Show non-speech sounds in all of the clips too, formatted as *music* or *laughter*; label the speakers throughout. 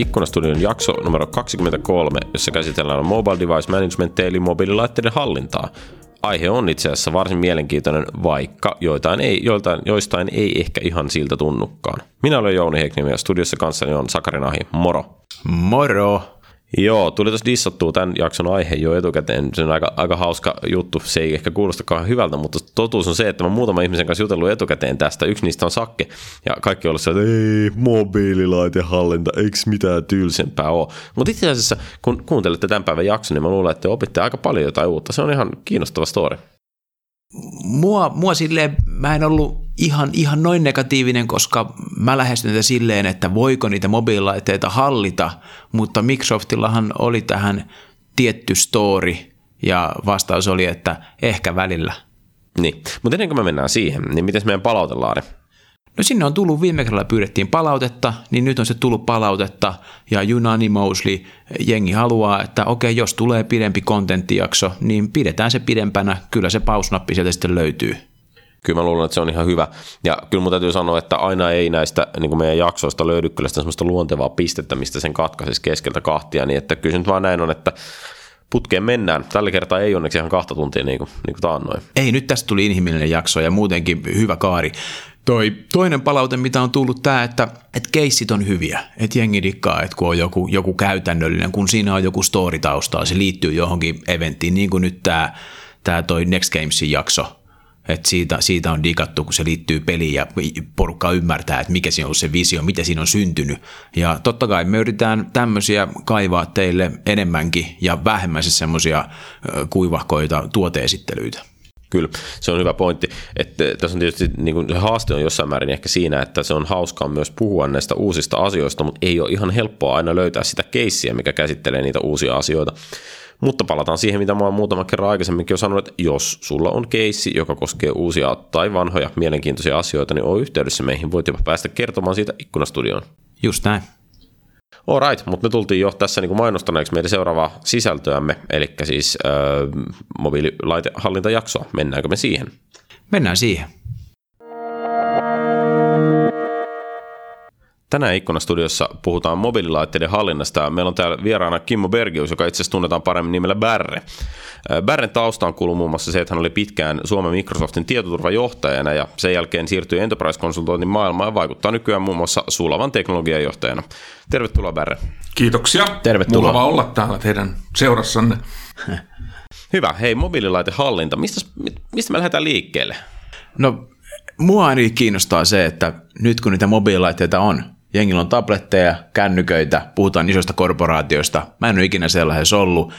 Speaker 1: Ikkunastudion jakso numero 23, jossa käsitellään mobile device management eli mobiililaitteiden hallintaa. Aihe on itse asiassa varsin mielenkiintoinen, vaikka joitain ei, joiltain, joistain ei ehkä ihan siltä tunnukaan. Minä olen Jouni Heikniemi ja studiossa kanssani on Sakari Nahi. Moro!
Speaker 2: Moro!
Speaker 1: Joo, tuli tuossa dissattua tämän jakson aihe jo etukäteen. Se on aika, aika hauska juttu. Se ei ehkä kuulostakaan hyvältä, mutta totuus on se, että mä muutaman ihmisen kanssa jutellut etukäteen tästä. Yksi niistä on Sakke. Ja kaikki on ollut että ei, mobiililaitehallinta, eikö mitään tylsempää ole. Mutta itse asiassa, kun kuuntelette tämän päivän jakson, niin mä luulen, että te opitte aika paljon jotain uutta. Se on ihan kiinnostava story
Speaker 2: mua, mua silleen, mä en ollut ihan, ihan noin negatiivinen, koska mä lähestyn tätä silleen, että voiko niitä mobiililaitteita hallita, mutta Microsoftillahan oli tähän tietty story ja vastaus oli, että ehkä välillä.
Speaker 1: Niin, mutta ennen kuin me mennään siihen, niin miten meidän palautelaari?
Speaker 2: No sinne on tullut, viime kerralla pyydettiin palautetta, niin nyt on se tullut palautetta ja unanimously jengi haluaa, että okei, jos tulee pidempi kontenttijakso, niin pidetään se pidempänä, kyllä se pausnappi sieltä sitten löytyy.
Speaker 1: Kyllä mä luulen, että se on ihan hyvä. Ja kyllä mun täytyy sanoa, että aina ei näistä niin kuin meidän jaksoista löydy kyllä sitä semmoista luontevaa pistettä, mistä sen katkaisisi keskeltä kahtia, niin että kyllä se nyt vaan näin on, että putkeen mennään. Tällä kertaa ei onneksi ihan kahta tuntia niin kuin, niin kuin taannoin.
Speaker 2: Ei, nyt tästä tuli inhimillinen jakso ja muutenkin hyvä kaari. Toi toinen palaute, mitä on tullut, tämä, että, että keissit on hyviä, että jengi dikkaa, että kun on joku, joku käytännöllinen, kun siinä on joku story taustaa, se liittyy johonkin eventtiin, niin kuin nyt tämä, tämä toi Next Gamesin jakso, että siitä, siitä on digattu, kun se liittyy peliin ja porukka ymmärtää, että mikä siinä on se visio, mitä siinä on syntynyt. Ja totta kai me yritetään tämmöisiä kaivaa teille enemmänkin ja vähemmän se semmoisia kuivahkoita tuoteesittelyitä.
Speaker 1: Kyllä, se on hyvä pointti. Että tässä on tietysti niin kuin, se haaste on jossain määrin ehkä siinä, että se on hauskaa myös puhua näistä uusista asioista, mutta ei ole ihan helppoa aina löytää sitä keissiä, mikä käsittelee niitä uusia asioita. Mutta palataan siihen, mitä mä oon muutama kerran aikaisemminkin jo sanonut, että jos sulla on keissi, joka koskee uusia tai vanhoja mielenkiintoisia asioita, niin on yhteydessä meihin. Voit jopa päästä kertomaan siitä ikkunastudioon.
Speaker 2: Just näin.
Speaker 1: Alright, mutta me tultiin jo tässä niin kuin mainostaneeksi meidän seuraavaa sisältöämme, eli siis äh, mobiililaitehallintajaksoa. Mennäänkö me siihen?
Speaker 2: Mennään siihen.
Speaker 1: Tänään Ikkuna-studiossa puhutaan mobiililaitteiden hallinnasta. Meillä on täällä vieraana Kimmo Bergius, joka itse asiassa tunnetaan paremmin nimellä Bärre. Bärren taustaan kuuluu muun muassa se, että hän oli pitkään Suomen Microsoftin tietoturvajohtajana ja sen jälkeen siirtyi enterprise-konsultointin maailmaan ja vaikuttaa nykyään muun muassa Sulavan teknologian johtajana. Tervetuloa Bärre.
Speaker 3: Kiitoksia.
Speaker 2: Tervetuloa.
Speaker 3: Mukava olla täällä teidän seurassanne. *laughs*
Speaker 1: Hyvä. Hei, mobiililaitehallinta. Mistä, mistä me lähdetään liikkeelle?
Speaker 2: No, mua ainakin kiinnostaa se, että nyt kun niitä mobiililaitteita on, Jengillä on tabletteja, kännyköitä, puhutaan isoista korporaatioista. Mä en ole ikinä sellaisessa ollut.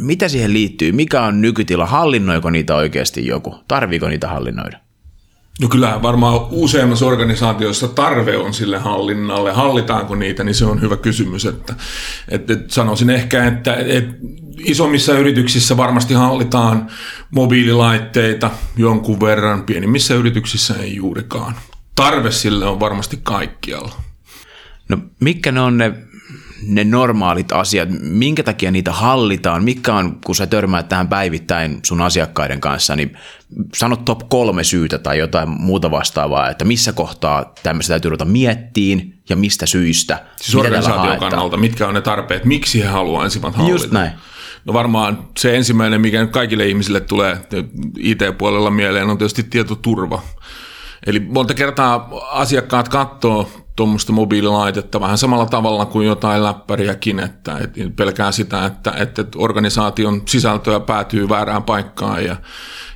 Speaker 2: Mitä siihen liittyy? Mikä on nykytila? Hallinnoiko niitä oikeasti joku? Tarviiko niitä hallinnoida?
Speaker 3: No kyllä varmaan useimmassa organisaatioissa tarve on sille hallinnalle. Hallitaanko niitä, niin se on hyvä kysymys. Että, että sanoisin ehkä, että, että isommissa yrityksissä varmasti hallitaan mobiililaitteita jonkun verran, pienimmissä yrityksissä ei juurikaan tarve sille on varmasti kaikkialla.
Speaker 2: No mitkä ne on ne, ne normaalit asiat, minkä takia niitä hallitaan, mikä on, kun sä törmäät tähän päivittäin sun asiakkaiden kanssa, niin sano top kolme syytä tai jotain muuta vastaavaa, että missä kohtaa tämmöistä täytyy ruveta miettiin ja mistä syistä.
Speaker 3: Siis organisaation kannalta, mitkä on ne tarpeet, miksi he haluaisivat hallita.
Speaker 2: Just näin.
Speaker 3: No varmaan se ensimmäinen, mikä nyt kaikille ihmisille tulee IT-puolella mieleen, on tietysti tietoturva. Eli monta kertaa asiakkaat katsoo tuommoista mobiililaitetta vähän samalla tavalla kuin jotain läppäriäkin, että, että pelkää sitä, että, että organisaation sisältöä päätyy väärään paikkaan ja,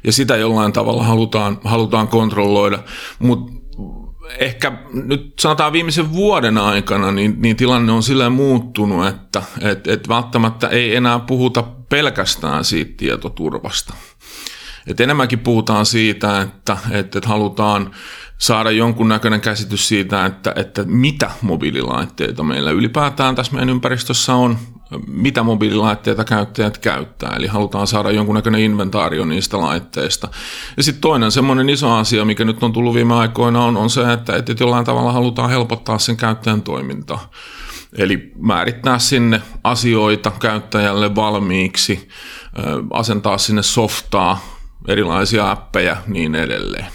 Speaker 3: ja sitä jollain tavalla halutaan, halutaan kontrolloida. Mutta ehkä nyt sanotaan viimeisen vuoden aikana, niin, niin tilanne on sillä muuttunut, että et, et välttämättä ei enää puhuta pelkästään siitä tietoturvasta. Et enemmänkin puhutaan siitä, että, että, että halutaan saada jonkunnäköinen käsitys siitä, että, että mitä mobiililaitteita meillä ylipäätään tässä meidän ympäristössä on, mitä mobiililaitteita käyttäjät käyttää. Eli halutaan saada jonkunnäköinen inventaario niistä laitteista. Ja sitten toinen semmoinen iso asia, mikä nyt on tullut viime aikoina, on, on se, että, että jollain tavalla halutaan helpottaa sen käyttäjän toimintaa. Eli määrittää sinne asioita käyttäjälle valmiiksi, asentaa sinne softaa, erilaisia appeja niin edelleen.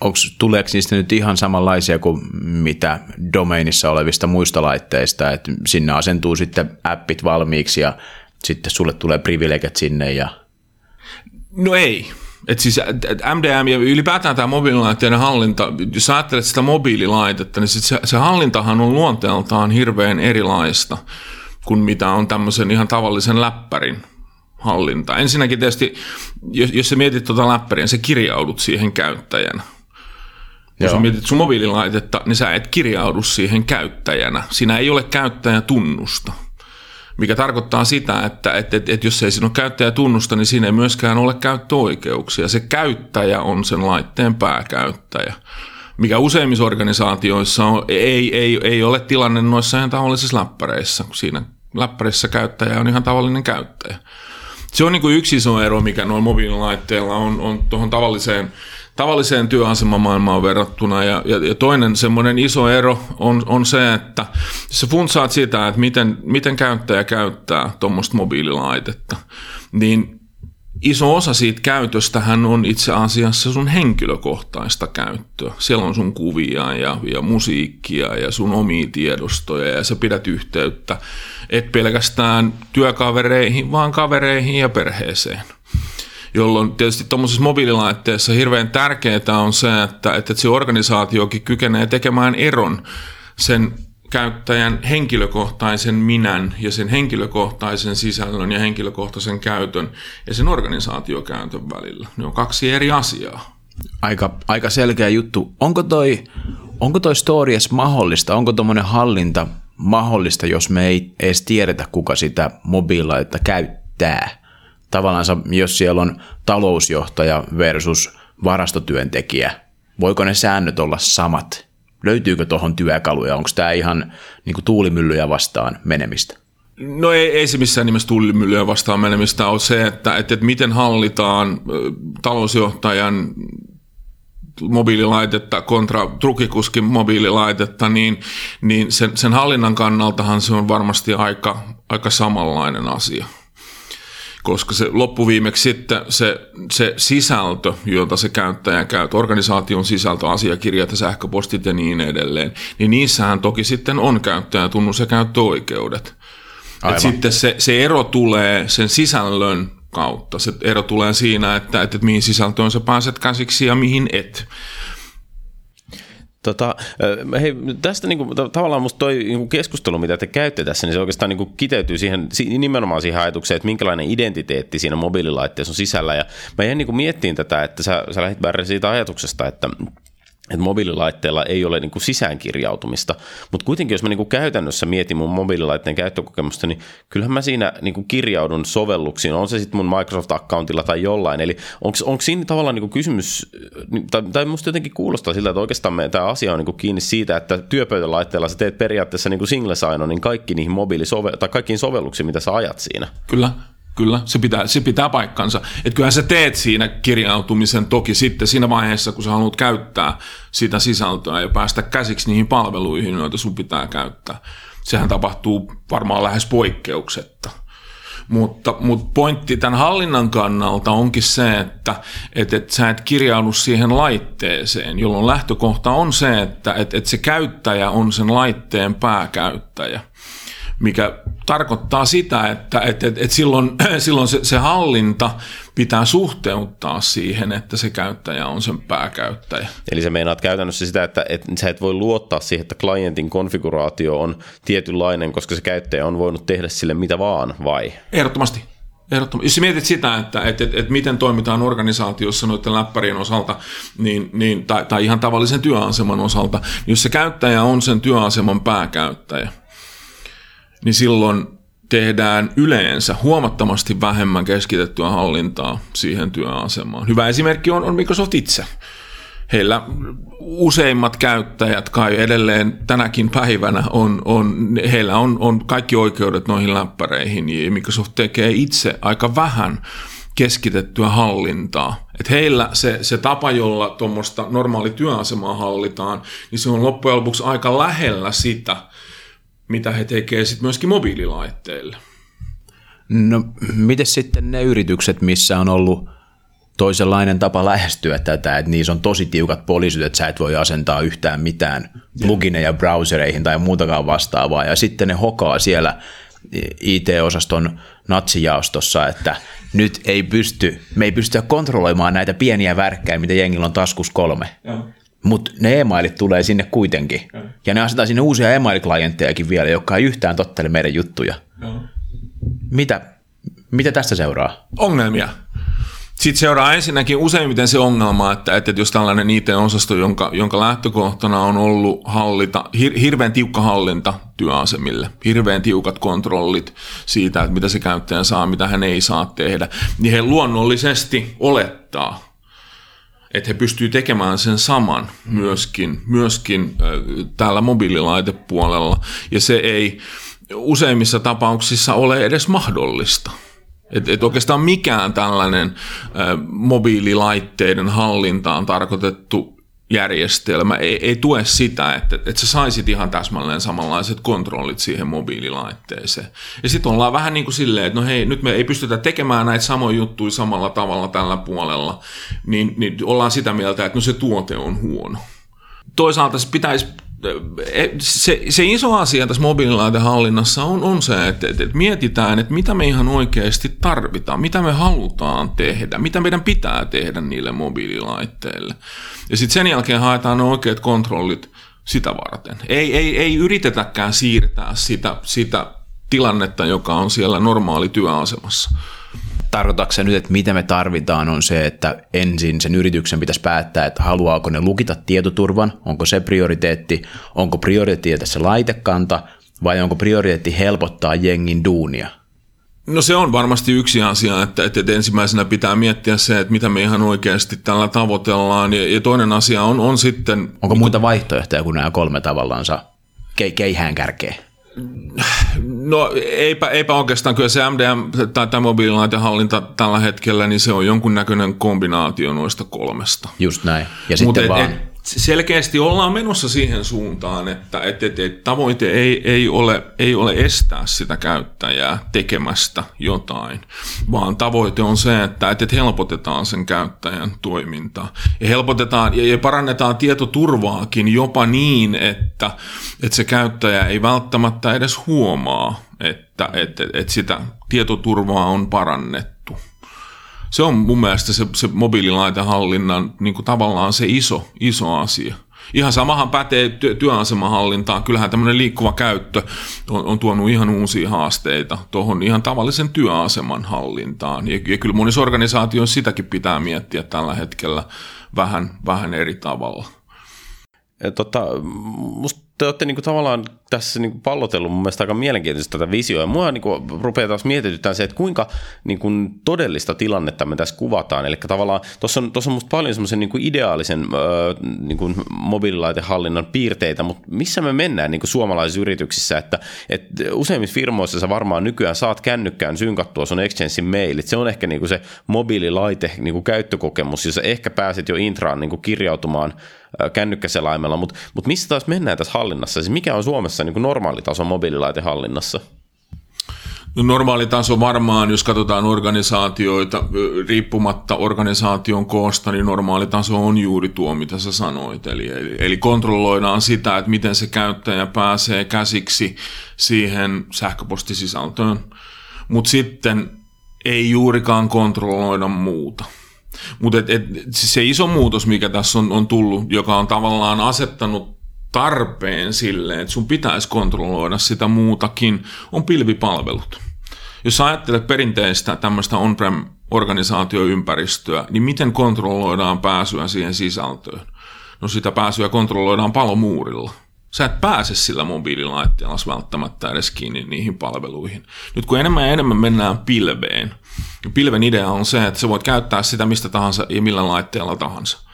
Speaker 2: onks, tuleeko niistä nyt ihan samanlaisia kuin mitä domeinissa olevista muista laitteista, että sinne asentuu sitten appit valmiiksi ja sitten sulle tulee privilegiat sinne ja...
Speaker 3: No ei. Et siis MDM ja ylipäätään tämä mobiililaitteiden hallinta, jos ajattelet sitä mobiililaitetta, niin sit se, se hallintahan on luonteeltaan hirveän erilaista kuin mitä on tämmöisen ihan tavallisen läppärin hallinta. Ensinnäkin tietysti, jos, jos sä mietit tuota läppäriä, sä kirjaudut siihen käyttäjänä. Jos Joo. mietit sun mobiililaitetta, niin sä et kirjaudu siihen käyttäjänä. Siinä ei ole käyttäjätunnusta mikä tarkoittaa sitä, että, että, että, että jos ei siinä ole käyttäjätunnusta, niin siinä ei myöskään ole käyttöoikeuksia. Se käyttäjä on sen laitteen pääkäyttäjä, mikä useimmissa organisaatioissa on, ei, ei, ei ole tilanne noissa ihan tavallisissa läppäreissä, kun siinä läppärissä käyttäjä on ihan tavallinen käyttäjä. Se on niin kuin yksi iso ero, mikä noilla mobiililaitteilla on, on tuohon tavalliseen tavalliseen työasemamaailmaan verrattuna. Ja, ja, ja toinen semmoinen iso ero on, on se, että sä funtsaat sitä, että miten, miten käyttäjä käyttää tuommoista mobiililaitetta, niin iso osa siitä käytöstähän on itse asiassa sun henkilökohtaista käyttöä. Siellä on sun kuvia ja, ja musiikkia ja sun omia tiedostoja ja sä pidät yhteyttä, et pelkästään työkavereihin, vaan kavereihin ja perheeseen jolloin tietysti tuommoisessa mobiililaitteessa hirveän tärkeää on se, että, että se organisaatiokin kykenee tekemään eron sen käyttäjän henkilökohtaisen minän ja sen henkilökohtaisen sisällön ja henkilökohtaisen käytön ja sen organisaatiokäytön välillä. Ne on kaksi eri asiaa.
Speaker 2: Aika, aika selkeä juttu. Onko toi, onko toi stories mahdollista? Onko tuommoinen hallinta mahdollista, jos me ei edes tiedetä, kuka sitä mobiililaitetta käyttää? tavallaan jos siellä on talousjohtaja versus varastotyöntekijä, voiko ne säännöt olla samat? Löytyykö tuohon työkaluja? Onko tämä ihan niin kuin tuulimyllyjä vastaan menemistä?
Speaker 3: No ei, ei se missään nimessä tuulimyllyjä vastaan menemistä ole se, että, että, että miten hallitaan talousjohtajan mobiililaitetta kontra trukikuskin mobiililaitetta, niin, niin sen, sen hallinnan kannaltahan se on varmasti aika, aika samanlainen asia koska se loppuviimeksi sitten se, se sisältö, jota se käyttäjä käy, organisaation sisältö, asiakirjat ja sähköpostit ja niin edelleen, niin niissähän toki sitten on käyttäjätunnus ja käyttöoikeudet. Et sitten se, se ero tulee sen sisällön kautta. Se ero tulee siinä, että, että, mihin sisältöön sä pääset käsiksi ja mihin et.
Speaker 1: Tota, hei, tästä niinku, tavallaan musta toi niinku keskustelu, mitä te käytte tässä, niin se oikeastaan niinku kiteytyy siihen, nimenomaan siihen ajatukseen, että minkälainen identiteetti siinä mobiililaitteessa on sisällä. Ja mä jäin niinku miettiin tätä, että sä, sä lähdit siitä ajatuksesta, että että mobiililaitteella ei ole niin kuin sisäänkirjautumista, mutta kuitenkin jos mä niin kuin käytännössä mietin mun mobiililaitteen käyttökokemusta, niin kyllähän mä siinä niin kuin kirjaudun sovelluksiin, on se sitten mun Microsoft-accountilla tai jollain, eli onko siinä tavallaan niin kuin kysymys, tai, tai musta jotenkin kuulostaa siltä, että oikeastaan me, tämä asia on niin kuin kiinni siitä, että työpöytälaitteella sä teet periaatteessa niin kuin single niin kaikki niihin mobiilisove- tai kaikkiin sovelluksiin, mitä sä ajat siinä.
Speaker 3: Kyllä, Kyllä, se pitää, se pitää paikkansa. Että kyllähän sä teet siinä kirjautumisen toki sitten siinä vaiheessa, kun sä haluat käyttää sitä sisältöä ja päästä käsiksi niihin palveluihin, joita sun pitää käyttää. Sehän tapahtuu varmaan lähes poikkeuksetta. Mutta, mutta pointti tämän hallinnan kannalta onkin se, että että että sä et kirjaudu siihen laitteeseen, jolloin lähtökohta on se, että että että se käyttäjä on sen laitteen pääkäyttäjä – mikä tarkoittaa sitä, että, että, että, että silloin, *clears throat* silloin se, se hallinta pitää suhteuttaa siihen, että se käyttäjä on sen pääkäyttäjä.
Speaker 1: Eli se meinaat käytännössä sitä, että, että sä et voi luottaa siihen, että klientin konfiguraatio on tietynlainen, koska se käyttäjä on voinut tehdä sille mitä vaan, vai?
Speaker 3: Ehdottomasti. Ehdottomasti. Jos mietit sitä, että, että, että, että miten toimitaan organisaatiossa noiden läppärien osalta, niin, niin, tai, tai ihan tavallisen työaseman osalta, niin jos se käyttäjä on sen työaseman pääkäyttäjä, niin silloin tehdään yleensä huomattavasti vähemmän keskitettyä hallintaa siihen työasemaan. Hyvä esimerkki on, on Microsoft itse. Heillä useimmat käyttäjät kai edelleen tänäkin päivänä on, on heillä on, on kaikki oikeudet noihin läppäreihin ja Microsoft tekee itse aika vähän keskitettyä hallintaa. Et heillä se, se tapa, jolla tuommoista normaali työasemaa hallitaan, niin se on loppujen lopuksi aika lähellä sitä – mitä he tekevät sitten myöskin mobiililaitteille.
Speaker 2: No, miten sitten ne yritykset, missä on ollut toisenlainen tapa lähestyä tätä, että niissä on tosi tiukat poliisit, että sä et voi asentaa yhtään mitään plugineja browsereihin tai muutakaan vastaavaa, ja sitten ne hokaa siellä IT-osaston natsijaostossa, että nyt ei pysty, me ei pystytä kontrolloimaan näitä pieniä värkkäjä, mitä jengillä on taskus kolme. Mutta ne e-mailit tulee sinne kuitenkin. Ja, ja ne asetaan sinne uusia e-mail-klienttejakin vielä, jotka ei yhtään tottele meidän juttuja. Mitä, mitä tästä seuraa?
Speaker 3: Ongelmia. Sitten seuraa ensinnäkin useimmiten se ongelma, että, että jos tällainen IT-osasto, jonka, jonka lähtökohtana on ollut hallita, hir, hirveän tiukka hallinta työasemille, hirveän tiukat kontrollit siitä, että mitä se käyttäjä saa, mitä hän ei saa tehdä, niin he luonnollisesti olettaa, että he pystyy tekemään sen saman myöskin, myöskin äh, täällä mobiililaitepuolella, ja se ei useimmissa tapauksissa ole edes mahdollista. Et, et oikeastaan mikään tällainen äh, mobiililaitteiden hallintaan tarkoitettu järjestelmä ei, ei tue sitä, että, että sä saisit ihan täsmälleen samanlaiset kontrollit siihen mobiililaitteeseen. Ja sitten ollaan vähän niin kuin silleen, että no hei, nyt me ei pystytä tekemään näitä samoja juttuja samalla tavalla tällä puolella, niin, niin ollaan sitä mieltä, että no se tuote on huono. Toisaalta se pitäisi se, se iso asia tässä mobiililaitehallinnassa on, on se, että, että, että mietitään, että mitä me ihan oikeasti tarvitaan, mitä me halutaan tehdä, mitä meidän pitää tehdä niille mobiililaitteille. Ja sitten sen jälkeen haetaan ne oikeat kontrollit sitä varten. Ei, ei, ei yritetäkään siirtää sitä, sitä tilannetta, joka on siellä normaali työasemassa
Speaker 2: tarkoitatko se nyt, että mitä me tarvitaan, on se, että ensin sen yrityksen pitäisi päättää, että haluaako ne lukita tietoturvan, onko se prioriteetti, onko prioriteetti tässä laitekanta, vai onko prioriteetti helpottaa jengin duunia?
Speaker 3: No se on varmasti yksi asia, että, että ensimmäisenä pitää miettiä se, että mitä me ihan oikeasti tällä tavoitellaan, ja, ja toinen asia on, on sitten...
Speaker 2: Onko muita vaihtoehtoja kuin nämä kolme tavallaansa keihään kärkeä? *sighs*
Speaker 3: No eipä, eipä oikeastaan, kyllä se MDM tai tämä mobiililaitehallinta tällä hetkellä, niin se on jonkunnäköinen kombinaatio noista kolmesta.
Speaker 2: Just näin. Ja sitten et, vaan... Et,
Speaker 3: selkeästi ollaan menossa siihen suuntaan, että et, et, et, tavoite ei, ei, ole, ei ole estää sitä käyttäjää tekemästä jotain, vaan tavoite on se, että et, et helpotetaan sen käyttäjän toimintaa. Ja helpotetaan ja, ja parannetaan tietoturvaakin jopa niin, että, että se käyttäjä ei välttämättä edes huomaa, että, että, että sitä tietoturvaa on parannettu se on mun mielestä se, se mobiililaitehallinnan niin kuin tavallaan se iso, iso asia. Ihan samahan pätee työ, työasemahallintaan. Kyllähän tämmöinen liikkuva käyttö on, on tuonut ihan uusia haasteita tuohon ihan tavallisen työaseman hallintaan. Ja, ja kyllä monissa organisaatioissa sitäkin pitää miettiä tällä hetkellä vähän, vähän eri tavalla.
Speaker 1: Tota, musta te olette niin kuin tavallaan tässä niin kuin pallotellut mun mielestä aika mielenkiintoista tätä visioa. Mua niin kuin rupeaa taas mietitytään se, että kuinka niin kuin todellista tilannetta me tässä kuvataan. Eli tavallaan tuossa on, tuossa on musta paljon semmoisen niin kuin ideaalisen öö, niin kuin mobiililaitehallinnan piirteitä, mutta missä me mennään niin kuin suomalaisissa yrityksissä, että, että useimmissa firmoissa sä varmaan nykyään saat kännykkään synkattua sun Exchangein mailit. Se on ehkä niin kuin se mobiililaite niin kuin käyttökokemus, jossa ehkä pääset jo intraan niin kuin kirjautumaan kännykkäselaimella, mutta mut missä taas mennään tässä hallinnassa? Siis mikä on Suomessa niin kuin normaali taso mobiililaitehallinnassa?
Speaker 3: No normaali taso varmaan, jos katsotaan organisaatioita, riippumatta organisaation koosta, niin normaali taso on juuri tuo, mitä sä sanoit. Eli, eli, eli kontrolloidaan sitä, että miten se käyttäjä pääsee käsiksi siihen sähköpostisisältöön, mutta sitten ei juurikaan kontrolloida muuta. Mutta se iso muutos, mikä tässä on, on tullut, joka on tavallaan asettanut tarpeen sille, että sun pitäisi kontrolloida sitä muutakin, on pilvipalvelut. Jos ajattelet perinteistä tämmöistä on-prem organisaatioympäristöä, niin miten kontrolloidaan pääsyä siihen sisältöön? No sitä pääsyä kontrolloidaan palomuurilla. Sä et pääse sillä mobiililaitteella välttämättä edes kiinni niihin palveluihin. Nyt kun enemmän ja enemmän mennään pilveen, pilven idea on se, että sä voit käyttää sitä mistä tahansa ja millä laitteella tahansa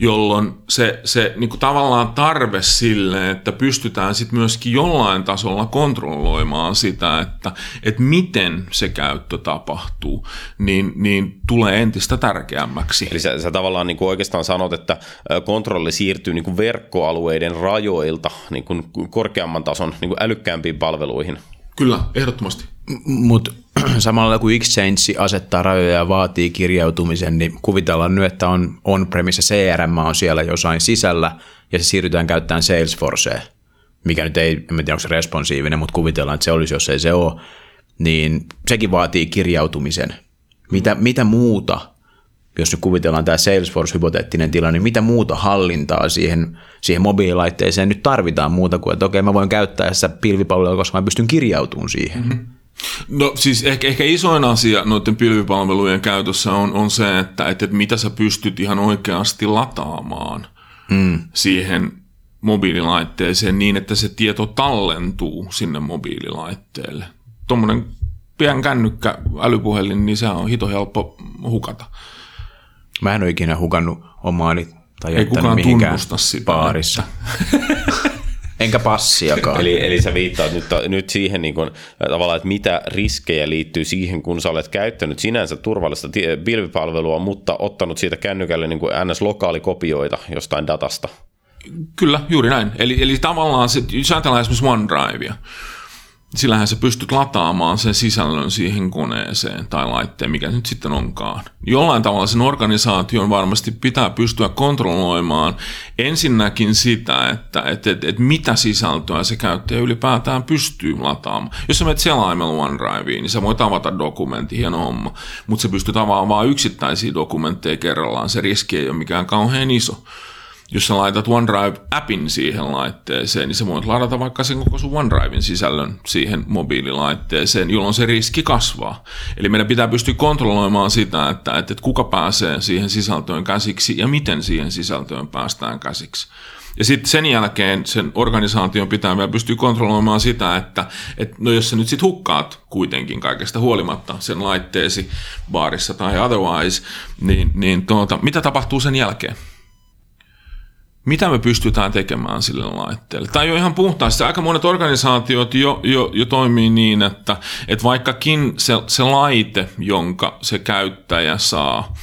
Speaker 3: jolloin se, se niin kuin tavallaan tarve sille, että pystytään sitten myöskin jollain tasolla kontrolloimaan sitä, että, että miten se käyttö tapahtuu, niin, niin tulee entistä tärkeämmäksi.
Speaker 1: Eli sä, sä tavallaan niin kuin oikeastaan sanot, että kontrolli siirtyy niin kuin verkkoalueiden rajoilta niin kuin korkeamman tason niin kuin älykkäämpiin palveluihin.
Speaker 3: Kyllä, ehdottomasti.
Speaker 2: Mutta *clears throat* samalla kun Exchange asettaa rajoja ja vaatii kirjautumisen, niin kuvitellaan nyt, että on on-premise CRM on siellä jossain sisällä ja se siirrytään käyttämään Salesforcea, mikä nyt ei, en tiedä onko se responsiivinen, mutta kuvitellaan, että se olisi, jos ei se ole, niin sekin vaatii kirjautumisen. Mitä, mitä muuta, jos nyt kuvitellaan tämä Salesforce-hypoteettinen tilanne, niin mitä muuta hallintaa siihen, siihen mobiililaitteeseen nyt tarvitaan muuta kuin, että okei, mä voin käyttää tässä pilvipalvelua, koska mä pystyn kirjautumaan siihen. Mm-hmm.
Speaker 3: No siis ehkä, ehkä isoin asia noiden pilvipalvelujen käytössä on, on se, että, että, että mitä sä pystyt ihan oikeasti lataamaan mm. siihen mobiililaitteeseen niin, että se tieto tallentuu sinne mobiililaitteelle. Tuommoinen pian kännykkä älypuhelin, niin se on hito helppo hukata.
Speaker 2: Mä en ole ikinä hukannut omaani tai
Speaker 3: Ei kukaan tunnusta sitä.
Speaker 2: baarissa. *laughs* Enkä passiakaan.
Speaker 1: eli, eli sä viittaat nyt, nyt siihen niin kun, tavallaan, että mitä riskejä liittyy siihen, kun sä olet käyttänyt sinänsä turvallista pilvipalvelua, mutta ottanut siitä kännykälle niin kuin NS-lokaalikopioita jostain datasta.
Speaker 3: Kyllä, juuri näin. Eli, eli tavallaan, se, jos ajatellaan esimerkiksi OneDrivea, sillähän sä pystyt lataamaan sen sisällön siihen koneeseen tai laitteen, mikä nyt sitten onkaan. Jollain tavalla sen organisaation varmasti pitää pystyä kontrolloimaan ensinnäkin sitä, että, että, että, että mitä sisältöä se käyttäjä ylipäätään pystyy lataamaan. Jos sä menet selaimella OneDriveen, niin sä voit avata dokumentti, hieno homma, mutta sä pystyt avaamaan vain yksittäisiä dokumentteja kerrallaan. Se riski ei ole mikään kauhean iso jos sä laitat OneDrive-appin siihen laitteeseen, niin sä voit ladata vaikka sen koko sun OneDrivein sisällön siihen mobiililaitteeseen, jolloin se riski kasvaa. Eli meidän pitää pystyä kontrolloimaan sitä, että, että, kuka pääsee siihen sisältöön käsiksi ja miten siihen sisältöön päästään käsiksi. Ja sitten sen jälkeen sen organisaation pitää vielä pystyä kontrolloimaan sitä, että, että no jos sä nyt sitten hukkaat kuitenkin kaikesta huolimatta sen laitteesi baarissa tai otherwise, niin, niin tuota, mitä tapahtuu sen jälkeen? Mitä me pystytään tekemään sille laitteelle. Tai jo ihan puhtaasti, aika monet organisaatiot jo, jo, jo toimii niin, että, että vaikkakin se, se laite, jonka se käyttäjä saa,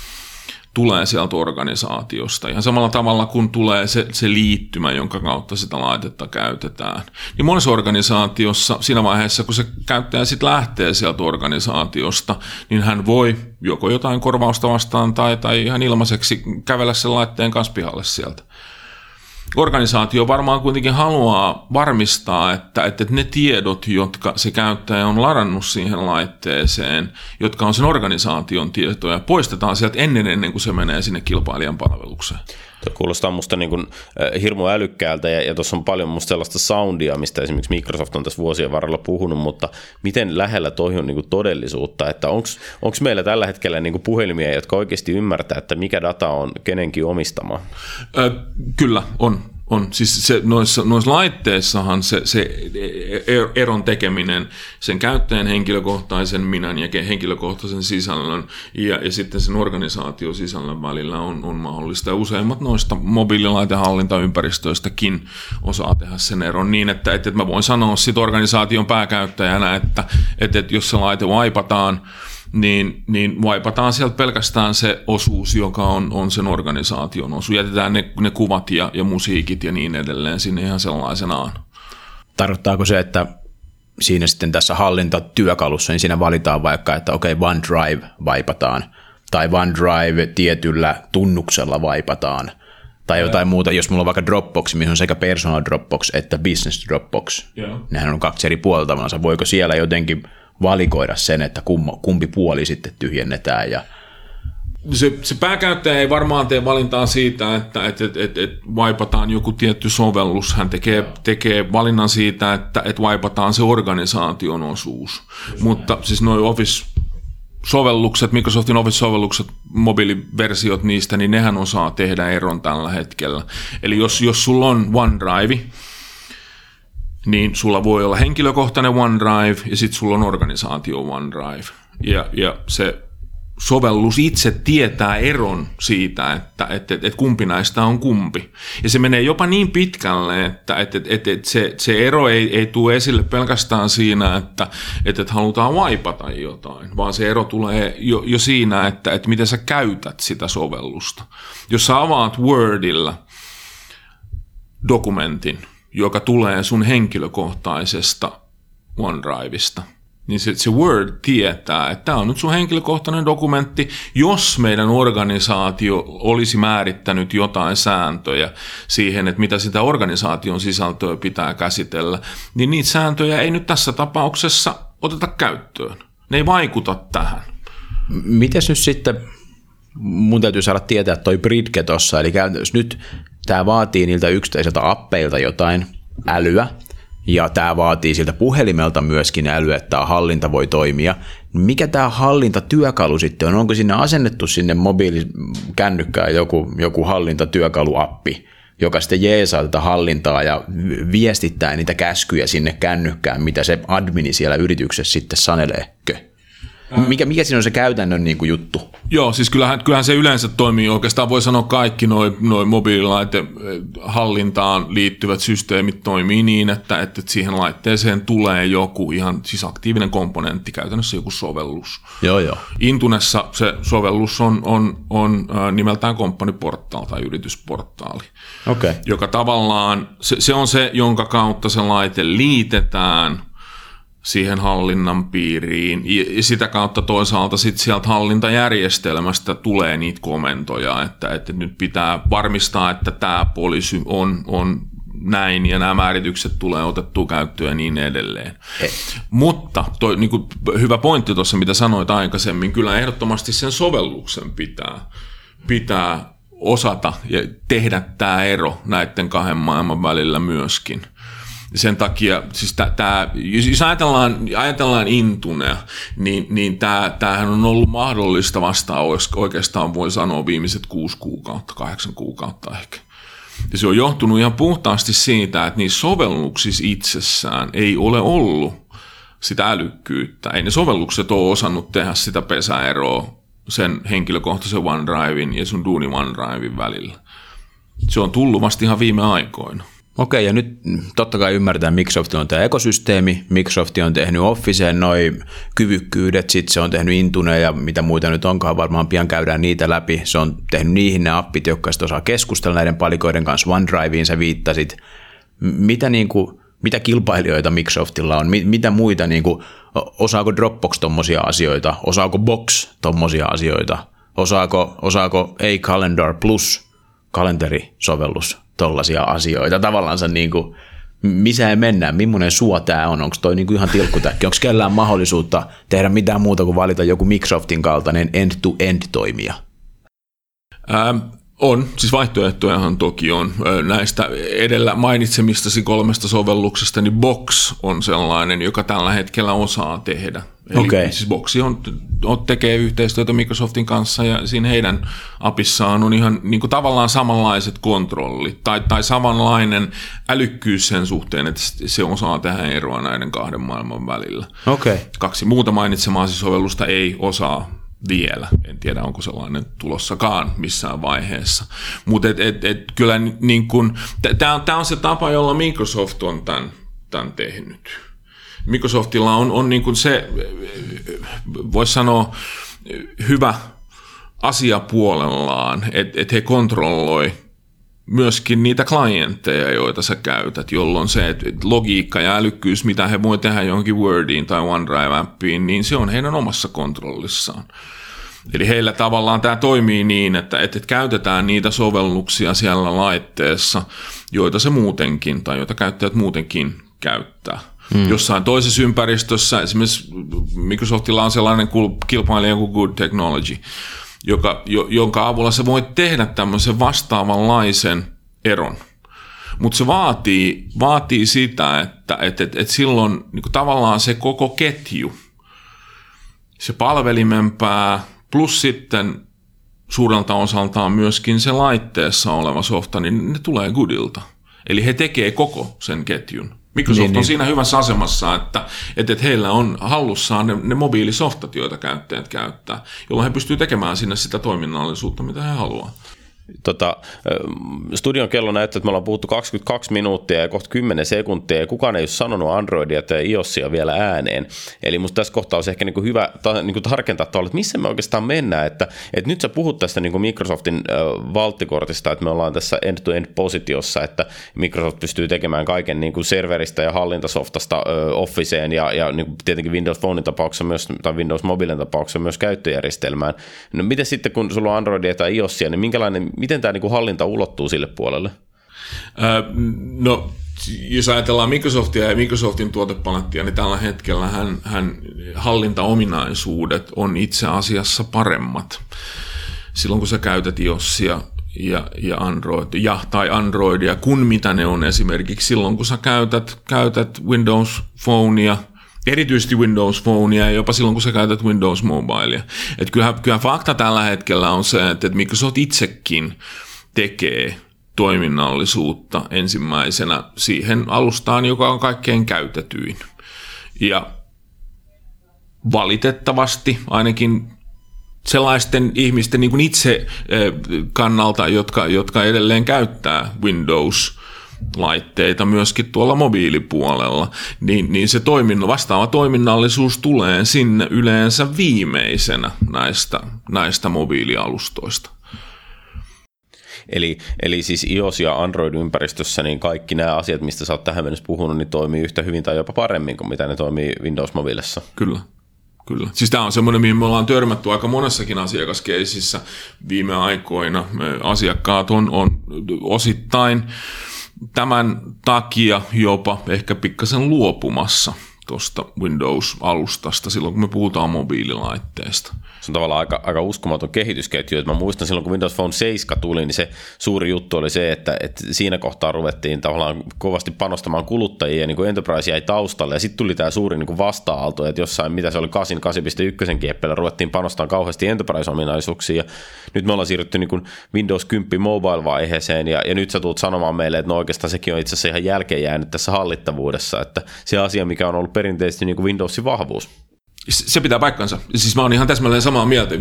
Speaker 3: tulee sieltä organisaatiosta. Ihan samalla tavalla kuin tulee se, se liittymä, jonka kautta sitä laitetta käytetään. Niin monessa organisaatiossa siinä vaiheessa, kun se käyttäjä sitten lähtee sieltä organisaatiosta, niin hän voi joko jotain korvausta vastaan tai, tai ihan ilmaiseksi kävellä sen laitteen kanssa pihalle sieltä organisaatio varmaan kuitenkin haluaa varmistaa, että, että ne tiedot, jotka se käyttäjä on ladannut siihen laitteeseen, jotka on sen organisaation tietoja, poistetaan sieltä ennen, ennen kuin se menee sinne kilpailijan palvelukseen.
Speaker 1: Kuulostaa musta niin kuin, äh, hirmu älykkäältä ja, ja tuossa on paljon musta sellaista soundia, mistä esimerkiksi Microsoft on tässä vuosien varrella puhunut, mutta miten lähellä toi on niin kuin todellisuutta, että onko meillä tällä hetkellä niin kuin puhelimia, jotka oikeasti ymmärtää, että mikä data on kenenkin omistama?
Speaker 3: Ö, kyllä, on. On, siis se, noissa, noissa laitteissahan se, se eron tekeminen sen käyttäjän henkilökohtaisen minän ja henkilökohtaisen sisällön ja, ja sitten sen organisaatiosisällön välillä on, on mahdollista. Ja useimmat noista mobiililaitehallintaympäristöistäkin osaa tehdä sen eron niin, että, että, että mä voin sanoa sit organisaation pääkäyttäjänä, että, että, että jos se laite vaipataan, niin, niin vaipataan sieltä pelkästään se osuus, joka on, on sen organisaation osuus. Jätetään ne, ne kuvat ja, ja musiikit ja niin edelleen sinne ihan sellaisenaan.
Speaker 2: Tarkoittaako se, että siinä sitten tässä hallintatyökalussa, niin siinä valitaan vaikka, että okei, okay, OneDrive vaipataan, tai OneDrive tietyllä tunnuksella vaipataan, tai jotain muuta, jos mulla on vaikka Dropbox, missä on sekä personal Dropbox että business Dropbox. Yeah. Nehän on kaksi eri puolta, voiko siellä jotenkin valikoida sen, että kumpi puoli sitten tyhjennetään ja
Speaker 3: se, se pääkäyttäjä ei varmaan tee valintaa siitä, että et, et, et, et vaipataan joku tietty sovellus. Hän tekee, tekee valinnan siitä, että et vaipataan se organisaation osuus. Just Mutta näin. siis noin Office sovellukset, Microsoftin Office-sovellukset, mobiiliversiot niistä, niin nehän osaa tehdä eron tällä hetkellä. Eli jos, jos sulla on OneDrive, niin sulla voi olla henkilökohtainen OneDrive ja sitten sulla on organisaatio OneDrive. Ja, ja se sovellus itse tietää eron siitä, että, että, että, että kumpi näistä on kumpi. Ja se menee jopa niin pitkälle, että, että, että, että se, se ero ei, ei tule esille pelkästään siinä, että, että, että halutaan waipata jotain, vaan se ero tulee jo, jo siinä, että, että miten sä käytät sitä sovellusta. Jos sä avaat Wordilla dokumentin, joka tulee sun henkilökohtaisesta OneDriveista, niin se, se Word tietää, että tämä on nyt sun henkilökohtainen dokumentti. Jos meidän organisaatio olisi määrittänyt jotain sääntöjä siihen, että mitä sitä organisaation sisältöä pitää käsitellä, niin niitä sääntöjä ei nyt tässä tapauksessa oteta käyttöön. Ne ei vaikuta tähän.
Speaker 2: Mites nyt sitten, mun täytyy saada tietää toi Bridge tuossa, eli käytännössä nyt tämä vaatii niiltä yksittäisiltä appeilta jotain älyä, ja tämä vaatii siltä puhelimelta myöskin älyä, että tämä hallinta voi toimia. Mikä tämä hallintatyökalu sitten on? Onko sinne asennettu sinne mobiilikännykkään joku, joku hallintatyökaluappi, joka sitten jeesaa tätä hallintaa ja viestittää niitä käskyjä sinne kännykkään, mitä se admini siellä yrityksessä sitten saneleekö? Mikä, mikä siinä on se käytännön niin kuin juttu?
Speaker 3: Joo, siis kyllähän, kyllähän se yleensä toimii. Oikeastaan voi sanoa kaikki noin noi mobiililaite hallintaan liittyvät systeemit toimii niin, että, että siihen laitteeseen tulee joku ihan siis aktiivinen komponentti, käytännössä joku sovellus.
Speaker 2: Joo, joo.
Speaker 3: Intunessa se sovellus on, on, on nimeltään komppaniportaali tai yritysportaali,
Speaker 2: okay.
Speaker 3: joka tavallaan, se, se on se, jonka kautta se laite liitetään – siihen hallinnan piiriin. Ja sitä kautta toisaalta sit sieltä hallintajärjestelmästä tulee niitä komentoja, että, että nyt pitää varmistaa, että tämä poliisi on, on näin ja nämä määritykset tulee otettua käyttöön ja niin edelleen. He. Mutta toi, niin kuin, hyvä pointti tuossa, mitä sanoit aikaisemmin, kyllä ehdottomasti sen sovelluksen pitää, pitää osata ja tehdä tämä ero näiden kahden maailman välillä myöskin – sen takia, siis tämä, jos ajatellaan, ajatellaan Intunea, niin, niin tämä, tämähän on ollut mahdollista vasta oikeastaan voi sanoa viimeiset kuusi kuukautta, kahdeksan kuukautta ehkä. Ja se on johtunut ihan puhtaasti siitä, että niissä sovelluksissa itsessään ei ole ollut sitä älykkyyttä. Ei ne sovellukset ole osannut tehdä sitä pesäeroa sen henkilökohtaisen OneDrivein ja sun Duuni OneDrivein välillä. Se on tullut vasta ihan viime aikoina.
Speaker 2: Okei, ja nyt totta kai ymmärretään, Microsoft on tämä ekosysteemi, Microsoft on tehnyt Officeen noin kyvykkyydet, sitten se on tehnyt Intune ja mitä muita nyt onkaan, varmaan pian käydään niitä läpi. Se on tehnyt niihin ne appit, jotka osaa keskustella näiden palikoiden kanssa, OneDriveen sä viittasit. Mitä, niin kuin, mitä kilpailijoita Microsoftilla on, mitä muita, niin kuin, osaako Dropbox tommosia asioita, osaako Box tommosia asioita, osaako, osaako A-Calendar Plus kalenterisovellus tollaisia asioita. Tavallaan niin kuin, missä ei mennään, millainen suo tämä on, onko toi niin kuin ihan tilkkutäkki, onko kellään mahdollisuutta tehdä mitään muuta kuin valita joku Microsoftin kaltainen end-to-end toimija?
Speaker 3: Ähm, on, siis vaihtoehtojahan toki on. Näistä edellä mainitsemistasi kolmesta sovelluksesta, niin Box on sellainen, joka tällä hetkellä osaa tehdä. Eli okay. siis Boxi on, on, tekee yhteistyötä Microsoftin kanssa ja siinä heidän apissaan on ihan niin kuin tavallaan samanlaiset kontrollit tai, tai samanlainen älykkyys sen suhteen, että se osaa tehdä eroa näiden kahden maailman välillä.
Speaker 2: Okay.
Speaker 3: Kaksi muuta mainitsemaasi sovellusta ei osaa vielä. En tiedä, onko sellainen tulossakaan missään vaiheessa. Mutta et, et, et, kyllä niin tämä on se tapa, jolla Microsoft on tämän, tämän tehnyt. Microsoftilla on, on niin kuin se, voisi sanoa, hyvä asia puolellaan, että et he kontrolloi myöskin niitä klientteja, joita sä käytät, jolloin se että logiikka ja älykkyys, mitä he voi tehdä johonkin Wordiin tai OneDrive-appiin, niin se on heidän omassa kontrollissaan. Eli heillä tavallaan tämä toimii niin, että, että käytetään niitä sovelluksia siellä laitteessa, joita se muutenkin tai joita käyttäjät muutenkin käyttää. Hmm. Jossain toisessa ympäristössä, esimerkiksi Microsoftilla on sellainen kilpailija kuin Good Technology, joka, jo, jonka avulla se voi tehdä tämmöisen vastaavanlaisen eron. Mutta se vaatii, vaatii sitä, että et, et, et silloin niin tavallaan se koko ketju, se palvelimen pää plus sitten suurelta osaltaan myöskin se laitteessa oleva softa, niin ne tulee Goodilta. Eli he tekee koko sen ketjun. Microsoft niin, on niin. siinä hyvässä asemassa, että, että, että heillä on hallussaan ne, ne mobiilisoftat, joita käyttäjät käyttää, jolloin he pystyvät tekemään sinne sitä toiminnallisuutta, mitä he haluavat.
Speaker 1: Tota, studion kello näyttää, että me ollaan puhuttu 22 minuuttia ja kohta 10 sekuntia, ja kukaan ei ole sanonut Androidia tai iOSia vielä ääneen. Eli musta tässä kohtaa olisi ehkä niin kuin hyvä ta, niin kuin tarkentaa tuolla, että missä me oikeastaan mennään. Että, että nyt sä puhut tästä niin kuin Microsoftin äh, valttikortista, että me ollaan tässä end-to-end-positiossa, että Microsoft pystyy tekemään kaiken niin kuin serveristä ja hallintasoftasta äh, Officeen ja, ja niin kuin tietenkin Windows Phonein tapauksessa myös, tai Windows Mobilen tapauksessa myös käyttöjärjestelmään. No miten sitten, kun sulla on Androidia tai iOSia, niin minkälainen miten tämä niin hallinta ulottuu sille puolelle?
Speaker 3: Äh, no, jos ajatellaan Microsoftia ja Microsoftin tuotepalettia, niin tällä hetkellä hän, hän hallintaominaisuudet on itse asiassa paremmat. Silloin kun sä käytät iOSia ja, ja Android, ja, tai Androidia, kun mitä ne on esimerkiksi silloin, kun sä käytät, käytät Windows Phonea, erityisesti Windows Phonea ja jopa silloin, kun sä käytät Windows Mobilea. Et kyllähän, kyllähän fakta tällä hetkellä on se, että Microsoft itsekin tekee toiminnallisuutta ensimmäisenä siihen alustaan, joka on kaikkein käytetyin. Ja valitettavasti ainakin sellaisten ihmisten niin kuin itse eh, kannalta, jotka, jotka edelleen käyttää Windows laitteita myöskin tuolla mobiilipuolella, niin, niin se toiminno, vastaava toiminnallisuus tulee sinne yleensä viimeisenä näistä, näistä mobiilialustoista.
Speaker 1: Eli, eli siis iOS ja Android-ympäristössä niin kaikki nämä asiat, mistä sä oot tähän mennessä puhunut, niin toimii yhtä hyvin tai jopa paremmin kuin mitä ne toimii Windows Mobilessa.
Speaker 3: Kyllä. Kyllä. Siis tämä on semmoinen, mihin me ollaan törmätty aika monessakin asiakaskeisissä viime aikoina. Asiakkaat on, on osittain tämän takia jopa ehkä pikkasen luopumassa tuosta Windows-alustasta silloin, kun me puhutaan mobiililaitteesta
Speaker 1: se on tavallaan aika, aika uskomaton kehitysketju. Että mä muistan silloin, kun Windows Phone 7 tuli, niin se suuri juttu oli se, että, että siinä kohtaa ruvettiin tavallaan kovasti panostamaan kuluttajia ja niin kuin Enterprise jäi taustalle. Ja sitten tuli tämä suuri niin kuin vasta-aalto, että jossain, mitä se oli 8, 8.1 kieppeillä, ruvettiin panostamaan kauheasti Enterprise-ominaisuuksia. Ja nyt me ollaan siirrytty niin kuin Windows 10 mobile-vaiheeseen ja, ja nyt sä tulet sanomaan meille, että no oikeastaan sekin on itse asiassa ihan jälkeen jäänyt tässä hallittavuudessa, että se asia, mikä on ollut perinteisesti niin kuin Windowsin vahvuus.
Speaker 3: Se pitää paikkansa. Siis mä oon ihan täsmälleen samaa mieltä.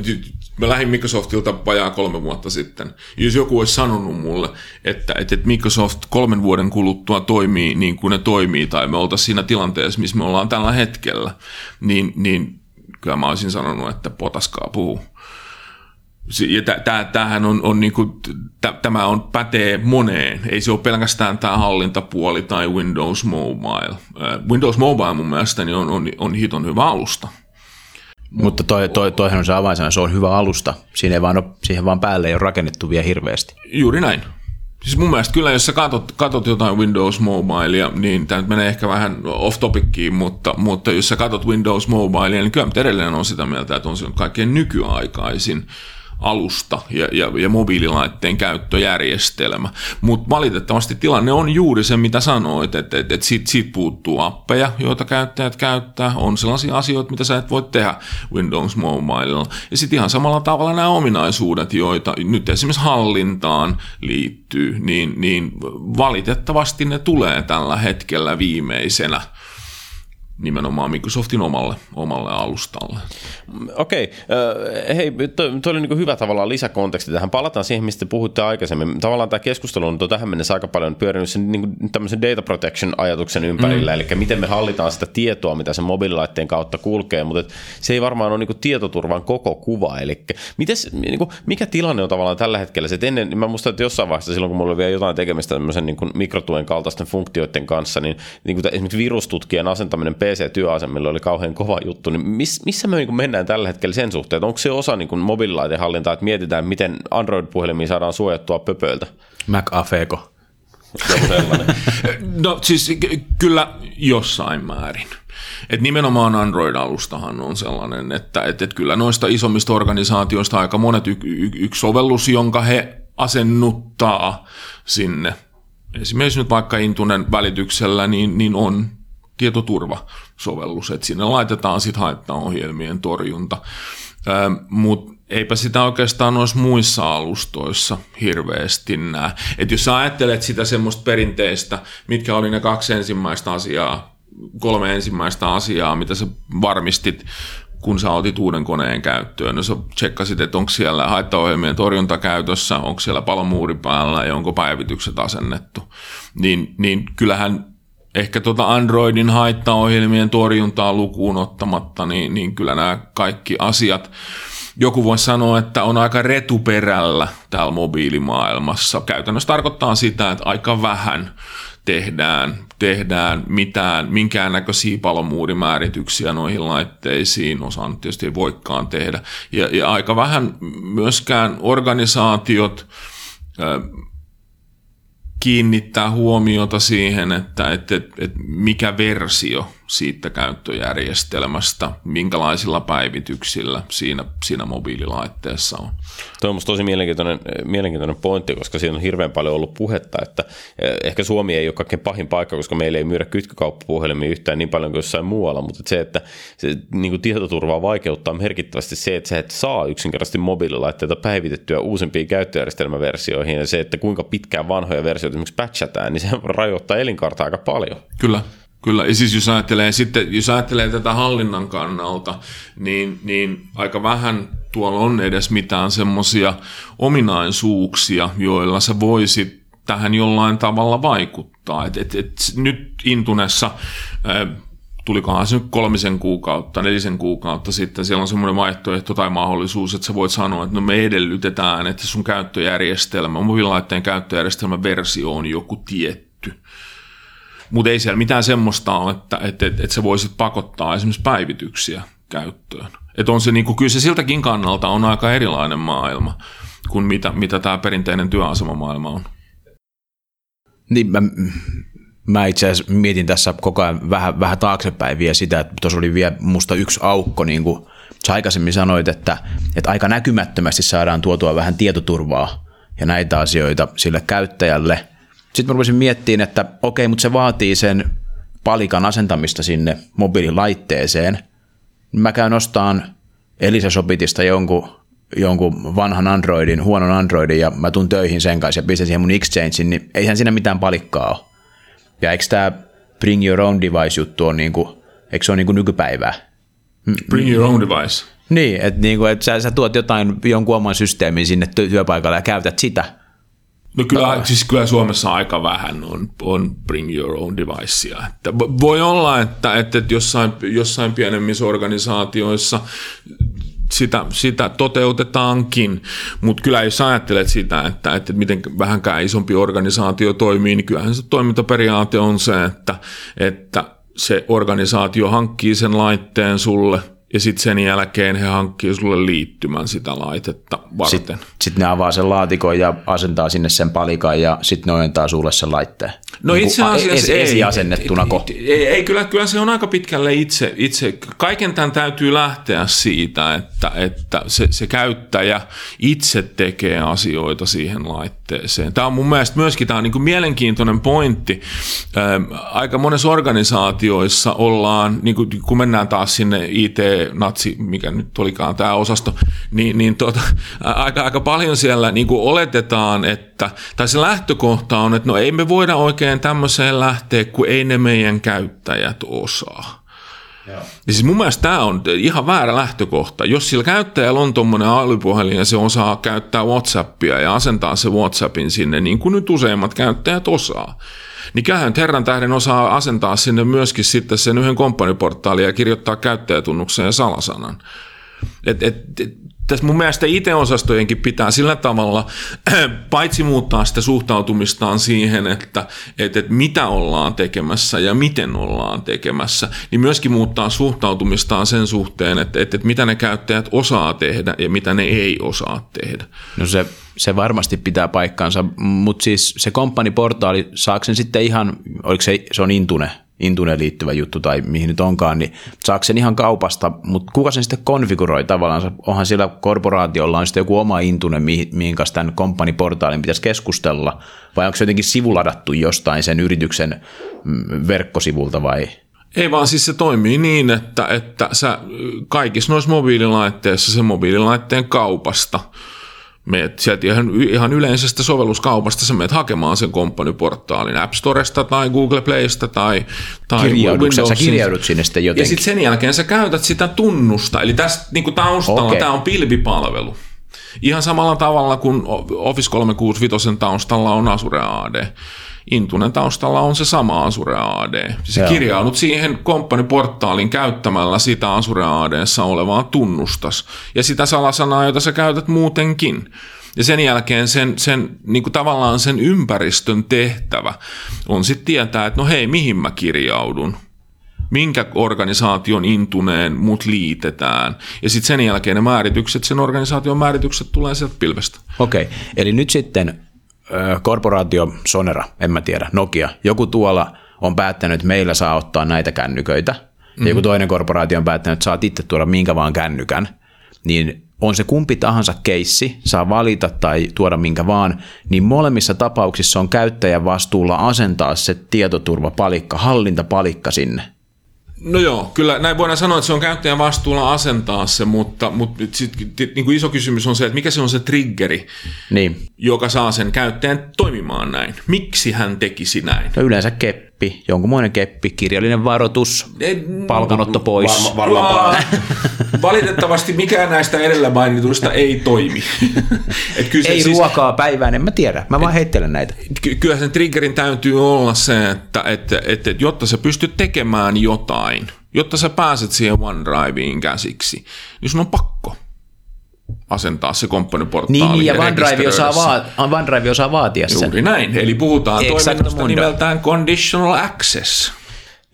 Speaker 3: Mä lähdin Microsoftilta vajaa kolme vuotta sitten. Jos joku olisi sanonut mulle, että, että Microsoft kolmen vuoden kuluttua toimii niin kuin ne toimii, tai me oltaisiin siinä tilanteessa, missä me ollaan tällä hetkellä, niin, niin kyllä mä olisin sanonut, että potaskaa puhuu. Ja tämähän on, on niin kuin, tämä on pätee moneen. Ei se ole pelkästään tämä hallintapuoli tai Windows Mobile. Windows Mobile mun mielestäni on, on, on hiton hyvä alusta.
Speaker 2: Mutta toi, toi, toihan on se avainsana, se on hyvä alusta. Siinä ei vaan ole, siihen vaan päälle ei ole rakennettu vielä hirveästi.
Speaker 3: Juuri näin. Siis mun mielestä kyllä, jos sä katot, katot jotain Windows Mobilea, niin tämä menee ehkä vähän off topiciin, mutta, mutta jos sä katot Windows Mobilea, niin kyllä edelleen on sitä mieltä, että on se kaikkein nykyaikaisin alusta ja, ja, ja mobiililaitteen käyttöjärjestelmä. Mutta valitettavasti tilanne on juuri se, mitä sanoit, että et, et siitä, siitä puuttuu appeja, joita käyttäjät käyttää. On sellaisia asioita, mitä sä et voi tehdä Windows Mobilella. Ja sitten ihan samalla tavalla nämä ominaisuudet, joita nyt esimerkiksi hallintaan liittyy, niin, niin valitettavasti ne tulee tällä hetkellä viimeisenä – nimenomaan Microsoftin omalle, omalle alustalle.
Speaker 1: Okei, okay. hei, toi, toi oli niin hyvä tavallaan lisäkonteksti tähän. Palataan siihen, mistä puhutte aikaisemmin. Tavallaan tämä keskustelu on tähän mennessä aika paljon pyörinyt sen niin kuin tämmöisen data protection-ajatuksen ympärillä, mm. eli miten me hallitaan sitä tietoa, mitä sen mobiililaitteen kautta kulkee, mutta se ei varmaan ole niin kuin tietoturvan koko kuva. Eli mites, niin kuin, mikä tilanne on tavallaan tällä hetkellä? Se, ennen, mä muistan, että jossain vaiheessa silloin, kun mulla oli vielä jotain tekemistä tämmöisen niin kuin mikrotuen kaltaisten funktioiden kanssa, niin, niin kuin esimerkiksi virustutkien asentaminen PC-työasemilla oli kauhean kova juttu, niin miss, missä me niin mennään tällä hetkellä sen suhteen? Onko se osa niin mobiililaitehallintaa, että mietitään, miten Android-puhelimia saadaan suojattua pöpöiltä?
Speaker 2: McAfeeko. *laughs*
Speaker 3: no siis kyllä jossain määrin. Et nimenomaan Android-alustahan on sellainen, että et, et kyllä noista isommista organisaatioista aika monet y- y- yksi sovellus, jonka he asennuttaa sinne, esimerkiksi nyt vaikka Intunen välityksellä, niin, niin on tietoturvasovellus, että sinne laitetaan sitten haittaohjelmien torjunta. Mutta eipä sitä oikeastaan noissa muissa alustoissa hirveästi näe. Että jos sä ajattelet sitä semmoista perinteistä, mitkä oli ne kaksi ensimmäistä asiaa, kolme ensimmäistä asiaa, mitä sä varmistit, kun sä otit uuden koneen käyttöön. No sä tsekkasit, että onko siellä haittaohjelmien torjunta käytössä, onko siellä palomuuri päällä ja onko päivitykset asennettu. Niin, niin kyllähän ehkä tuota Androidin haittaohjelmien torjuntaa lukuun ottamatta, niin, niin kyllä nämä kaikki asiat, joku voi sanoa, että on aika retuperällä täällä mobiilimaailmassa. Käytännössä tarkoittaa sitä, että aika vähän tehdään, tehdään mitään, minkäännäköisiä palomuurimäärityksiä noihin laitteisiin, osa nyt tietysti ei voikaan tehdä. Ja, ja aika vähän myöskään organisaatiot kiinnittää huomiota siihen, että, että, että, mikä versio siitä käyttöjärjestelmästä, minkälaisilla päivityksillä siinä, siinä mobiililaitteessa on.
Speaker 1: Tuo on tosi mielenkiintoinen, mielenkiintoinen pointti, koska siinä on hirveän paljon ollut puhetta, että eh, ehkä Suomi ei ole kaikkein pahin paikka, koska meillä ei myydä kytkykauppapuhelimia yhtään niin paljon kuin jossain muualla, mutta se, että se niin kuin tietoturvaa vaikeuttaa merkittävästi se, että sä et saa yksinkertaisesti mobiililaitteita päivitettyä uusimpiin käyttöjärjestelmäversioihin ja se, että kuinka pitkään vanhoja versioita esimerkiksi patchataan, niin se rajoittaa elinkaarta aika paljon.
Speaker 3: Kyllä, Kyllä, ja siis jos ajattelee, sitten, jos ajattelee tätä hallinnan kannalta, niin, niin aika vähän tuolla on edes mitään semmoisia ominaisuuksia, joilla sä voisit tähän jollain tavalla vaikuttaa. Et, et, et nyt Intunessa, tulikohan se nyt kolmisen kuukautta, nelisen kuukautta sitten, siellä on semmoinen vaihtoehto tai mahdollisuus, että sä voit sanoa, että no me edellytetään, että sun käyttöjärjestelmä, mobiililaitteen käyttöjärjestelmän versio on joku tietty mutta ei siellä mitään semmoista ole, että, että, että, että se voisit pakottaa esimerkiksi päivityksiä käyttöön. Että on se, niin kuin, kyllä se siltäkin kannalta on aika erilainen maailma kuin mitä, mitä tämä perinteinen työasemamaailma on.
Speaker 2: Niin, mä, mä itse asiassa mietin tässä koko ajan vähän, vähän taaksepäin vielä sitä, että tuossa oli vielä musta yksi aukko, niin kuin sä aikaisemmin sanoit, että, että aika näkymättömästi saadaan tuotua vähän tietoturvaa ja näitä asioita sille käyttäjälle – sitten mä rupesin miettimään, että okei, mutta se vaatii sen palikan asentamista sinne mobiililaitteeseen. Mä käyn ostaan Elisa Shopitista jonkun, jonkun vanhan Androidin, huonon Androidin, ja mä tuun töihin sen kanssa ja pistän siihen mun Exchangein, niin eihän siinä mitään palikkaa ole. Ja eikö tämä Bring Your Own Device-juttu on, niinku, eikö se ole niinku nykypäivää?
Speaker 3: Bring Your Own Device.
Speaker 2: Niin, että niinku, et sä, sä tuot jotain, jonkun oman systeemin sinne työpaikalle ja käytät sitä –
Speaker 3: No kyllä, siis kyllä Suomessa aika vähän on, on bring your own devicea. Että voi olla, että, että jossain, jossain pienemmissä organisaatioissa sitä, sitä toteutetaankin, mutta kyllä jos ajattelet sitä, että, että miten vähänkään isompi organisaatio toimii, niin kyllähän se toimintaperiaate on se, että, että se organisaatio hankkii sen laitteen sulle – ja sitten sen jälkeen he hankkii sulle liittymän sitä laitetta varten.
Speaker 2: Sitten, sitten ne avaa sen laatikon ja asentaa sinne sen palikan ja sitten ne ojentaa sulle sen laitteen.
Speaker 3: No niin itse asiassa
Speaker 2: ei. Esiasennettuna ko.
Speaker 3: Ei, ei, ei kyllä, kyllä se on aika pitkälle itse. itse. Kaiken tämän täytyy lähteä siitä, että, että se, se käyttäjä itse tekee asioita siihen laitteeseen. Tämä on mun mielestä myöskin tämä on niin kuin mielenkiintoinen pointti. Aika monessa organisaatioissa ollaan, niin kuin, kun mennään taas sinne IT natsi, mikä nyt olikaan tämä osasto, niin, niin tota, aika, aika paljon siellä niin kuin oletetaan, että, tai se lähtökohta on, että no ei me voida oikein tämmöiseen lähteä, kun ei ne meidän käyttäjät osaa. Ja siis mun mielestä tämä on ihan väärä lähtökohta. Jos sillä käyttäjällä on tuommoinen älypuhelin ja se osaa käyttää Whatsappia ja asentaa se Whatsappin sinne, niin kuin nyt useimmat käyttäjät osaa, niin kyllähän herran tähden osaa asentaa sinne myöskin sitten sen yhden komppaniportaalin ja kirjoittaa käyttäjätunnuksen ja salasanan. Et, et, et, tässä mun mielestä IT-osastojenkin pitää sillä tavalla *clears throat* paitsi muuttaa sitä suhtautumistaan siihen, että, että, että mitä ollaan tekemässä ja miten ollaan tekemässä, niin myöskin muuttaa suhtautumistaan sen suhteen, että, että, että mitä ne käyttäjät osaa tehdä ja mitä ne ei osaa tehdä.
Speaker 2: No se, se varmasti pitää paikkansa, mutta siis se komppaniportaali, saako sen sitten ihan, oliko se, se on Intune, Intuneen liittyvä juttu tai mihin nyt onkaan, niin saako sen ihan kaupasta, mutta kuka sen sitten konfiguroi tavallaan? Onhan siellä korporaatiolla on sitten joku oma Intune, mihin kanssa tämän komppaniportaalin pitäisi keskustella, vai onko se jotenkin sivuladattu jostain sen yrityksen mm, verkkosivulta vai?
Speaker 3: Ei vaan siis se toimii niin, että, että sä kaikissa noissa mobiililaitteissa se mobiililaitteen kaupasta Meet sieltä ihan, ihan yleisestä sovelluskaupasta, sä meet hakemaan sen komppaniportaalin App Storesta tai Google Playsta tai, tai
Speaker 2: Kirjaudutko sä kirjaudut sinne sitten jotenkin?
Speaker 3: Ja sitten sen jälkeen sä käytät sitä tunnusta, eli tässä niin taustalla okay. tämä on pilvipalvelu. Ihan samalla tavalla kuin Office 365 taustalla on Azure AD. Intunen taustalla on se sama Azure AD. Se Joo. kirjaudut siihen komppaniportaalin käyttämällä sitä Azure ADssa olevaa tunnustas ja sitä salasanaa, jota sä käytät muutenkin. Ja sen jälkeen sen, sen niin kuin tavallaan sen ympäristön tehtävä on sitten tietää, että no hei, mihin mä kirjaudun minkä organisaation intuneen mut liitetään. Ja sitten sen jälkeen ne määritykset, sen organisaation määritykset tulee sieltä pilvestä.
Speaker 2: Okei, eli nyt sitten korporaatio Sonera, en mä tiedä, Nokia, joku tuolla on päättänyt, että meillä saa ottaa näitä kännyköitä, mm-hmm. ja joku mhm. toinen korporaatio on päättänyt, että saat itse tuoda minkä vaan kännykän, niin on se kumpi tahansa keissi, saa valita tai tuoda minkä vaan, niin molemmissa tapauksissa on käyttäjän vastuulla asentaa se tietoturvapalikka, hallintapalikka sinne.
Speaker 3: No joo, kyllä näin voidaan sanoa, että se on käyttäjän vastuulla asentaa se, mutta, mutta sit, niin kuin iso kysymys on se, että mikä se on se triggeri, niin. joka saa sen käyttäjän toimimaan näin. Miksi hän tekisi näin?
Speaker 2: No yleensä keppi, jonkunmoinen keppi, kirjallinen varoitus, palkanotto pois.
Speaker 3: Var, varmaan *laughs* Valitettavasti mikään näistä edellä mainituista ei toimi. *laughs*
Speaker 2: Et kyllä ei siis, ruokaa päivään, en mä tiedä. Mä vaan heittelen näitä.
Speaker 3: Ky- kyllä sen triggerin täytyy olla se, että, että, että, että jotta sä pystyt tekemään jotain, jotta sä pääset siihen OneDriveen käsiksi, niin sun on pakko asentaa se komppaniportaali.
Speaker 2: Niin, ja OneDrive osaa, vaat- OneDrive osaa vaatia sen.
Speaker 3: Juuri näin, eli puhutaan toiminnosta nimeltään Conditional Access.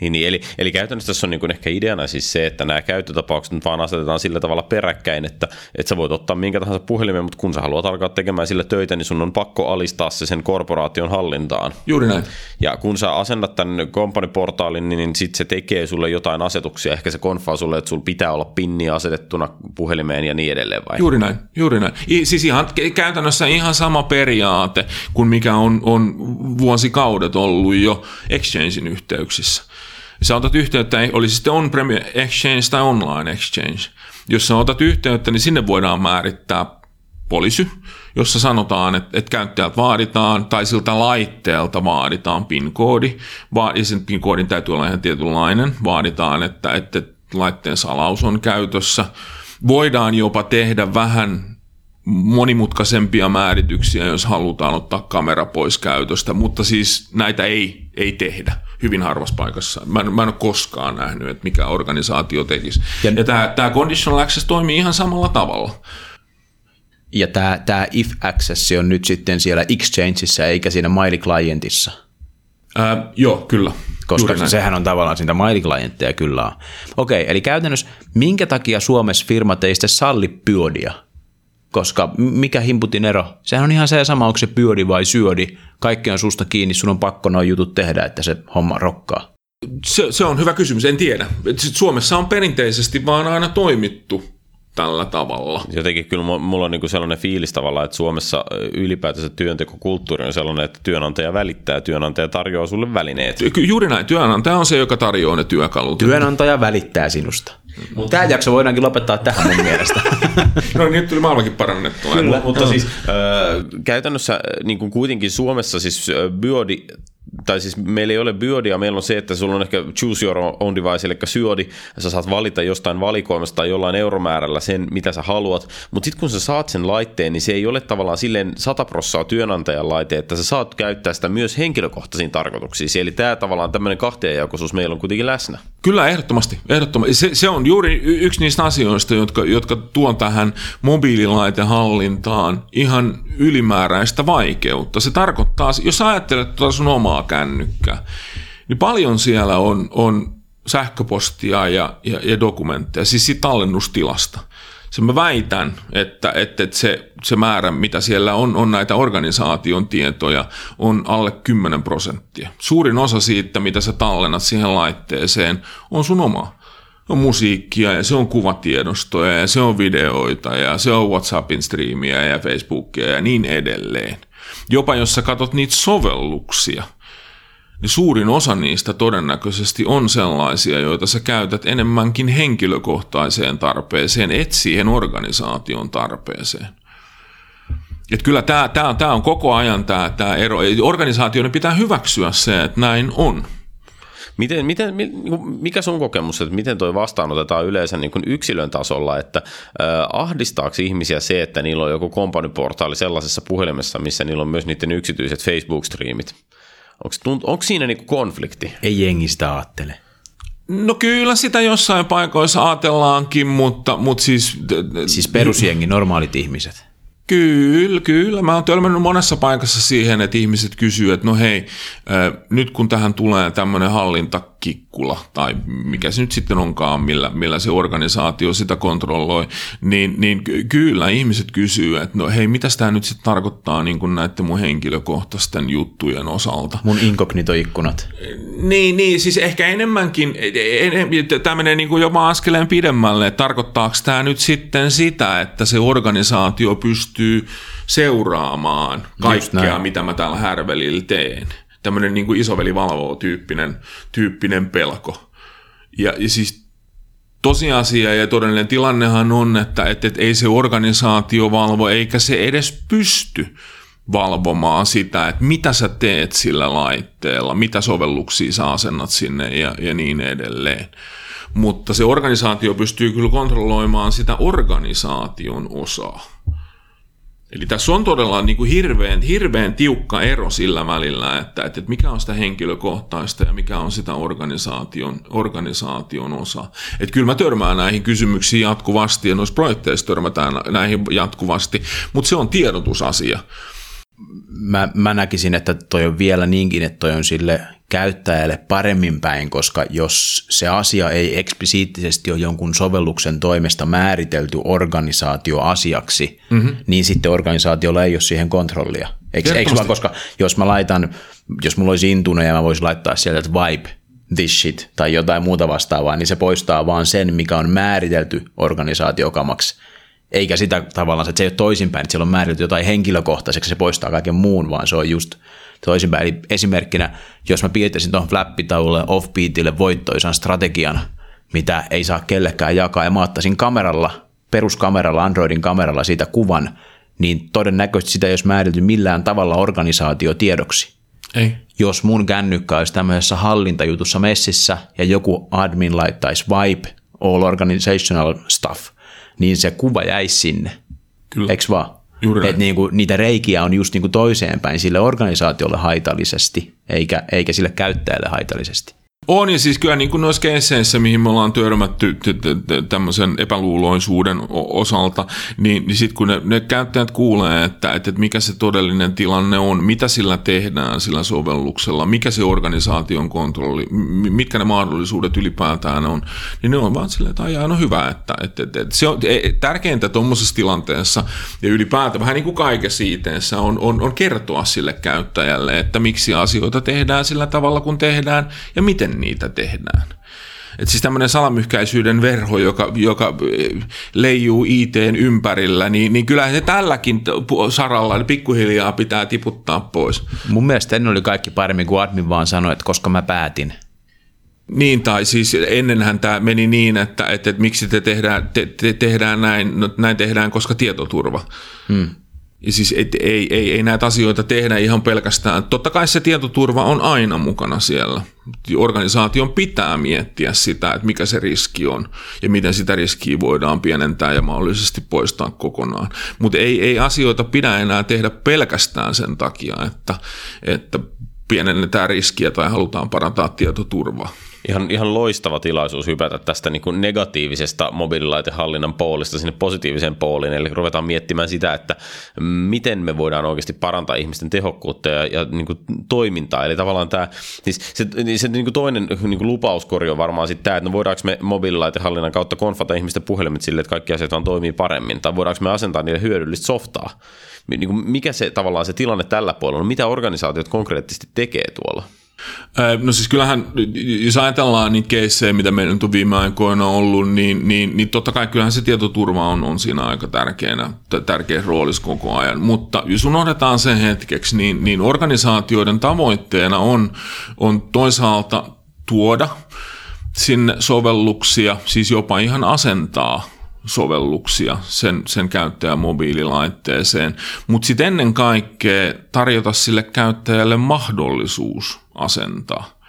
Speaker 1: Niin, niin eli, eli käytännössä tässä on niin kuin ehkä ideana siis se, että nämä käyttötapaukset nyt vaan asetetaan sillä tavalla peräkkäin, että, että sä voit ottaa minkä tahansa puhelimen, mutta kun sä haluat alkaa tekemään sillä töitä, niin sun on pakko alistaa se sen korporaation hallintaan.
Speaker 3: Juuri näin.
Speaker 1: Ja kun sä asennat tämän kompaniportaalin, niin, niin sitten se tekee sulle jotain asetuksia. Ehkä se konfaa sulle, että sulla pitää olla pinni asetettuna puhelimeen ja niin edelleen. Vai?
Speaker 3: Juuri näin, juuri näin. I, siis ihan, käytännössä ihan sama periaate kuin mikä on, on vuosikaudet ollut jo Exchangein yhteyksissä sä otat yhteyttä, oli sitten on-prem exchange tai online exchange. Jos sä otat yhteyttä, niin sinne voidaan määrittää policy, jossa sanotaan, että, että käyttäjältä vaaditaan tai siltä laitteelta vaaditaan PIN-koodi, ja sen PIN-koodin täytyy olla ihan tietynlainen, vaaditaan, että, että laitteen salaus on käytössä. Voidaan jopa tehdä vähän monimutkaisempia määrityksiä, jos halutaan ottaa kamera pois käytöstä, mutta siis näitä ei, ei tehdä hyvin harvassa paikassa. Mä en, mä en ole koskaan nähnyt, että mikä organisaatio tekisi. Ja, ja tämä, tämä conditional access toimii ihan samalla tavalla.
Speaker 2: Ja tämä, tämä if access on nyt sitten siellä Exchangeissa eikä siinä Maili Clientissa.
Speaker 3: Ää, joo, kyllä.
Speaker 2: Koska sehän on tavallaan siitä Maili Clientteja kyllä on. Okei, eli käytännössä minkä takia Suomessa firmat ei sitten salli pyödiä? Koska mikä himputin ero? Sehän on ihan se sama, onko se pyödi vai syödi. Kaikki on susta kiinni, sun on pakko noin jutut tehdä, että se homma rokkaa.
Speaker 3: Se, se on hyvä kysymys, en tiedä. Suomessa on perinteisesti vaan aina toimittu tällä tavalla.
Speaker 1: Jotenkin kyllä mulla on niin sellainen fiilis tavallaan, että Suomessa ylipäätänsä työntekokulttuuri on sellainen, että työnantaja välittää, työnantaja tarjoaa sulle välineet.
Speaker 3: Juuri näin, työnantaja on se, joka tarjoaa ne työkalut.
Speaker 2: Työnantaja välittää sinusta. Mutta Tämä jakso voidaankin lopettaa tähän mun mielestä. *laughs*
Speaker 3: no nyt tuli maailmankin parannettua.
Speaker 1: Kyllä, mutta siis äh, käytännössä niin kuin kuitenkin Suomessa siis biodi tai siis meillä ei ole biodia, meillä on se, että sulla on ehkä choose your own device, eli syodi, sä saat valita jostain valikoimasta tai jollain euromäärällä sen, mitä sä haluat, mutta sitten kun sä saat sen laitteen, niin se ei ole tavallaan silleen 100 prossaa työnantajan laite, että sä saat käyttää sitä myös henkilökohtaisiin tarkoituksiin, eli tämä tavallaan tämmöinen kahtiajakoisuus meillä on kuitenkin läsnä.
Speaker 3: Kyllä, ehdottomasti. ehdottomasti. Se, se on juuri yksi niistä asioista, jotka, jotka tuon tähän mobiililaitehallintaan ihan ylimääräistä vaikeutta. Se tarkoittaa, jos ajattelet tuota sun omaa kännykkää, niin paljon siellä on, on sähköpostia ja, ja, ja dokumentteja, siis siitä tallennustilasta. Se mä väitän, että, että, että se, se määrä, mitä siellä on, on näitä organisaation tietoja, on alle 10 prosenttia. Suurin osa siitä, mitä sä tallennat siihen laitteeseen, on sun oma on musiikkia ja se on kuvatiedostoja ja se on videoita ja se on WhatsAppin striimiä ja Facebookia ja niin edelleen. Jopa jos sä katsot niitä sovelluksia, niin suurin osa niistä todennäköisesti on sellaisia, joita sä käytät enemmänkin henkilökohtaiseen tarpeeseen, et siihen organisaation tarpeeseen. Että kyllä tämä, tämä, tämä on koko ajan tämä, ero. Organisaatioiden pitää hyväksyä se, että näin on.
Speaker 1: Miten, miten, niinku, mikä sun kokemus, että miten toi vastaanotetaan yleensä niin kuin yksilön tasolla, että äh, ahdistaako ihmisiä se, että niillä on joku kompaniportaali sellaisessa puhelimessa, missä niillä on myös niiden yksityiset Facebook-striimit? Onko, onko siinä niin konflikti?
Speaker 2: Ei jengistä ajattele.
Speaker 3: No kyllä sitä jossain paikoissa ajatellaankin, mutta, mutta siis...
Speaker 2: Siis perusjengi, normaalit ihmiset.
Speaker 3: Kyllä, kyllä. Mä oon törmännyt monessa paikassa siihen, että ihmiset kysyvät, että no hei, nyt kun tähän tulee tämmöinen hallintakikkula, tai mikä se nyt sitten onkaan, millä, millä se organisaatio sitä kontrolloi, niin, niin kyllä ihmiset kysyvät, että no hei, mitä tämä nyt sitten tarkoittaa niin kuin näiden mun henkilökohtaisten juttujen osalta.
Speaker 2: Mun inkognitoikkunat.
Speaker 3: Niin, niin, siis ehkä enemmänkin, tämä menee niin kuin jopa askeleen pidemmälle, että tarkoittaako tämä nyt sitten sitä, että se organisaatio pystyy pystyy seuraamaan kaikkea, mitä mä täällä härvelillä teen. Tämmöinen niin isoveli valvoo tyyppinen, tyyppinen pelko. Ja, ja siis tosiasia ja todellinen tilannehan on, että, että, että ei se organisaatio valvo eikä se edes pysty valvomaan sitä, että mitä sä teet sillä laitteella, mitä sovelluksia sä asennat sinne ja, ja niin edelleen. Mutta se organisaatio pystyy kyllä kontrolloimaan sitä organisaation osaa. Eli tässä on todella niin kuin hirveän, hirveän tiukka ero sillä välillä, että, että mikä on sitä henkilökohtaista ja mikä on sitä organisaation, organisaation osa. Että kyllä mä törmään näihin kysymyksiin jatkuvasti ja noissa projekteissa törmätään näihin jatkuvasti, mutta se on tiedotusasia.
Speaker 2: Mä, mä näkisin, että toi on vielä niinkin, että toi on sille käyttäjälle paremmin päin, koska jos se asia ei eksplisiittisesti ole jonkun sovelluksen toimesta määritelty organisaatioasiaksi, mm-hmm. niin sitten organisaatiolla ei ole siihen kontrollia. Eikö, eikö vaan, koska jos mä laitan, jos mulla olisi Intune ja mä voisin laittaa sieltä, että vibe this shit tai jotain muuta vastaavaa, niin se poistaa vaan sen, mikä on määritelty organisaatiokamaksi. Eikä sitä tavallaan, että se ei ole toisinpäin, että siellä on määritelty jotain henkilökohtaiseksi, se poistaa kaiken muun, vaan se on just – toisinpäin. Eli esimerkkinä, jos mä piirtäisin tuohon flappitaululle offbeatille voittoisan strategian, mitä ei saa kellekään jakaa, ja mä ottaisin kameralla, peruskameralla, Androidin kameralla siitä kuvan, niin todennäköisesti sitä ei olisi määritelty millään tavalla organisaatiotiedoksi.
Speaker 3: Ei.
Speaker 2: Jos mun kännykkä olisi tämmöisessä hallintajutussa messissä ja joku admin laittaisi vibe, all organizational stuff, niin se kuva jäisi sinne. Kyllä. Eiks vaan? Juuri että niinku, niitä reikiä on just niinku toiseen päin sille organisaatiolle haitallisesti, eikä, eikä sille käyttäjälle haitallisesti.
Speaker 3: On, ja siis kyllä niin kuin noissa keisseissä, mihin me ollaan törmätty tämmöisen epäluuloisuuden osalta, niin, niin sitten kun ne, ne käyttäjät kuulee, että, että mikä se todellinen tilanne on, mitä sillä tehdään sillä sovelluksella, mikä se organisaation kontrolli, mitkä ne mahdollisuudet ylipäätään on, niin ne on vaan silleen, että aijaa, no hyvä, että, että, että, että se on e, tärkeintä tuommoisessa tilanteessa ja ylipäätään vähän niin kuin kaikessa ITssä on, on, on kertoa sille käyttäjälle, että miksi asioita tehdään sillä tavalla, kun tehdään ja miten miten niitä tehdään. Et siis tämmöinen salamyhkäisyyden verho, joka, joka eh, leijuu ITn ympärillä, niin, niin kyllähän se tälläkin saralla niin pikkuhiljaa pitää tiputtaa pois.
Speaker 2: Mun mielestä ennen oli kaikki paremmin kuin admin vaan sanoi, että koska mä päätin.
Speaker 3: Niin, tai siis ennenhän tämä meni niin, että, että, että miksi te tehdään, te, te tehdään näin, no, näin tehdään, koska tietoturva. Hmm. Siis et, ei, ei, ei näitä asioita tehdä ihan pelkästään. Totta kai se tietoturva on aina mukana siellä. Organisaation pitää miettiä sitä, että mikä se riski on ja miten sitä riskiä voidaan pienentää ja mahdollisesti poistaa kokonaan. Mutta ei, ei asioita pidä enää tehdä pelkästään sen takia, että, että pienennetään riskiä tai halutaan parantaa tietoturvaa.
Speaker 1: Ihan, ihan loistava tilaisuus hypätä tästä niin kuin negatiivisesta mobiililaitehallinnan poolista sinne positiiviseen pooliin, eli ruvetaan miettimään sitä, että miten me voidaan oikeasti parantaa ihmisten tehokkuutta ja, ja niin kuin toimintaa, eli tavallaan tämä, siis se, se niin kuin toinen niin kuin lupauskori on varmaan sitten tämä, että no voidaanko me mobiililaitehallinnan kautta konfata ihmisten puhelimet sille, että kaikki asiat vaan toimii paremmin, tai voidaanko me asentaa niille hyödyllistä softaa, niin kuin mikä se tavallaan se tilanne tällä puolella on, mitä organisaatiot konkreettisesti tekee tuolla?
Speaker 3: No siis kyllähän, jos ajatellaan niitä keissejä, mitä meillä nyt on viime aikoina ollut, niin, niin, niin totta kai kyllähän se tietoturva on, on siinä aika tärkeänä, tärkeä roolissa koko ajan. Mutta jos unohdetaan sen hetkeksi, niin, niin organisaatioiden tavoitteena on, on toisaalta tuoda sinne sovelluksia, siis jopa ihan asentaa sovelluksia sen, sen käyttäjän mobiililaitteeseen, mutta sitten ennen kaikkea tarjota sille käyttäjälle mahdollisuus asentaa.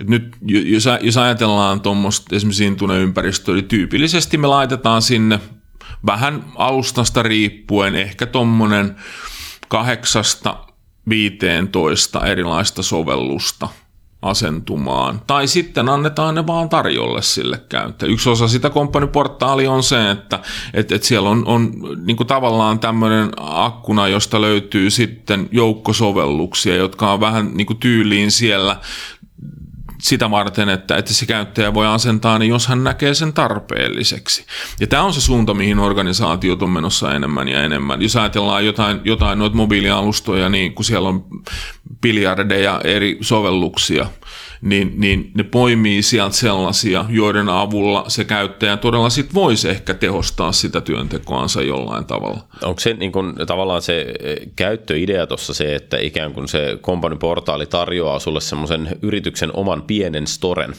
Speaker 3: Et nyt jos, jos ajatellaan tuommoista esimerkiksi Intune-ympäristöä, niin tyypillisesti me laitetaan sinne vähän alustasta riippuen ehkä tuommoinen kahdeksasta 15 erilaista sovellusta asentumaan. Tai sitten annetaan ne vaan tarjolle sille käyttäjälle. Yksi osa sitä komppaniportaalia on se, että et, et siellä on, on niin kuin tavallaan tämmöinen akkuna, josta löytyy sitten joukkosovelluksia, jotka on vähän niin kuin tyyliin siellä sitä varten, että, että se käyttäjä voi asentaa, niin jos hän näkee sen tarpeelliseksi. Ja tämä on se suunta, mihin organisaatiot on menossa enemmän ja enemmän. Jos ajatellaan jotain, jotain noita mobiilialustoja, niin kun siellä on biljardeja eri sovelluksia – niin, niin ne poimii sieltä sellaisia, joiden avulla se käyttäjä todella sit voisi ehkä tehostaa sitä työntekoansa jollain tavalla.
Speaker 1: Onko se niin kun, tavallaan se eh, käyttöidea tuossa se, että ikään kuin se kompaniportaali tarjoaa sulle semmoisen yrityksen oman pienen storen,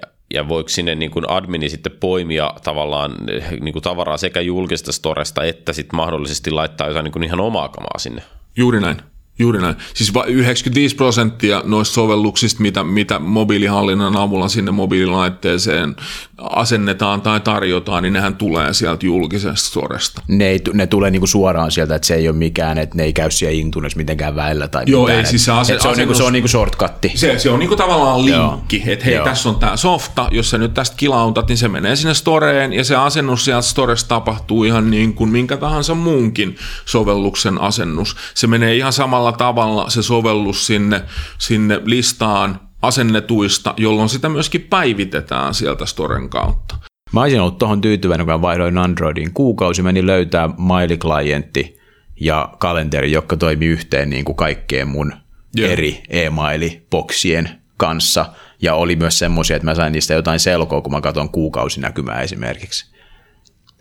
Speaker 1: ja, ja voiko sinne niin kuin admini sitten poimia tavallaan eh, niin kuin tavaraa sekä julkista storesta, että sitten mahdollisesti laittaa jotain niin kuin ihan omaa kamaa sinne?
Speaker 3: Juuri näin. Juuri näin. Siis 95 prosenttia noista sovelluksista, mitä, mitä mobiilihallinnan avulla sinne mobiililaitteeseen asennetaan tai tarjotaan, niin nehän tulee sieltä julkisesta storesta.
Speaker 2: Ne, ei, ne tulee niinku suoraan sieltä, että se ei ole mikään, että ne ei käy siellä Intunes mitenkään väillä tai
Speaker 3: Joo,
Speaker 2: mitään.
Speaker 3: ei, siis se, ase-
Speaker 2: se, on, niinku, se on niinku shortcutti.
Speaker 3: Se, se on niinku tavallaan linkki, että hei, Joo. tässä on tämä softa, jos sä nyt tästä kilautat, niin se menee sinne storeen ja se asennus sieltä storesta tapahtuu ihan niin kuin minkä tahansa muunkin sovelluksen asennus. Se menee ihan samalla tavalla se sovellus sinne, sinne listaan asennetuista, jolloin sitä myöskin päivitetään sieltä Storen kautta.
Speaker 2: Mä olisin ollut tuohon tyytyväinen, kun vaihdoin Androidin. Kuukausi meni löytää maili-klientti ja kalenteri, jotka toimi yhteen niin kuin kaikkeen mun yeah. eri e-mailiboksien kanssa. Ja oli myös semmoisia, että mä sain niistä jotain selkoa, kun mä katson kuukausinäkymää esimerkiksi.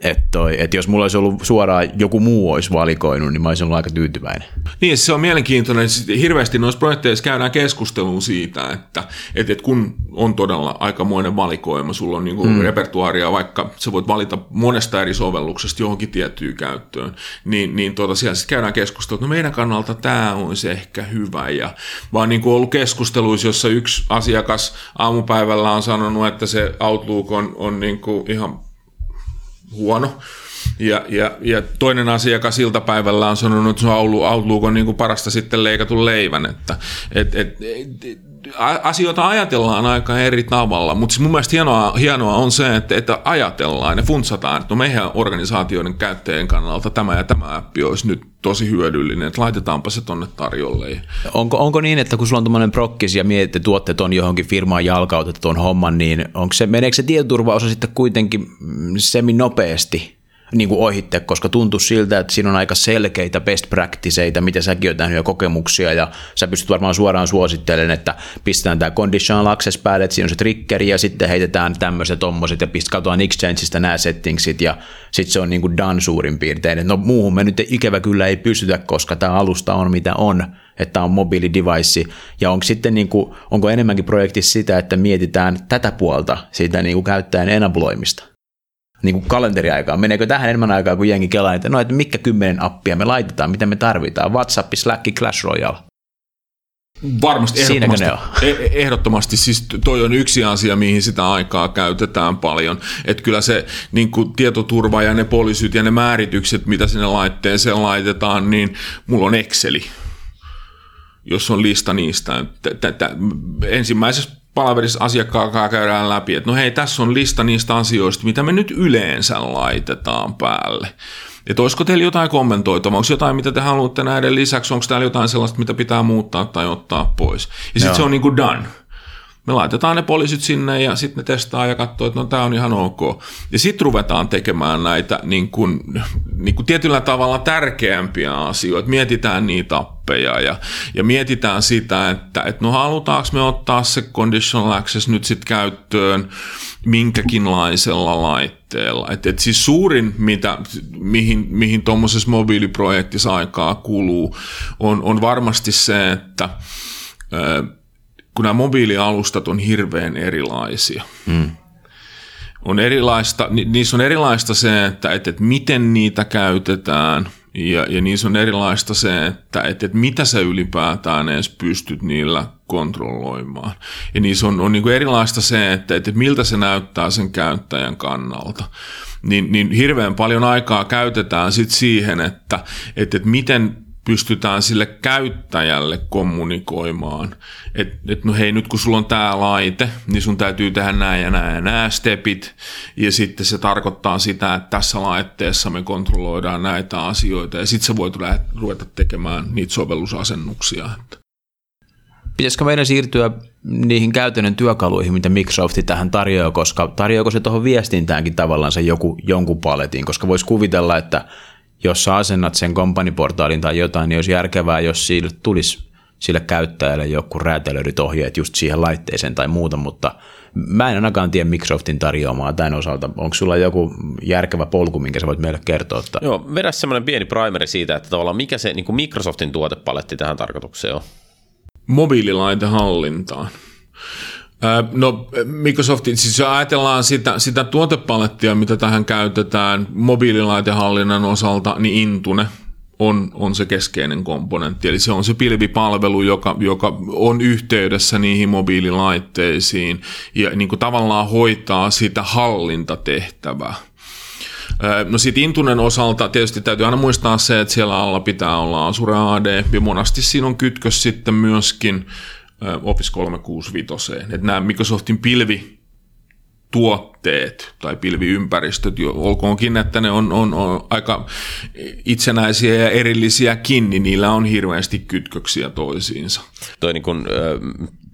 Speaker 2: Että toi, et jos mulla olisi ollut suoraan joku muu olisi valikoinut, niin mä olisin ollut aika tyytyväinen.
Speaker 3: Niin, se on mielenkiintoinen. Hirveästi noissa projekteissa käydään keskusteluun siitä, että et, et kun on todella aikamoinen valikoima, sulla on niinku mm. repertuaaria, vaikka sä voit valita monesta eri sovelluksesta johonkin tiettyyn käyttöön, niin, niin tuota, siellä sitten käydään keskustelua, että no meidän kannalta tämä olisi ehkä hyvä. Ja vaan niinku ollut keskusteluissa, jossa yksi asiakas aamupäivällä on sanonut, että se Outlook on, on niinku ihan huono. Ja, ja, ja toinen asiakas iltapäivällä on sanonut, että Outlook on niin kuin parasta sitten leikatun leivän. Että, et, et, et, asioita ajatellaan aika eri tavalla, mutta siis mun mielestä hienoa, hienoa on se, että, että ajatellaan ja funtsataan, että no meidän organisaatioiden käyttäjien kannalta tämä ja tämä appi olisi nyt tosi hyödyllinen, että laitetaanpa se tonne tarjolle.
Speaker 2: Onko, onko niin, että kun sulla on tuommoinen prokkis ja mietit, että tuotteet on johonkin firmaan jalkautettu tuon homman, niin onko se, meneekö se tietoturvaosa sitten kuitenkin semi nopeasti niin kuin ohitte, koska tuntuu siltä, että siinä on aika selkeitä best practiceita, mitä säkin oot nähnyt kokemuksia, ja sä pystyt varmaan suoraan suosittelemaan, että pistetään tämä conditional access päälle, että siinä on se triggeri, ja sitten heitetään tämmöiset tommoset, ja pist, katsotaan Exchangeista nämä settingsit, ja sitten se on niin kuin done suurin piirtein. No muuhun me nyt ikävä kyllä ei pystytä, koska tämä alusta on mitä on, että on mobiilidevice, ja onko sitten niin kuin, onko enemmänkin projektissa sitä, että mietitään tätä puolta siitä niin kuin käyttäjän enabloimista? Niin kuin kalenteriaikaa. Meneekö tähän enemmän aikaa kuin jengi kelaa, että no, että mikä kymmenen appia me laitetaan, mitä me tarvitaan, WhatsApp, Slack, Clash Royale.
Speaker 3: Varmasti, ehdottomasti, e- ehdottomasti. Siis toi on yksi asia, mihin sitä aikaa käytetään paljon. Että kyllä se niin kuin tietoturva ja ne poliisit ja ne määritykset, mitä sinne laitteeseen laitetaan, niin mulla on Exceli, jos on lista niistä. Ensimmäisessä palaverissa asiakkaan kanssa käydään läpi, että no hei, tässä on lista niistä asioista, mitä me nyt yleensä laitetaan päälle. Että olisiko teillä jotain kommentoitavaa, onko jotain, mitä te haluatte näiden lisäksi, onko täällä jotain sellaista, mitä pitää muuttaa tai ottaa pois. Ja sitten se on niin kuin done me laitetaan ne poliisit sinne ja sitten ne testaa ja katsoo, että no tämä on ihan ok. Ja sitten ruvetaan tekemään näitä niin kuin, niin kuin tietyllä tavalla tärkeämpiä asioita. Mietitään niitä appeja ja, ja mietitään sitä, että, että no halutaanko me ottaa se conditional access nyt sitten käyttöön minkäkinlaisella laitteella. Et, et siis suurin, mitä, mihin, mihin tuommoisessa mobiiliprojektissa aikaa kuluu, on, on varmasti se, että kun nämä mobiilialustat on hirveän erilaisia. Hmm. on erilaista, niissä on erilaista se, että, että, että miten niitä käytetään – ja, ja niissä on erilaista se, että, että, että mitä sä ylipäätään edes pystyt niillä kontrolloimaan. Ja niissä on, on niin kuin erilaista se, että, että miltä se näyttää sen käyttäjän kannalta. Niin, niin hirveän paljon aikaa käytetään sit siihen, että, että, että miten pystytään sille käyttäjälle kommunikoimaan, että et no hei nyt kun sulla on tämä laite, niin sun täytyy tehdä nämä ja nämä ja nämä stepit, ja sitten se tarkoittaa sitä, että tässä laitteessa me kontrolloidaan näitä asioita, ja sitten sä voit ruveta tekemään niitä sovellusasennuksia.
Speaker 2: Pitäisikö meidän siirtyä niihin käytännön työkaluihin, mitä Microsoft tähän tarjoaa, koska tarjoako se tuohon viestintäänkin tavallaan se joku, jonkun paletin, koska voisi kuvitella, että jos sä asennat sen kompaniportaalin tai jotain, niin olisi järkevää, jos sille tulisi sille käyttäjälle joku räätälöidyt ohjeet just siihen laitteeseen tai muuta, mutta mä en ainakaan tiedä Microsoftin tarjoamaa tämän osalta. Onko sulla joku järkevä polku, minkä sä voit meille kertoa? Että...
Speaker 1: Joo, vedä semmoinen pieni primeri siitä, että tavallaan mikä se niin kuin Microsoftin tuotepaletti tähän tarkoitukseen on.
Speaker 3: Mobiililaitehallintaan. No Microsoftin, siis jos ajatellaan sitä, sitä tuotepalettia, mitä tähän käytetään mobiililaitehallinnan osalta, niin Intune on, on se keskeinen komponentti. Eli se on se pilvipalvelu, joka, joka on yhteydessä niihin mobiililaitteisiin ja niin kuin tavallaan hoitaa sitä hallintatehtävää. No sitten Intunen osalta tietysti täytyy aina muistaa se, että siellä alla pitää olla Azure AD, ja monasti siinä on kytkös sitten myöskin Office 365. Että nämä Microsoftin pilvi tuotteet tai pilviympäristöt, olkoonkin, että ne on, on, on aika itsenäisiä ja erillisiäkin, niin niillä on hirveästi kytköksiä toisiinsa.
Speaker 1: Toi niin kun,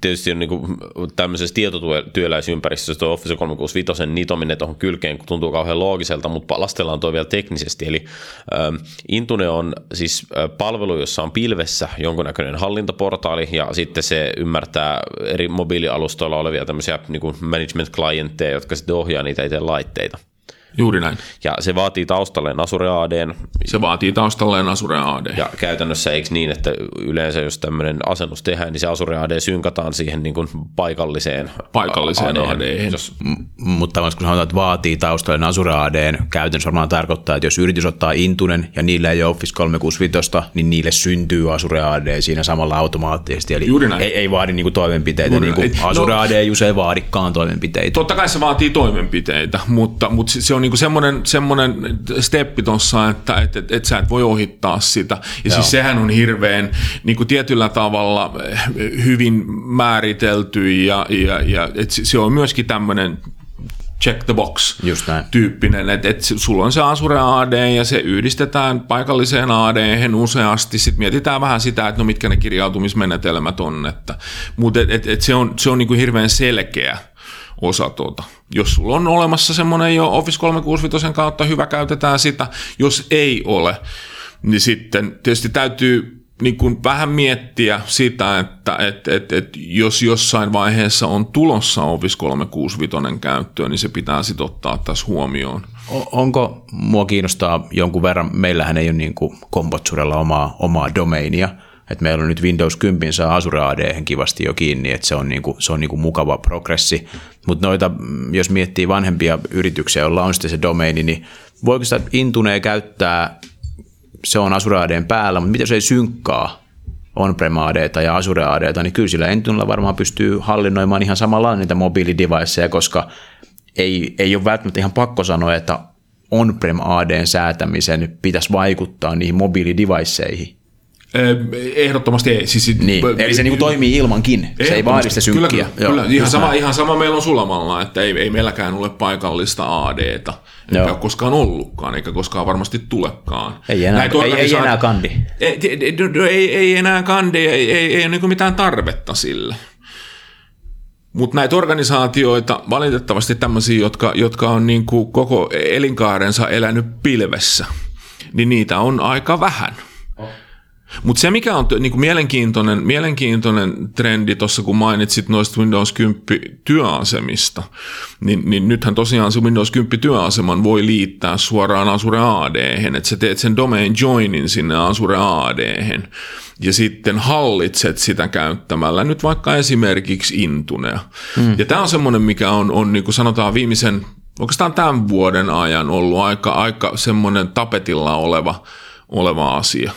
Speaker 1: tietysti on niin kuin tämmöisessä tietotyöläisympäristössä tuo Office 365 nitominen tuohon kylkeen tuntuu kauhean loogiselta, mutta palastellaan tuo vielä teknisesti. Eli ähm, Intune on siis äh, palvelu, jossa on pilvessä jonkunnäköinen hallintaportaali ja sitten se ymmärtää eri mobiilialustoilla olevia tämmöisiä niin kuin management clientteja, jotka sitten ohjaa niitä itse laitteita.
Speaker 3: Juuri näin.
Speaker 1: Ja se vaatii taustalleen Azure AD.
Speaker 3: Se vaatii taustalleen Azure AD.
Speaker 1: Ja käytännössä eikö niin, että yleensä jos tämmöinen asennus tehdään, niin se Azure AD synkataan siihen niin kuin paikalliseen
Speaker 3: Paikalliseen AD.
Speaker 2: Jos... M- mutta kun sanotaan, että vaatii taustalleen Azure AD, käytännössä varmaan tarkoittaa, että jos yritys ottaa Intunen ja niillä ei ole Office 365, niin niille syntyy Azure AD siinä samalla automaattisesti. Eli Juuri näin. Ei, ei vaadi niin kuin toimenpiteitä, Juuri niin kuin Azure no, AD ei usein vaadikaan toimenpiteitä.
Speaker 3: Totta kai se vaatii toimenpiteitä, mutta, mutta se on niin kuin semmoinen, semmoinen steppi tuossa, että et, et, et sä et voi ohittaa sitä. Ja siis Joo. siis sehän on hirveän niin kuin tietyllä tavalla hyvin määritelty ja, ja, ja et se on myöskin tämmöinen check the box tyyppinen, että et sulla on se Azure AD ja se yhdistetään paikalliseen AD useasti, sitten mietitään vähän sitä, että no mitkä ne kirjautumismenetelmät on, että, mutta et, et, et se on, se on niin kuin hirveän selkeä osa tuota. Jos sulla on olemassa semmoinen jo Office 365 kautta, hyvä käytetään sitä. Jos ei ole, niin sitten tietysti täytyy niin kuin vähän miettiä sitä, että et, et, et, jos jossain vaiheessa on tulossa Office 365 käyttöön, niin se pitää sitten ottaa tässä huomioon.
Speaker 2: Onko, mua kiinnostaa jonkun verran, meillähän ei ole niin kuin omaa, omaa domainia, että meillä on nyt Windows 10 saa Azure AD kivasti jo kiinni, että se on, niinku, se on niinku mukava progressi. Mutta noita, mm, jos miettii vanhempia yrityksiä, joilla on sitten se domaini, niin voiko sitä Intunea käyttää, se on Azure AD päällä, mutta miten se ei synkkaa on-prem AD ja Azure AD, niin kyllä sillä Intunella varmaan pystyy hallinnoimaan ihan samalla niitä mobiilideviceja, koska ei, ei ole välttämättä ihan pakko sanoa, että on-prem ADn säätämisen pitäisi vaikuttaa niihin mobiilideviceihin.
Speaker 3: Ehdottomasti ei. Siis,
Speaker 2: niin. Eli se niin toimii ilmankin, se ei vaadi sitä synkkiä.
Speaker 3: Kyllä, kyllä. kyllä. Ihan, sama, ihan sama meillä on sulamalla, että ei, ei meilläkään ole paikallista ADta, eikä ole koskaan ollutkaan, eikä koskaan varmasti tulekaan.
Speaker 2: Ei enää, ei, ei enää kandi.
Speaker 3: Ei, ei, ei enää kandi, ei, ei, ei, ei ole niin mitään tarvetta sille. Mutta näitä organisaatioita, valitettavasti tämmöisiä, jotka, jotka on niin kuin koko elinkaarensa elänyt pilvessä, niin niitä on aika vähän – mutta se, mikä on niin kuin mielenkiintoinen, mielenkiintoinen trendi tuossa, kun mainitsit noista Windows 10 työasemista, niin, niin nythän tosiaan se Windows 10 työaseman voi liittää suoraan Azure AD, että sä teet sen domain joinin sinne Azure AD, ja sitten hallitset sitä käyttämällä nyt vaikka esimerkiksi Intunea. Mm. Ja tämä on semmoinen, mikä on, on niin kuin sanotaan viimeisen oikeastaan tämän vuoden ajan ollut aika, aika semmoinen tapetilla oleva, oleva asia.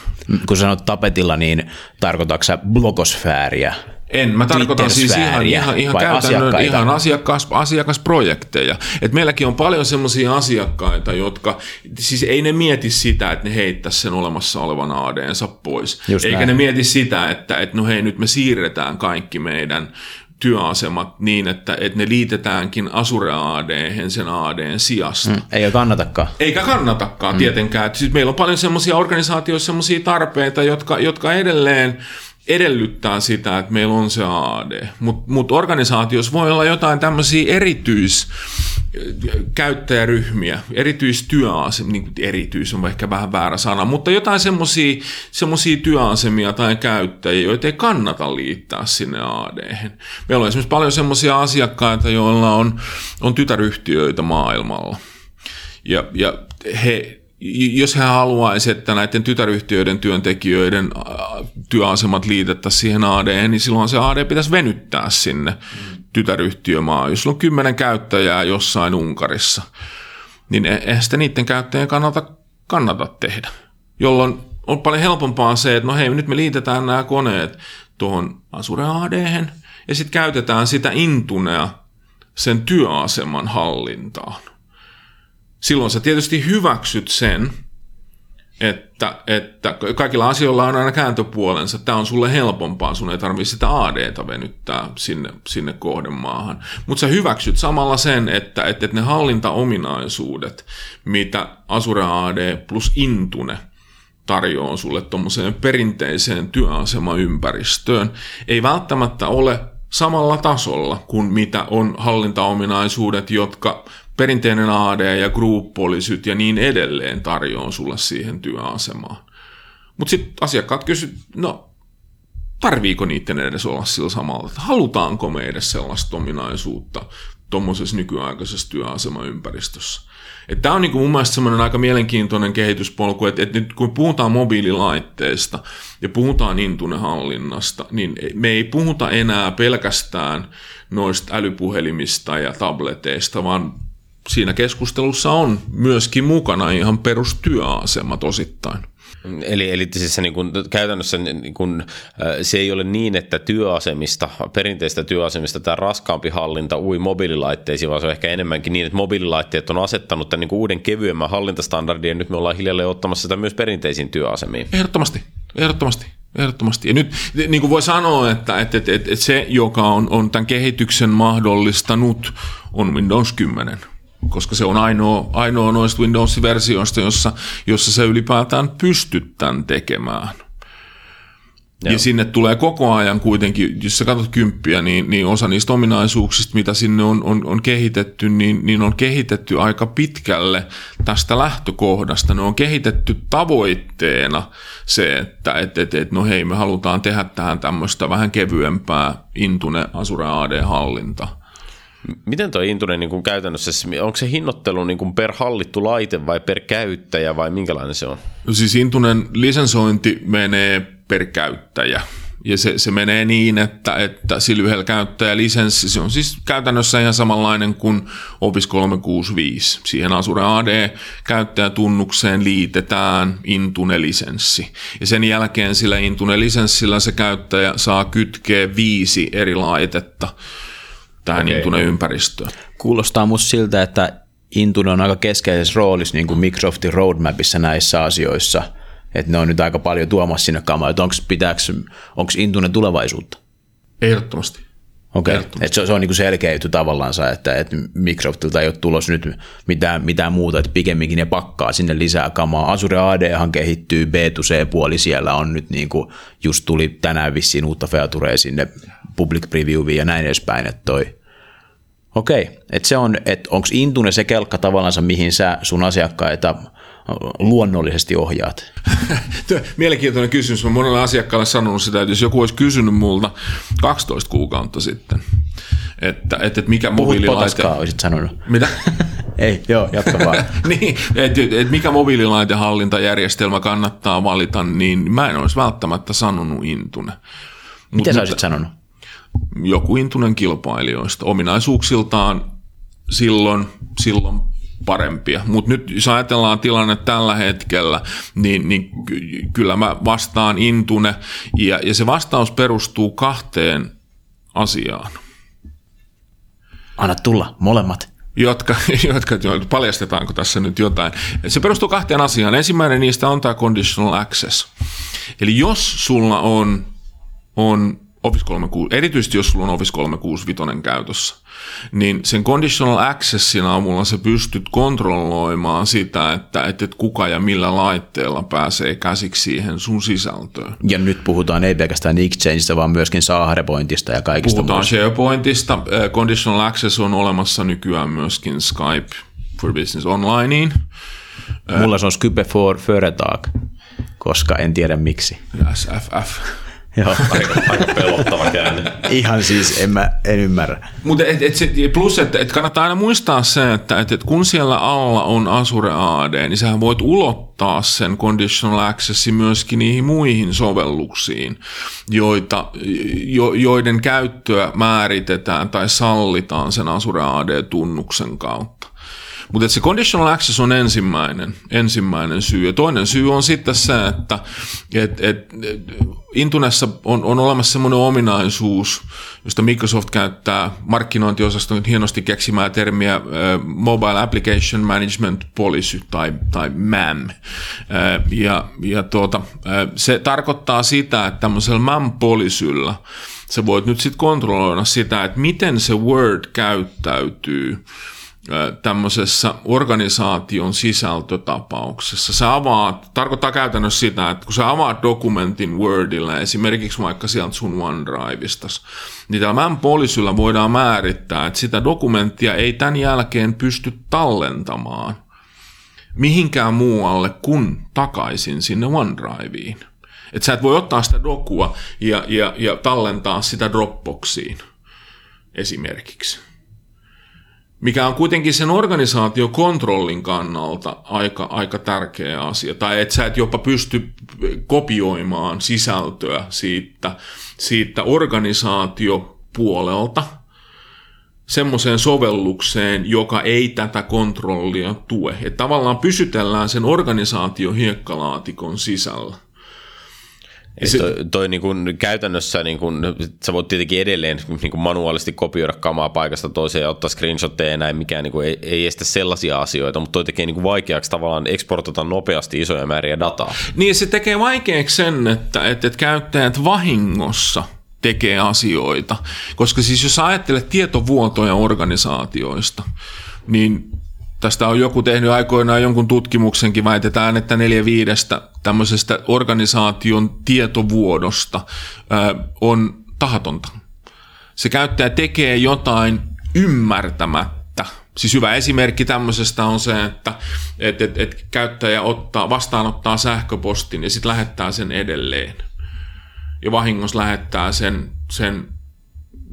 Speaker 2: Kun sanot tapetilla, niin tarkoitatko sä blogosfääriä?
Speaker 3: En, mä tarkoitan siis ihan, ihan, ihan käytännön ihan asiakas, asiakasprojekteja. Et meilläkin on paljon semmoisia asiakkaita, jotka, siis ei ne mieti sitä, että ne heittäisi sen olemassa olevan AD-ensa pois. Just Eikä näin. ne mieti sitä, että, että no hei, nyt me siirretään kaikki meidän työasemat niin, että, että ne liitetäänkin Azure AD sen ADn sijasta. Mm,
Speaker 2: eikä kannatakaan.
Speaker 3: Eikä kannatakaan mm. tietenkään. siis meillä on paljon semmoisia organisaatioissa semmoisia tarpeita, jotka, jotka edelleen edellyttää sitä, että meillä on se AD. Mutta mut organisaatiossa voi olla jotain tämmöisiä erityiskäyttäjäryhmiä, erityistyöasemia, niin erityis on ehkä vähän väärä sana, mutta jotain semmoisia työasemia tai käyttäjiä, joita ei kannata liittää sinne AD. Meillä on esimerkiksi paljon semmoisia asiakkaita, joilla on, on tytäryhtiöitä maailmalla. Ja, ja he jos hän haluaisi, että näiden tytäryhtiöiden työntekijöiden työasemat liitettäisiin siihen AD, niin silloin se AD pitäisi venyttää sinne tytäryhtiömaan. Jos on kymmenen käyttäjää jossain Unkarissa, niin e- eihän sitä niiden käyttäjien kannata, kannata tehdä. Jolloin on paljon helpompaa se, että no hei, nyt me liitetään nämä koneet tuohon Azure AD, ja sitten käytetään sitä Intunea sen työaseman hallintaan silloin sä tietysti hyväksyt sen, että, että kaikilla asioilla on aina kääntöpuolensa. Tämä on sulle helpompaa, sun ei tarvitse sitä ADta venyttää sinne, sinne kohdemaahan. Mutta sä hyväksyt samalla sen, että, että, ne hallintaominaisuudet, mitä Azure AD plus Intune tarjoaa sulle tuommoiseen perinteiseen työasemaympäristöön, ei välttämättä ole samalla tasolla kuin mitä on hallintaominaisuudet, jotka perinteinen AD ja group policyt ja niin edelleen tarjoaa sulle siihen työasemaan. Mutta sitten asiakkaat kysyvät, no tarviiko niiden edes olla sillä samalla, että halutaanko me edes sellaista ominaisuutta tuommoisessa nykyaikaisessa työasemaympäristössä. Tämä on niinku mun mielestä semmoinen aika mielenkiintoinen kehityspolku, että, että nyt kun puhutaan mobiililaitteista ja puhutaan intunehallinnasta, niin me ei puhuta enää pelkästään noista älypuhelimista ja tableteista, vaan siinä keskustelussa on myöskin mukana ihan perustyöasemat osittain.
Speaker 1: Eli, eli siis se niin kuin, käytännössä niin kuin, se ei ole niin, että työasemista, perinteistä työasemista tämä raskaampi hallinta ui mobiililaitteisiin, vaan se on ehkä enemmänkin niin, että mobiililaitteet on asettanut tämän niin kuin uuden kevyemmän hallintastandardin ja nyt me ollaan hiljalleen ottamassa sitä myös perinteisiin työasemiin.
Speaker 3: Ehdottomasti, ehdottomasti. Ehdottomasti. Ja nyt niin kuin voi sanoa, että, että, että, että se, joka on, on tämän kehityksen mahdollistanut, on Windows 10 koska se on ainoa, ainoa noista Windows-versioista, jossa, jossa se ylipäätään pystyt tämän tekemään. Joo. Ja sinne tulee koko ajan kuitenkin, jos sä katsot kymppiä, niin, niin osa niistä ominaisuuksista, mitä sinne on, on, on kehitetty, niin, niin on kehitetty aika pitkälle tästä lähtökohdasta. Ne on kehitetty tavoitteena se, että et, et, et, no hei, me halutaan tehdä tähän tämmöistä vähän kevyempää Intune Azure AD-hallinta.
Speaker 1: Miten tuo Intune niin kuin käytännössä, onko se hinnoittelu niin kuin per hallittu laite vai per käyttäjä vai minkälainen se on?
Speaker 3: No siis Intunen lisensointi menee per käyttäjä. Ja se, se menee niin, että, että sillä yhdellä käyttäjälisenssi, se on siis käytännössä ihan samanlainen kuin Office 365. Siihen Azure AD-käyttäjätunnukseen liitetään Intune-lisenssi. Ja sen jälkeen sillä Intune-lisenssillä se käyttäjä saa kytkeä viisi eri laitetta tähän okay. Intune-ympäristöön.
Speaker 2: Kuulostaa musta siltä, että Intune on aika keskeisessä roolissa niin kuin Microsoftin roadmapissa näissä asioissa, että ne on nyt aika paljon tuomassa sinne kamaa, että onko Intune tulevaisuutta?
Speaker 3: Ehdottomasti.
Speaker 2: Okei, okay. että se, se on niin selkeä juttu tavallaan, että, että Microsoftilta ei ole tulossa nyt mitään, mitään muuta, että pikemminkin ne pakkaa sinne lisää kamaa. Azure AD kehittyy, B2C-puoli siellä on nyt niin kuin, just tuli tänään vissiin uutta featurea sinne public previewin ja näin edespäin, että toi Okei, että se on, että onko Intune se kelkka tavallaan, mihin sä sun asiakkaita luonnollisesti ohjaat? *laughs*
Speaker 3: Mielenkiintoinen kysymys. Mä monelle asiakkaalle sanonut sitä, että jos joku olisi kysynyt multa 12 kuukautta sitten, että, että, että mikä
Speaker 2: Puhut mobiililaite... Puhut olisit sanonut.
Speaker 3: Mitä? *laughs*
Speaker 2: Ei, joo, jatka vaan. *laughs*
Speaker 3: niin, että et mikä mobiililaitehallintajärjestelmä kannattaa valita, niin mä en olisi välttämättä sanonut Intune.
Speaker 2: Mitä sä olisit sanonut?
Speaker 3: Joku intunen kilpailijoista. Ominaisuuksiltaan silloin silloin parempia. Mutta nyt jos ajatellaan tilanne tällä hetkellä, niin, niin kyllä mä vastaan Intune, ja, ja se vastaus perustuu kahteen asiaan.
Speaker 2: Anna tulla, molemmat.
Speaker 3: Jotka, *laughs* jotka, paljastetaanko tässä nyt jotain. Se perustuu kahteen asiaan. Ensimmäinen niistä on tämä conditional access. Eli jos sulla on, on Office 36, erityisesti jos sulla on Office 365 käytössä, niin sen conditional accessin avulla sä pystyt kontrolloimaan sitä, että, että kuka ja millä laitteella pääsee käsiksi siihen sun sisältöön.
Speaker 2: Ja nyt puhutaan ei pelkästään Exchangeista, vaan myöskin SharePointista ja kaikista
Speaker 3: Puhutaan muista. SharePointista. Conditional access on olemassa nykyään myöskin Skype for Business Onlineen.
Speaker 2: Mulla se on Skype for Företag, koska en tiedä miksi.
Speaker 3: SFF.
Speaker 1: Joo. Aika, aika pelottava käänne.
Speaker 2: Ihan siis, en, mä, en ymmärrä.
Speaker 3: Mutta et, et, et, plus, että et kannattaa aina muistaa se, että et, et kun siellä alla on Azure AD, niin sä voit ulottaa sen conditional accessi myöskin niihin muihin sovelluksiin, joita, jo, joiden käyttöä määritetään tai sallitaan sen Azure AD-tunnuksen kautta. Mutta se conditional access on ensimmäinen, ensimmäinen syy. Ja toinen syy on sitten se, että et, et, Intunessa on, on olemassa semmoinen ominaisuus, josta Microsoft käyttää markkinointiosaston hienosti keksimää termiä Mobile Application Management Policy tai, tai MAM. Ja ja tuota, se tarkoittaa sitä, että tämmöisellä MAM-polisyllä sä voit nyt sitten kontrolloida sitä, että miten se Word käyttäytyy tämmöisessä organisaation sisältötapauksessa. Se avaa, tarkoittaa käytännössä sitä, että kun sä avaat dokumentin Wordilla, esimerkiksi vaikka sieltä sun OneDriveista, niin tällä MAM-polisyllä voidaan määrittää, että sitä dokumenttia ei tämän jälkeen pysty tallentamaan mihinkään muualle kuin takaisin sinne OneDriveen. Että sä et voi ottaa sitä dokua ja, ja, ja tallentaa sitä Dropboxiin esimerkiksi mikä on kuitenkin sen organisaatiokontrollin kannalta aika, aika tärkeä asia. Tai että sä et jopa pysty kopioimaan sisältöä siitä, siitä organisaatiopuolelta semmoiseen sovellukseen, joka ei tätä kontrollia tue. Että tavallaan pysytellään sen organisaatio hiekkalaatikon sisällä.
Speaker 1: Se, toi, toi niin kuin käytännössä, niin kuin, sä voit tietenkin edelleen niin kuin manuaalisesti kopioida kamaa paikasta toiseen ja ottaa screenshotteja ja näin, mikään niin kuin, ei, ei estä sellaisia asioita, mutta toi tekee niin kuin vaikeaksi tavallaan eksportata nopeasti isoja määriä dataa.
Speaker 3: Niin se tekee vaikeaksi sen, että, että, että käyttäjät vahingossa tekee asioita, koska siis jos ajattelet tietovuotoja organisaatioista, niin Tästä on joku tehnyt aikoinaan jonkun tutkimuksenkin, väitetään, että neljä viidestä tämmöisestä organisaation tietovuodosta on tahatonta. Se käyttäjä tekee jotain ymmärtämättä. Siis hyvä esimerkki tämmöisestä on se, että et, et, et käyttäjä ottaa, vastaanottaa sähköpostin ja sitten lähettää sen edelleen. Ja vahingossa lähettää sen, sen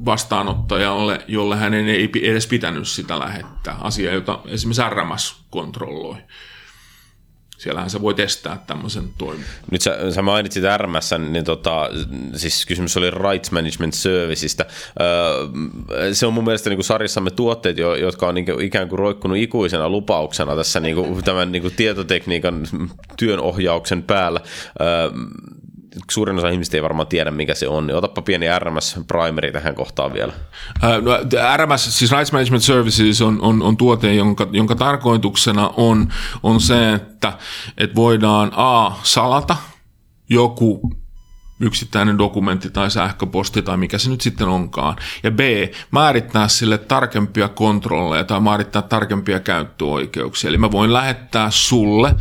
Speaker 3: vastaanottajalle, jolle hänen ei edes pitänyt sitä lähettää. Asia, jota esimerkiksi RMS kontrolloi. Siellähän se voi testaa tämmöisen toimen.
Speaker 1: Nyt sä, sä mainitsit RMS, niin tota, siis kysymys oli Rights Management Serviceista. Öö, se on mun mielestä niin kuin sarjassamme tuotteet, jotka on niin ikään kuin roikkunut ikuisena lupauksena tässä niin kuin, tämän niin kuin tietotekniikan työnohjauksen päällä. Öö, suurin osa ihmistä ei varmaan tiedä, mikä se on, niin otapa pieni RMS-primeri tähän kohtaan vielä.
Speaker 3: Uh, no, RMS, siis Rights Management Services, on, on, on tuote, jonka, jonka tarkoituksena on, on se, että, että voidaan A, salata joku yksittäinen dokumentti tai sähköposti tai mikä se nyt sitten onkaan. Ja B, määrittää sille tarkempia kontrolleja tai määrittää tarkempia käyttöoikeuksia. Eli mä voin lähettää sulle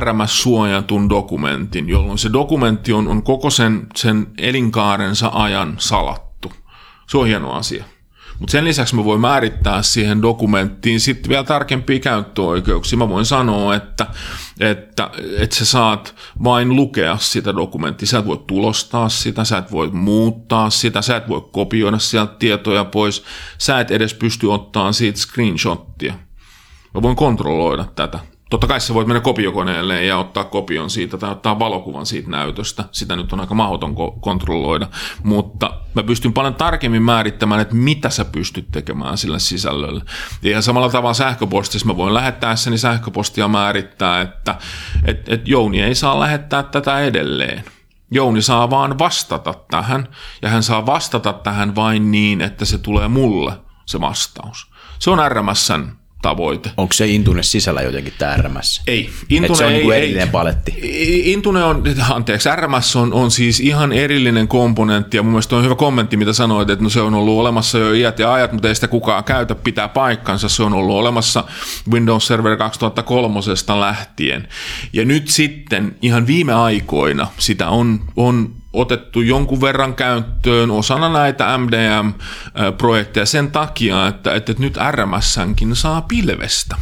Speaker 3: RMS-suojatun dokumentin, jolloin se dokumentti on, on koko sen, sen elinkaarensa ajan salattu. Se on hieno asia. Mutta sen lisäksi mä voin määrittää siihen dokumenttiin sitten vielä tarkempia käyttöoikeuksia. Mä voin sanoa, että, että, että sä saat vain lukea sitä dokumenttia. Sä et voi tulostaa sitä, sä et voi muuttaa sitä, sä et voi kopioida sieltä tietoja pois. Sä et edes pysty ottaa siitä screenshottia. Mä voin kontrolloida tätä Totta kai sä voit mennä kopiokoneelle ja ottaa kopion siitä tai ottaa valokuvan siitä näytöstä. Sitä nyt on aika mahdoton ko- kontrolloida. Mutta mä pystyn paljon tarkemmin määrittämään, että mitä sä pystyt tekemään sillä sisällöllä. Ja ihan samalla tavalla sähköpostissa mä voin lähettäessäni sähköpostia määrittää, että et, et Jouni ei saa lähettää tätä edelleen. Jouni saa vaan vastata tähän, ja hän saa vastata tähän vain niin, että se tulee mulle, se vastaus. Se on RMSn tavoite.
Speaker 2: Onko se Intune sisällä jotenkin tämä RMS?
Speaker 3: Ei.
Speaker 2: Intune se on
Speaker 3: ei,
Speaker 2: niin
Speaker 3: ei,
Speaker 2: erillinen paletti.
Speaker 3: Intune on, anteeksi, RMS on, on siis ihan erillinen komponentti, ja mun mielestä on hyvä kommentti, mitä sanoit, että no se on ollut olemassa jo iät ja ajat, mutta ei sitä kukaan käytä, pitää paikkansa. Se on ollut olemassa Windows Server 2003 lähtien. Ja nyt sitten ihan viime aikoina sitä on, on otettu jonkun verran käyttöön osana näitä MDM-projekteja sen takia, että, että nyt RMSnkin saa pilvestä.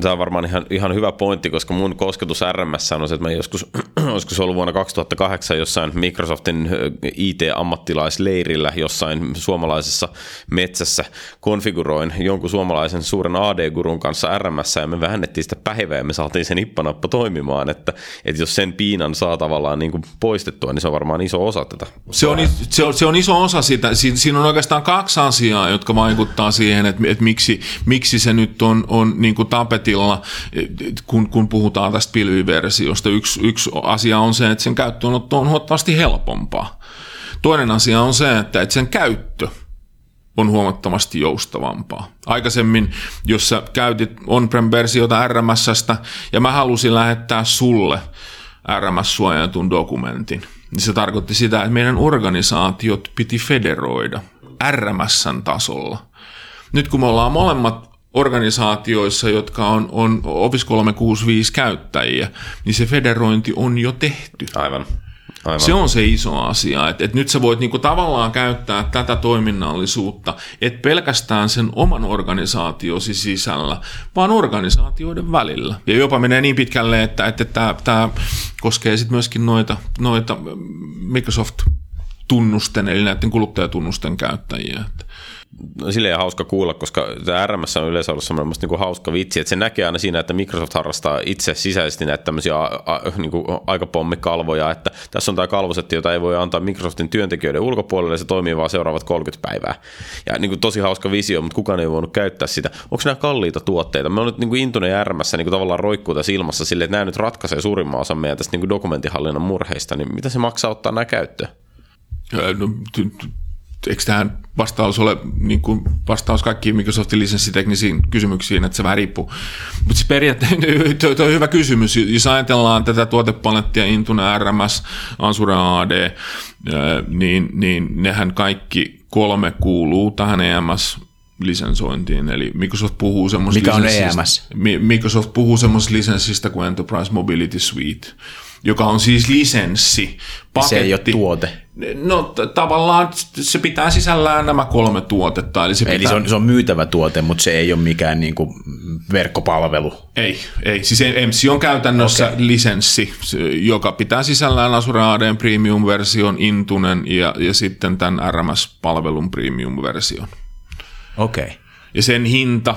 Speaker 1: Tämä on varmaan ihan, ihan hyvä pointti, koska mun kosketus RMS on se, että mä joskus, *clears throat* joskus ollut vuonna 2008 jossain Microsoftin IT-ammattilaisleirillä jossain suomalaisessa metsässä konfiguroin jonkun suomalaisen suuren AD-gurun kanssa RMS ja me vähennettiin sitä päivää ja me saatiin sen ippanappa toimimaan, että, että jos sen piinan saa tavallaan niin kuin poistettua, niin se on varmaan iso osa tätä.
Speaker 3: Se on, se on, se on iso osa sitä. Siinä on oikeastaan kaksi asiaa, jotka vaikuttaa siihen, että, että miksi, miksi se nyt on, on niin kuin tapettu tapetilla, kun, kun puhutaan tästä pilviversiosta. Yksi, yksi asia on se, että sen käyttöönotto on huomattavasti helpompaa. Toinen asia on se, että, että sen käyttö on huomattavasti joustavampaa. Aikaisemmin, jos sä käytit on-prem-versiota RMSstä ja mä halusin lähettää sulle RMS-suojatun dokumentin, niin se tarkoitti sitä, että meidän organisaatiot piti federoida RMSn tasolla. Nyt kun me ollaan molemmat organisaatioissa, jotka on, on Office 365 käyttäjiä, niin se federointi on jo tehty.
Speaker 1: Aivan. Aivan.
Speaker 3: Se on se iso asia, että, että nyt sä voit niinku tavallaan käyttää tätä toiminnallisuutta, et pelkästään sen oman organisaatiosi sisällä, vaan organisaatioiden välillä. Ja jopa menee niin pitkälle, että, että tämä, tämä koskee sitten myöskin noita, noita Microsoft-tunnusten, eli näiden kuluttajatunnusten käyttäjiä. Että
Speaker 1: silleen hauska kuulla, koska tämä RMS on yleensä ollut semmoinen niin hauska vitsi, että se näkee aina siinä, että Microsoft harrastaa itse sisäisesti näitä tämmöisiä a, niin kuin aikapommikalvoja, että tässä on tämä kalvosetti, jota ei voi antaa Microsoftin työntekijöiden ulkopuolelle, se toimii vaan seuraavat 30 päivää. Ja niin kuin tosi hauska visio, mutta kukaan ei voinut käyttää sitä. Onko nämä kalliita tuotteita? Me on nyt niin kuin RMS niin kuin tavallaan roikkuu tässä ilmassa silleen, että nämä nyt ratkaisee suurimman osan meidän tästä niin kuin dokumenttihallinnan murheista, niin mitä se maksaa ottaa nämä käyttöön?
Speaker 3: No, eikö tähän vastaus ole niin kuin vastaus kaikkiin Microsoftin lisenssiteknisiin kysymyksiin, että se vähän riippuu. Mutta siis periaatteessa *laughs* tuo on hyvä kysymys. Jos ajatellaan tätä tuotepalettia Intune, RMS, Azure AD, niin, niin nehän kaikki kolme kuuluu tähän EMS lisensointiin, eli Microsoft puhuu semmoisesta
Speaker 2: Mikä on EMS?
Speaker 3: Microsoft puhuu semmoisesta lisenssistä kuin Enterprise Mobility Suite, joka on siis lisenssi.
Speaker 2: Paketti. Se ei ole tuote.
Speaker 3: No t- tavallaan se pitää sisällään nämä kolme tuotetta. Eli se, pitää...
Speaker 2: eli se, on, se on myytävä tuote, mutta se ei ole mikään niin kuin verkkopalvelu.
Speaker 3: Ei, ei. Siis EMSI on käytännössä okay. lisenssi, joka pitää sisällään Azure AD Premium-version, Intunen ja, ja sitten tämän RMS-palvelun Premium-version.
Speaker 2: Okei. Okay.
Speaker 3: Ja sen hinta,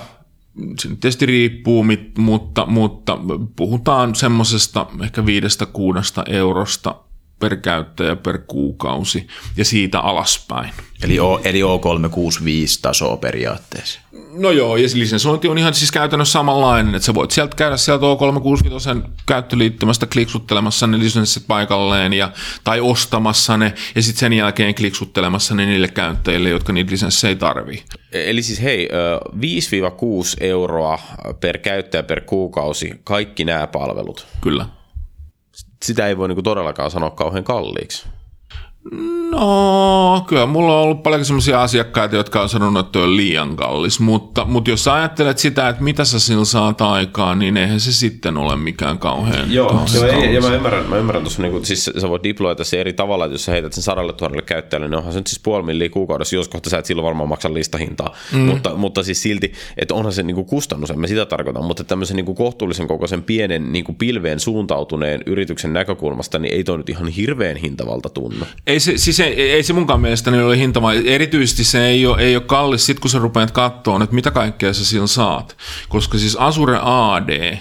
Speaker 3: se tietysti riippuu, mutta, mutta puhutaan semmoisesta ehkä viidestä kuudesta eurosta per käyttäjä per kuukausi ja siitä alaspäin.
Speaker 2: Eli, o, eli O365-tasoa periaatteessa.
Speaker 3: No joo, ja lisensointi on ihan siis käytännössä samanlainen, että sä voit sieltä käydä sieltä O365 käyttöliittymästä kliksuttelemassa ne lisenssit paikalleen ja, tai ostamassa ne ja sitten sen jälkeen kliksuttelemassa ne niille käyttäjille, jotka niitä lisenssejä tarvii.
Speaker 1: Eli siis hei, 5-6 euroa per käyttäjä per kuukausi, kaikki nämä palvelut.
Speaker 3: Kyllä
Speaker 1: sitä ei voi niinku todellakaan sanoa kauhean kalliiksi.
Speaker 3: No, kyllä mulla on ollut paljon sellaisia asiakkaita, jotka on sanonut, että on liian kallis, mutta, mutta jos ajattelet sitä, että mitä sä sillä saat aikaan, niin eihän se sitten ole mikään kauhean
Speaker 1: Joo, kauhean joo ei, ja mä ymmärrän, mä ymmärrän tuossa, niin kuin, siis sä voit deployta se eri tavalla, että jos sä heität sen sadalle tuhannelle käyttäjälle, niin onhan se nyt siis puoli milliä kuukaudessa, jos kohta sä et silloin varmaan maksa listahintaa, mm. mutta, mutta siis silti, että onhan se niin kuin kustannus, en mä sitä tarkoita, mutta tämmöisen niin kuin kohtuullisen kokoisen pienen niin kuin pilveen suuntautuneen yrityksen näkökulmasta, niin ei toi nyt ihan hirveän hintavalta tunnu.
Speaker 3: Ei se, siis ei, ei se munkaan mielestäni ole hinta, vaan erityisesti se ei ole, ei ole kallis sit kun sä rupeat katsoa, että mitä kaikkea sä sillä saat. Koska siis Azure AD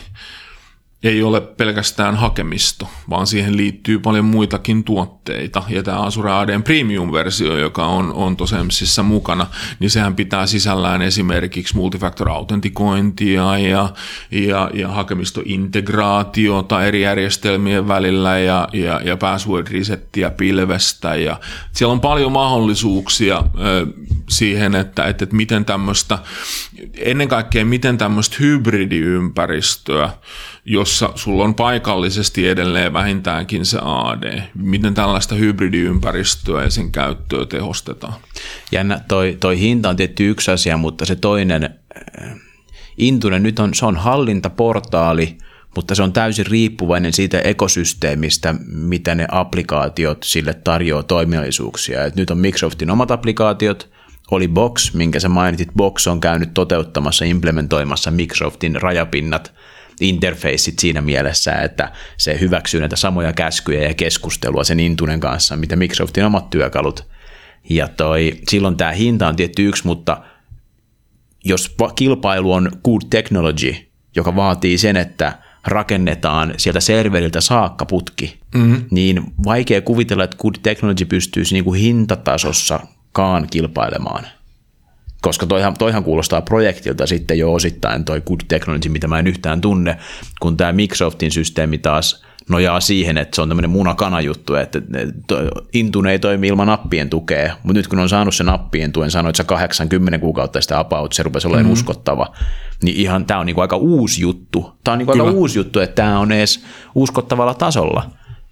Speaker 3: ei ole pelkästään hakemisto, vaan siihen liittyy paljon muitakin tuotteita. Ja tämä Azure ADn Premium-versio, joka on, on Tosemsissa mukana, niin sehän pitää sisällään esimerkiksi multifactor-autentikointia ja, ja, ja hakemistointegraatiota eri järjestelmien välillä ja, ja, ja password-resettiä pilvestä. Ja siellä on paljon mahdollisuuksia ö, siihen, että, että, että miten tämmöistä, ennen kaikkea miten tämmöistä hybridiympäristöä, jossa sulla on paikallisesti edelleen vähintäänkin se AD. Miten tällaista hybridiympäristöä ja sen käyttöä tehostetaan?
Speaker 2: Jännä, toi, toi hinta on tietty yksi asia, mutta se toinen, äh, Intunen nyt on, se on hallintaportaali, mutta se on täysin riippuvainen siitä ekosysteemistä, mitä ne applikaatiot sille tarjoaa toimiallisuuksia. Et nyt on Microsoftin omat applikaatiot, oli Box, minkä sä mainitit, Box on käynyt toteuttamassa, implementoimassa Microsoftin rajapinnat – interfaceit siinä mielessä, että se hyväksyy näitä samoja käskyjä ja keskustelua sen Intunen kanssa, mitä Microsoftin omat työkalut. Ja toi, silloin tämä hinta on tietty yksi, mutta jos kilpailu on good technology, joka vaatii sen, että rakennetaan sieltä serveriltä saakka putki, mm-hmm. niin vaikea kuvitella, että good technology pystyisi niin kuin hintatasossakaan kilpailemaan – koska toihan, toihan kuulostaa projektilta sitten jo osittain toi Good Technology, mitä mä en yhtään tunne, kun tämä Microsoftin systeemi taas nojaa siihen, että se on tämmöinen munakana juttu, että Intune ei toimi ilman nappien tukea, mutta nyt kun on saanut sen nappien tuen, sanoit sä 80 kuukautta sitä about, se rupesi olemaan mm-hmm. uskottava, niin ihan tämä on niinku aika uusi juttu. Tämä on niinku aika uusi juttu, että tämä on edes uskottavalla tasolla.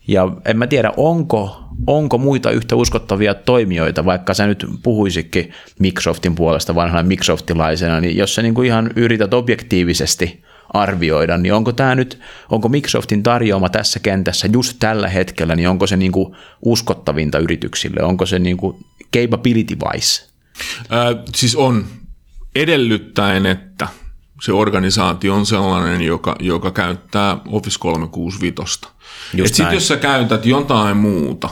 Speaker 2: Ja en mä tiedä, onko, onko muita yhtä uskottavia toimijoita, vaikka sä nyt puhuisikin Microsoftin puolesta vanhana Microsoftilaisena, niin jos sä niin kuin ihan yrität objektiivisesti arvioida, niin onko tämä nyt, onko Microsoftin tarjoama tässä kentässä just tällä hetkellä, niin onko se niin kuin uskottavinta yrityksille, onko se niin kuin capability-wise?
Speaker 3: Äh, siis on edellyttäen, että se organisaatio on sellainen, joka, joka käyttää Office 365. Sitten jos sä käytät jotain muuta,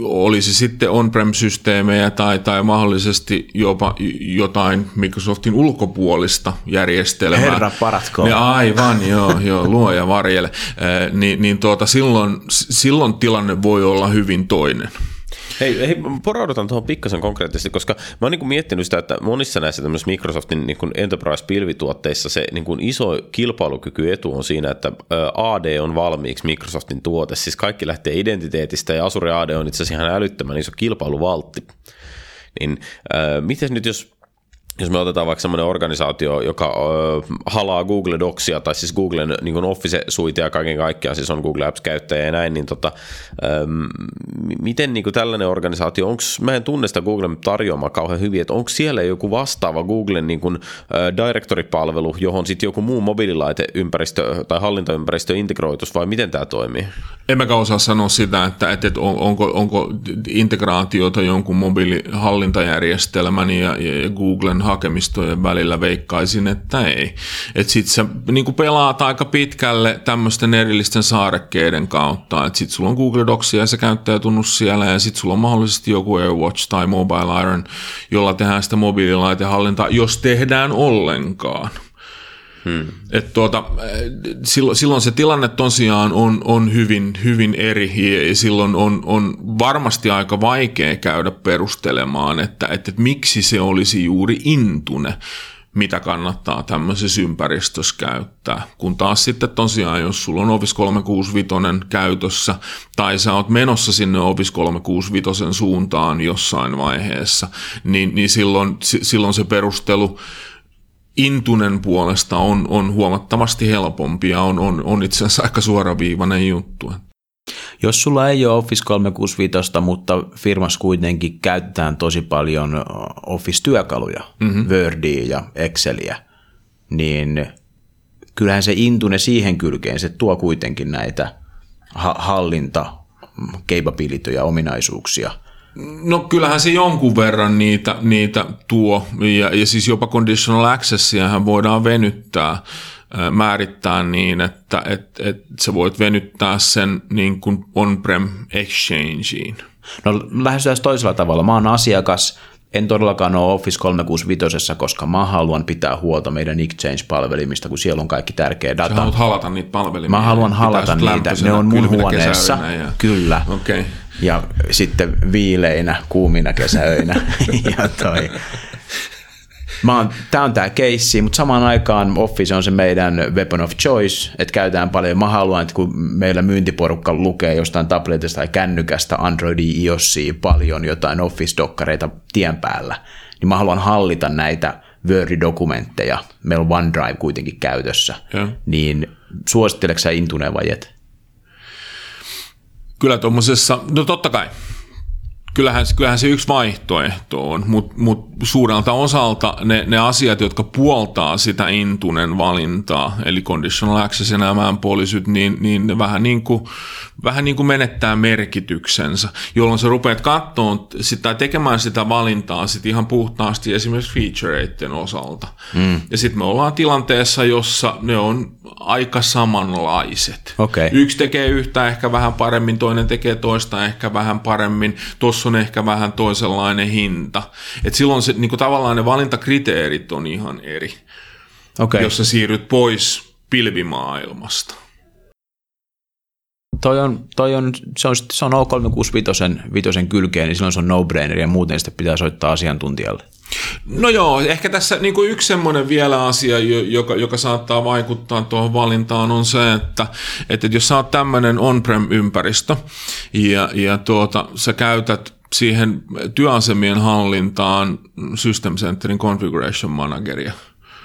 Speaker 3: olisi sitten on-prem-systeemejä tai, tai mahdollisesti jopa jotain Microsoftin ulkopuolista järjestelmää.
Speaker 2: Herra paratko.
Speaker 3: Ja aivan, joo, joo luoja varjele. niin, niin tuota, silloin, silloin tilanne voi olla hyvin toinen.
Speaker 1: Hei, hei poraudutaan tuohon pikkasen konkreettisesti, koska mä oon niin miettinyt sitä, että monissa näissä Microsoftin niin enterprise-pilvituotteissa se niin kuin iso kilpailukykyetu on siinä, että AD on valmiiksi Microsoftin tuote. Siis kaikki lähtee identiteetistä ja Azure AD on itse asiassa ihan älyttömän iso kilpailuvaltti. Niin äh, miten nyt jos jos me otetaan vaikka semmoinen organisaatio, joka ö, halaa Google Docsia tai siis Googlen niin Office-suitea kaiken kaikkiaan, siis on Google Apps-käyttäjä ja näin, niin tota, ö, miten niin tällainen organisaatio, onko, mä en tunne sitä Googlen tarjoamaa kauhean hyvin, että onko siellä joku vastaava Googlen niin kuin, ö, directory-palvelu, johon sitten joku muu mobiililaiteympäristö tai hallintaympäristö integroitus vai miten tämä toimii?
Speaker 3: En mäkään osaa sanoa sitä, että, että on, onko, onko integraatiota jonkun mobiilihallintajärjestelmän ja, ja Googlen hakemistojen välillä veikkaisin, että ei. Että sit sä niin pelaat aika pitkälle tämmöisten erillisten saarekkeiden kautta, että sit sulla on Google Docs ja se käyttäjätunnus siellä ja sit sulla on mahdollisesti joku AirWatch tai Mobile Iron, jolla tehdään sitä mobiililaitehallintaa, jos tehdään ollenkaan. Hmm. Et tuota, silloin, silloin se tilanne tosiaan on, on hyvin, hyvin eri ja silloin on, on varmasti aika vaikea käydä perustelemaan, että, että, että miksi se olisi juuri intune, mitä kannattaa tämmöisessä ympäristössä käyttää. Kun taas sitten tosiaan, jos sulla on Office 365 käytössä tai sä oot menossa sinne Office 365 suuntaan jossain vaiheessa, niin, niin silloin, silloin se perustelu Intunen puolesta on, on huomattavasti helpompi ja on, on, on itse asiassa aika suoraviivainen juttu.
Speaker 2: Jos sulla ei ole Office 365, mutta firmassa kuitenkin käytetään tosi paljon Office-työkaluja, mm-hmm. Wordia ja Excelia, niin kyllähän se Intune siihen kylkeen, se tuo kuitenkin näitä hallinta capability ja ominaisuuksia –
Speaker 3: No kyllähän se jonkun verran niitä, niitä tuo, ja, ja siis jopa conditional accessiähän voidaan venyttää, määrittää niin, että et, et sä voit venyttää sen niin kuin on-prem exchangeen.
Speaker 2: No lähestytään toisella tavalla. Mä oon asiakas, En todellakaan ole Office 365, koska mä haluan pitää huolta meidän Exchange-palvelimista, kun siellä on kaikki tärkeä data. Sä
Speaker 3: haluat halata niitä palvelimia.
Speaker 2: Mä haluan halata niitä. Ne on mun huoneessa. Ja... Kyllä.
Speaker 3: Okay.
Speaker 2: Ja sitten viileinä, kuumina kesäöinä. *laughs* ja toi. Tämä on tämä keissi, mutta samaan aikaan Office on se meidän weapon of choice, että käytetään paljon. Mä haluan, että kun meillä myyntiporukka lukee jostain tabletista tai kännykästä Androidi, iOSia paljon jotain Office-dokkareita tien päällä, niin mä haluan hallita näitä Word-dokumentteja. Meillä on OneDrive kuitenkin käytössä. Ja. Niin suositteleeko sä Intuneen vajet?
Speaker 3: Kyllä tuommoisessa, no totta kai, kyllähän, kyllähän se yksi vaihtoehto on, mutta mut suurelta osalta ne, ne asiat, jotka puoltaa sitä intunen valintaa, eli conditional access ja nämä poliisit, niin, niin ne vähän niin, kuin, vähän niin kuin menettää merkityksensä, jolloin sä rupeat katsomaan sitä, tekemään sitä valintaa sit ihan puhtaasti esimerkiksi featureiden osalta. Mm. Ja sitten me ollaan tilanteessa, jossa ne on aika samanlaiset.
Speaker 2: Okay.
Speaker 3: Yksi tekee yhtä ehkä vähän paremmin, toinen tekee toista ehkä vähän paremmin, tuossa on ehkä vähän toisenlainen hinta. Et silloin se, niin kuin tavallaan ne valintakriteerit on ihan eri, okay. jos sä siirryt pois pilvimaailmasta.
Speaker 2: Toi on, toi on, se on, se on O365 kylkeen, niin silloin se on no-brainer ja muuten sitten pitää soittaa asiantuntijalle.
Speaker 3: No joo, ehkä tässä niin kuin yksi semmoinen vielä asia, joka, joka saattaa vaikuttaa tuohon valintaan, on se, että, että jos sä oot tämmöinen on-prem-ympäristö ja, ja tuota, sä käytät siihen työasemien hallintaan System Centerin Configuration Manageria,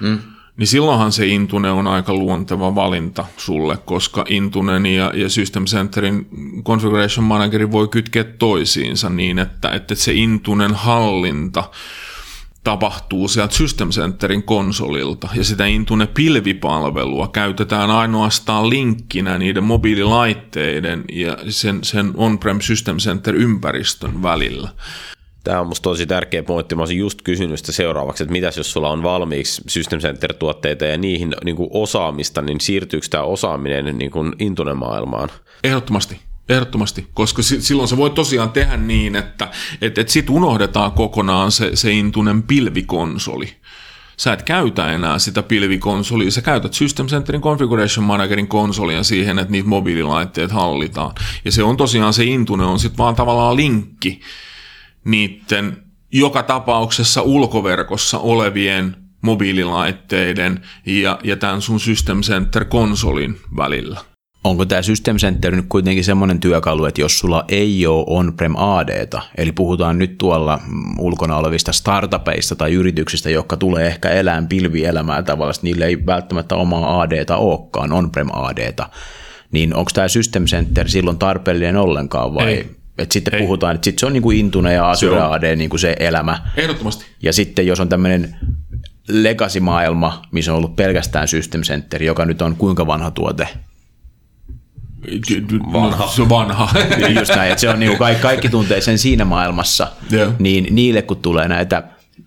Speaker 3: mm. niin silloinhan se Intune on aika luonteva valinta sulle, koska Intunen ja, ja System Centerin Configuration Manageri voi kytkeä toisiinsa niin, että, että se Intunen hallinta – tapahtuu sieltä System Centerin konsolilta ja sitä Intune pilvipalvelua käytetään ainoastaan linkkinä niiden mobiililaitteiden ja sen, sen on-prem System Center ympäristön välillä.
Speaker 1: Tämä on minusta tosi tärkeä pointti. Mä olisin just kysynyt sitä seuraavaksi, että mitäs jos sulla on valmiiksi System Center-tuotteita ja niihin niin kuin osaamista, niin siirtyykö tämä osaaminen niin kuin Intune-maailmaan?
Speaker 3: Ehdottomasti. Ehdottomasti, koska silloin se voi tosiaan tehdä niin, että et, et sit unohdetaan kokonaan se, se intunen pilvikonsoli. Sä et käytä enää sitä pilvikonsolia, sä käytät System Centerin Configuration Managerin konsolia siihen, että niitä mobiililaitteet hallitaan. Ja se on tosiaan se Intune on sitten vaan tavallaan linkki niiden joka tapauksessa ulkoverkossa olevien mobiililaitteiden ja, ja tämän sun System Center-konsolin välillä
Speaker 2: onko tämä System Center nyt kuitenkin semmoinen työkalu, että jos sulla ei ole on-prem ADta, eli puhutaan nyt tuolla ulkona olevista startupeista tai yrityksistä, jotka tulee ehkä elään pilvielämää tavallaan, niillä ei välttämättä omaa ADta olekaan, on-prem ADta, niin onko tämä System Center silloin tarpeellinen ollenkaan vai? Ei. Että sitten ei. puhutaan, että sit se on niin kuin Intune ja Azure AD niin kuin se elämä.
Speaker 3: Ehdottomasti.
Speaker 2: Ja sitten jos on tämmöinen legacy-maailma, missä on ollut pelkästään System Center, joka nyt on kuinka vanha tuote,
Speaker 3: vanha. Se on vanha.
Speaker 2: Just näin, että se on niin kaikki, kaikki tuntee sen siinä maailmassa, yeah. niin niille kun tulee näitä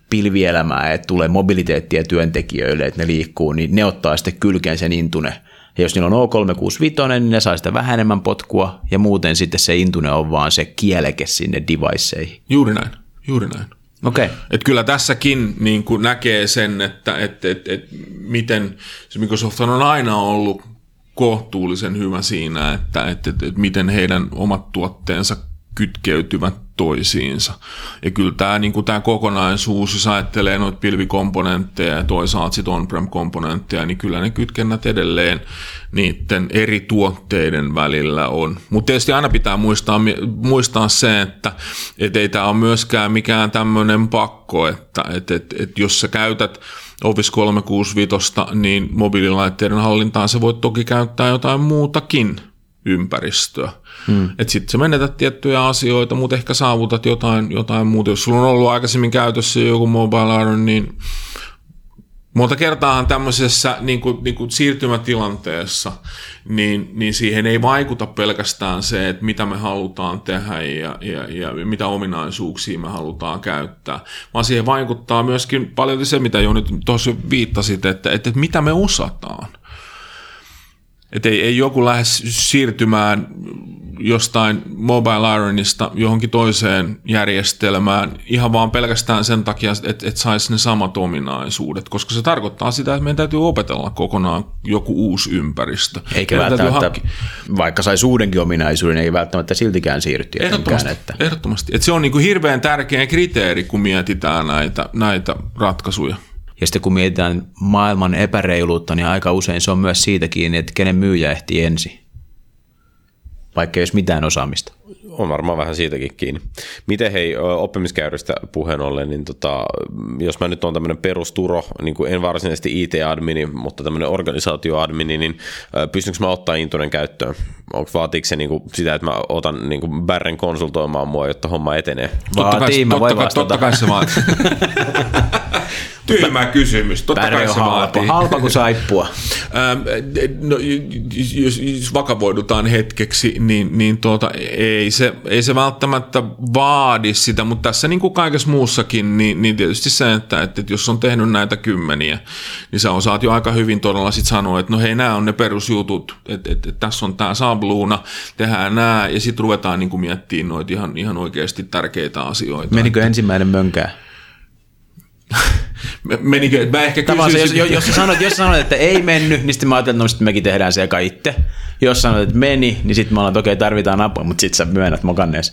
Speaker 2: pilvielämää, että tulee mobiliteettia työntekijöille, että ne liikkuu, niin ne ottaa sitten kylkeen sen intune. Ja jos niillä on O365, niin ne saa sitä vähän enemmän potkua, ja muuten sitten se intune on vaan se kieleke sinne deviceihin.
Speaker 3: Juuri näin, juuri näin.
Speaker 2: Okay.
Speaker 3: Et kyllä tässäkin niin kuin näkee sen, että et, et, et miten se Microsoft on aina ollut kohtuullisen hyvä siinä, että, että, että, että miten heidän omat tuotteensa kytkeytyvät toisiinsa. Ja kyllä tämä, niin kuin tämä kokonaisuus, jos ajattelee noita pilvikomponentteja ja toisaalta sitten on-prem-komponentteja, niin kyllä ne kytkennät edelleen niiden eri tuotteiden välillä on. Mutta tietysti aina pitää muistaa, muistaa se, että et ei tämä ole myöskään mikään tämmöinen pakko, että et, et, et jos sä käytät Office 365, niin mobiililaitteiden hallintaan se voi toki käyttää jotain muutakin ympäristöä. Hmm. Että sitten sä menetät tiettyjä asioita, mutta ehkä saavutat jotain, jotain muuta. Jos sulla on ollut aikaisemmin käytössä joku mobile iron, niin Monta kertaahan tämmöisessä niin kuin, niin kuin siirtymätilanteessa, niin, niin siihen ei vaikuta pelkästään se, että mitä me halutaan tehdä ja, ja, ja mitä ominaisuuksia me halutaan käyttää, vaan siihen vaikuttaa myöskin paljon se, mitä jo nyt tuossa viittasit, että, että, että mitä me osataan. Että ei, ei joku lähde siirtymään jostain Mobile Ironista johonkin toiseen järjestelmään ihan vaan pelkästään sen takia, että, että saisi ne samat ominaisuudet, koska se tarkoittaa sitä, että meidän täytyy opetella kokonaan joku uusi ympäristö.
Speaker 2: Eikä
Speaker 3: Meidän
Speaker 2: välttämättä,
Speaker 3: hankkia-
Speaker 2: vaikka saisi uudenkin ominaisuuden, ei välttämättä siltikään siirry.
Speaker 3: Ehdottomasti,
Speaker 2: Että
Speaker 3: ehdottomasti. Et se on niin kuin hirveän tärkeä kriteeri, kun mietitään näitä, näitä ratkaisuja.
Speaker 2: Ja sitten kun mietitään maailman epäreiluutta, niin aika usein se on myös siitä kiinni, että kenen myyjä ehtii ensin. Vaikka ei olisi mitään osaamista.
Speaker 1: On varmaan vähän siitäkin kiinni. Miten hei, ö, oppimiskäyrästä puheen ollen, niin tota, jos mä nyt on tämmöinen perusturo, niin kuin en varsinaisesti IT-admini, mutta tämmöinen organisaatioadmini, niin pystynkö mä ottaa Intunen käyttöön? Onko vaatiiko se niin kuin sitä, että mä otan niin kuin Bärren konsultoimaan mua, jotta homma etenee?
Speaker 2: Vaatii, mä voin
Speaker 3: totta, kai- totta kai se vaatii. *laughs* Tyhmä kysymys. Totta
Speaker 2: Pärre
Speaker 3: kai se
Speaker 2: halpa,
Speaker 3: vaatii.
Speaker 2: halpa kuin saippua. *laughs*
Speaker 3: Ähm, no, jos, jos vakavoidutaan hetkeksi, niin, niin tuota, ei, se, ei se välttämättä vaadi sitä, mutta tässä niin kuin kaikessa muussakin, niin, niin tietysti se, että, että, että jos on tehnyt näitä kymmeniä, niin sä osaat jo aika hyvin todella sit sanoa, että no hei, nämä on ne perusjutut, että, että, että tässä on tämä sabluuna, tehdään nämä, ja sitten ruvetaan niin kuin miettimään noita ihan, ihan oikeasti tärkeitä asioita.
Speaker 2: Menikö ensimmäinen mönkää? *laughs*
Speaker 3: Menikö, mä ehkä
Speaker 2: Tavallaan se, jos,
Speaker 3: kysyisin,
Speaker 2: jos, sä sanot, jos sanot, että ei mennyt, niin sitten mä ajattelin, että no sitten mekin tehdään se eka itse. Jos sanot, että meni, niin sitten mä olen, että okei, tarvitaan apua, mutta sitten sä myönnät mokannees.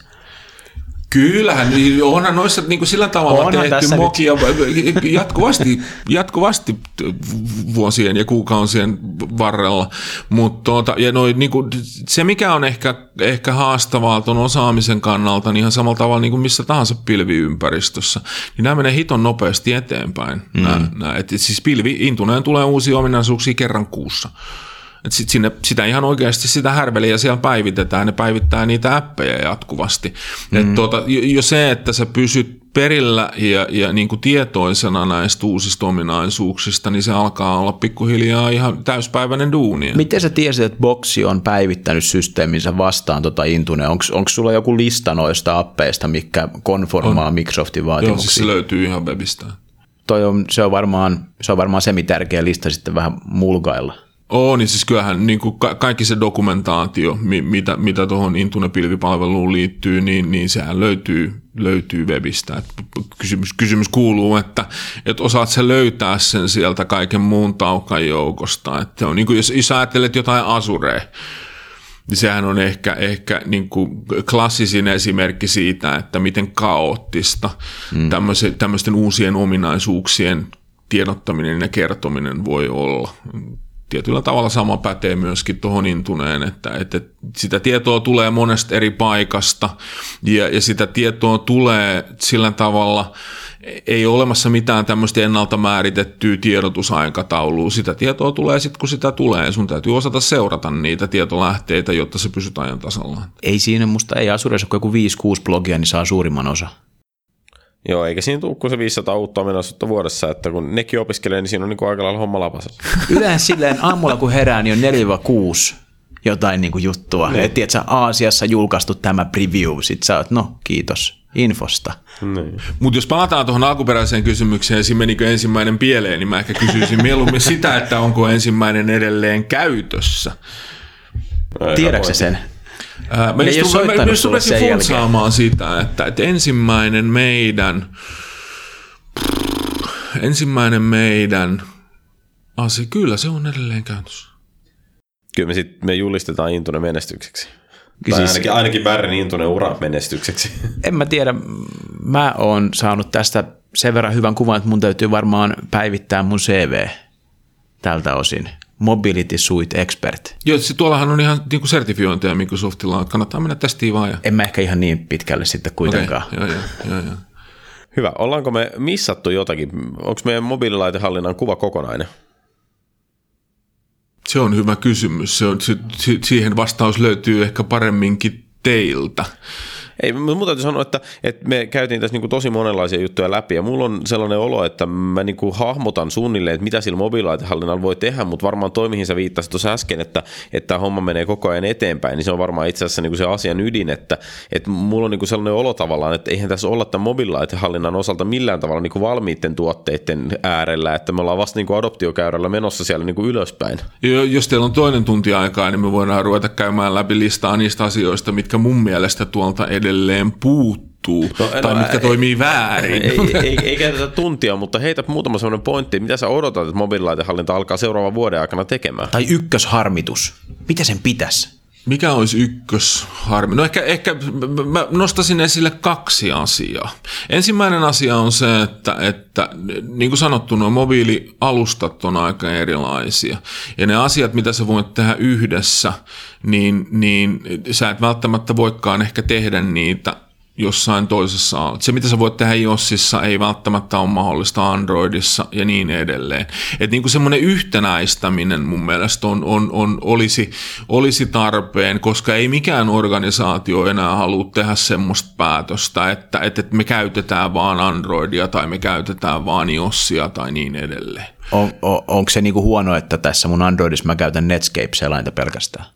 Speaker 3: Kyllähän, niin onhan noissa niin kuin sillä tavalla
Speaker 2: Onhan
Speaker 3: tehty mokia jatkuvasti, jatkuvasti vuosien ja kuukausien varrella. Mutta tuota, ja noi, niin kuin, se, mikä on ehkä, ehkä haastavaa tuon osaamisen kannalta, niin ihan samalla tavalla niin kuin missä tahansa pilviympäristössä, niin nämä menee hiton nopeasti eteenpäin. Mm. Nämä, nämä, et, et siis pilvi, Intuneen tulee uusia ominaisuuksia kerran kuussa. Et sit sinne, sitä ihan oikeasti sitä härveliä siellä päivitetään, ne päivittää niitä appeja jatkuvasti. Mm. Et tuota, jo, jo se, että sä pysyt perillä ja, ja niin kuin tietoisena näistä uusista ominaisuuksista, niin se alkaa olla pikkuhiljaa ihan täyspäiväinen duuni.
Speaker 2: Miten sä tiesit, että Boxi on päivittänyt systeeminsä vastaan tota Intune? Onko sulla joku lista noista appeista, mikä konformaa Microsoftin
Speaker 3: Joo,
Speaker 2: vaatimuksiin?
Speaker 3: siis se löytyy ihan webistä.
Speaker 2: Toi on, se, on varmaan, se on varmaan semi-tärkeä lista sitten vähän mulkailla.
Speaker 3: Oo, niin siis kyllähän niin kuin ka- kaikki se dokumentaatio, mi- mitä, mitä tuohon Intune-pilvipalveluun liittyy, niin, niin sehän löytyy, löytyy webistä. Et kysymys, kysymys kuuluu, että, että osaat sä löytää sen sieltä kaiken muun taukan joukosta. Että on, niin kuin jos, jos ajattelet jotain Azurea, niin sehän on ehkä, ehkä niin kuin klassisin esimerkki siitä, että miten kaoottista mm. tämmöisten uusien ominaisuuksien tiedottaminen ja kertominen voi olla. Tietyllä tavalla sama pätee myöskin tuohon intuneen, että, että sitä tietoa tulee monesta eri paikasta ja, ja sitä tietoa tulee sillä tavalla, ei ole olemassa mitään tämmöistä ennalta määritettyä tiedotusaikataulua. Sitä tietoa tulee sitten, kun sitä tulee. Sun täytyy osata seurata niitä tietolähteitä, jotta se pysyt ajan tasalla.
Speaker 2: Ei siinä musta, ei Asuressa, kun joku 5-6 blogia, niin saa suurimman osa.
Speaker 1: Joo, eikä siinä tule kuin se 500 uutta ominaisuutta vuodessa, että kun nekin opiskelee, niin siinä on niin kuin aika lailla homma lapasessa. *laughs*
Speaker 2: Yleensä silleen aamulla, kun herää, niin on 4-6 jotain niin kuin juttua. Niin. Että sä Aasiassa julkaistu tämä preview, sit sä oot, no kiitos infosta.
Speaker 1: Niin.
Speaker 3: Mutta jos palataan tuohon alkuperäiseen kysymykseen, siinä menikö ensimmäinen pieleen, niin mä ehkä kysyisin mieluummin sitä, että onko ensimmäinen edelleen käytössä.
Speaker 2: Tiedätkö sen?
Speaker 3: Mä
Speaker 2: Ne ei
Speaker 3: just,
Speaker 2: ole
Speaker 3: mä, just rupesin
Speaker 2: sen jälkeen.
Speaker 3: funtsaamaan sitä, että, että ensimmäinen meidän, ensimmäinen meidän asia, kyllä se on edelleen käytössä.
Speaker 1: Kyllä me, sit, me julistetaan Intunen menestykseksi. Tai
Speaker 2: Siis-
Speaker 1: ainakin, ainakin Bärren Intunen ura menestykseksi. *laughs*
Speaker 2: En mä tiedä, mä oon saanut tästä sen verran hyvän kuvan, että mun täytyy varmaan päivittää mun CV tältä osin. Mobility Suite Expert.
Speaker 3: Joo, se tuollahan on ihan niin kuin sertifiointeja Microsoftilla, että kannattaa mennä testiin vaan. Ja...
Speaker 2: En mä ehkä ihan niin pitkälle sitten kuitenkaan.
Speaker 3: Okay, joo, joo, joo, joo.
Speaker 1: Hyvä. Ollaanko me missattu jotakin? Onko meidän mobiililaitehallinnan kuva kokonainen?
Speaker 3: Se on hyvä kysymys. Se on, se, si- siihen vastaus löytyy ehkä paremminkin teiltä.
Speaker 1: Ei, mutta täytyy sanoa, että, että me käytiin tässä niin tosi monenlaisia juttuja läpi ja mulla on sellainen olo, että mä niin kuin hahmotan suunnilleen, että mitä sillä mobiililaitehallinnalla voi tehdä, mutta varmaan toi, mihin sä viittasit tuossa äsken, että, että homma menee koko ajan eteenpäin, niin se on varmaan itse asiassa niin kuin se asian ydin, että, että mulla on niin kuin sellainen olo tavallaan, että eihän tässä olla tämän mobiililaitehallinnan osalta millään tavalla niin kuin valmiitten tuotteiden äärellä, että me ollaan vasta niin kuin adoptiokäyrällä menossa siellä niin kuin ylöspäin.
Speaker 3: Jos teillä on toinen tunti aikaa, niin me voidaan ruveta käymään läpi listaa niistä asioista, mitkä mun mielestä tuolta edelleen puuttuu, no, tai no, mitkä ei, toimii väärin.
Speaker 1: Ei, ei, ei, ei *laughs* käytetä tuntia, mutta heitä muutama sellainen pointti, mitä sä odotat, että mobiililaitehallinta alkaa seuraavan vuoden aikana tekemään?
Speaker 2: Tai ykkösharmitus. Mitä sen pitäisi?
Speaker 3: Mikä olisi ykkösharmi? No ehkä, ehkä mä nostasin esille kaksi asiaa. Ensimmäinen asia on se, että, että niin kuin sanottu, nuo mobiilialustat on aika erilaisia. Ja ne asiat, mitä sä voit tehdä yhdessä, niin, niin sä et välttämättä voikaan ehkä tehdä niitä jossain toisessa. Se, mitä sä voit tehdä iOSissa, ei välttämättä ole mahdollista Androidissa ja niin edelleen. Että niin kuin semmoinen yhtenäistäminen mun mielestä on, on, on, olisi, olisi tarpeen, koska ei mikään organisaatio enää halua tehdä semmoista päätöstä, että, että me käytetään vaan Androidia tai me käytetään vaan iOSia tai niin edelleen.
Speaker 2: On, on, onko se niinku huono, että tässä mun Androidissa mä käytän Netscape-selainta pelkästään?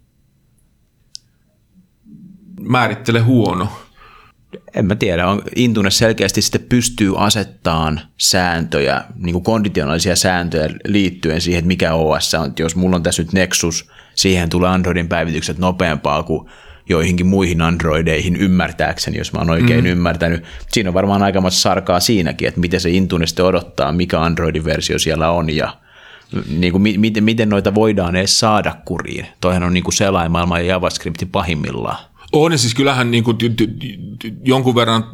Speaker 3: Määrittele huono
Speaker 2: en mä tiedä, on, Intune selkeästi sitten pystyy asettamaan sääntöjä, niin kuin konditionaalisia sääntöjä liittyen siihen, että mikä OS on. Että jos mulla on tässä nyt Nexus, siihen tulee Androidin päivitykset nopeampaa kuin joihinkin muihin Androideihin ymmärtääkseni, jos mä oon oikein mm. ymmärtänyt. Siinä on varmaan aika sarkaa siinäkin, että miten se Intune sitten odottaa, mikä Androidin versio siellä on ja niin kuin, miten, miten noita voidaan edes saada kuriin. Toihan on niin kuin selaimaailma ja JavaScript pahimmillaan.
Speaker 3: On, siis kyllähän niin kuin, jonkun verran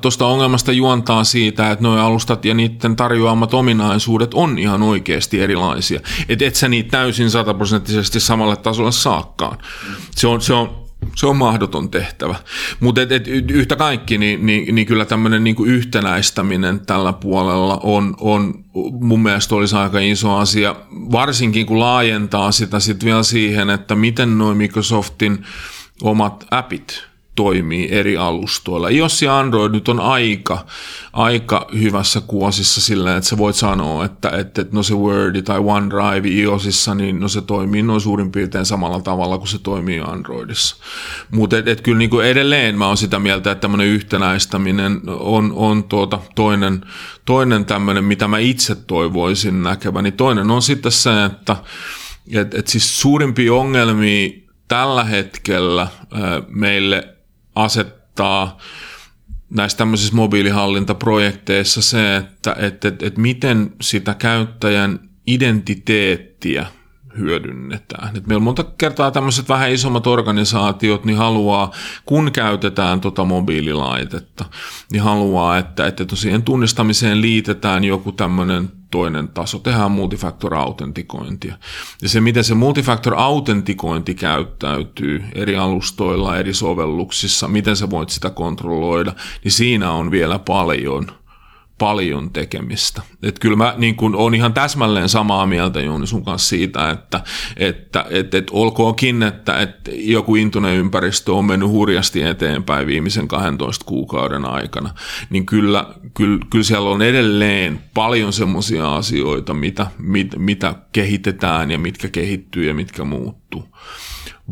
Speaker 3: tuosta ongelmasta juontaa siitä, että nuo alustat ja niiden tarjoamat ominaisuudet on ihan oikeasti erilaisia. Että et sä niitä täysin sataprosenttisesti samalle tasolle saakkaan. Se on, se on, se on mahdoton tehtävä. Mutta et, et, yhtä kaikki, niin, niin, niin kyllä tämmöinen niin yhtenäistäminen tällä puolella on, on mun mielestä olisi aika iso asia, varsinkin kun laajentaa sitä sitten vielä siihen, että miten noin Microsoftin – omat appit toimii eri alustoilla. iOS ja Android nyt on aika, aika hyvässä kuosissa sillä, että sä voit sanoa, että, että, että no se Word tai OneDrive iOSissa, niin no se toimii noin suurin piirtein samalla tavalla kuin se toimii Androidissa. Mutta et, et kyllä niin kuin edelleen mä oon sitä mieltä, että tämmöinen yhtenäistäminen on, on tuota toinen, toinen tämmöinen, mitä mä itse toivoisin näkeväni. Toinen on sitten se, että et, et siis suurimpia ongelmia tällä hetkellä meille asettaa näissä tämmöisissä mobiilihallintaprojekteissa se, että, että, että, että miten sitä käyttäjän identiteettiä hyödynnetään. Et meillä monta kertaa tämmöiset vähän isommat organisaatiot niin haluaa, kun käytetään tota mobiililaitetta, niin haluaa, että, että siihen tunnistamiseen liitetään joku tämmöinen toinen taso, tehdään multifactor-autentikointia. Ja se, miten se multifactor-autentikointi käyttäytyy eri alustoilla, eri sovelluksissa, miten sä voit sitä kontrolloida, niin siinä on vielä paljon – paljon tekemistä. Et kyllä mä niin kun, on ihan täsmälleen samaa mieltä Jouni sun kanssa siitä, että, että et, et olkoonkin, että et joku Intune-ympäristö on mennyt hurjasti eteenpäin viimeisen 12 kuukauden aikana, niin kyllä, kyllä, kyllä siellä on edelleen paljon semmoisia asioita, mitä, mit, mitä kehitetään ja mitkä kehittyy ja mitkä muuttuu.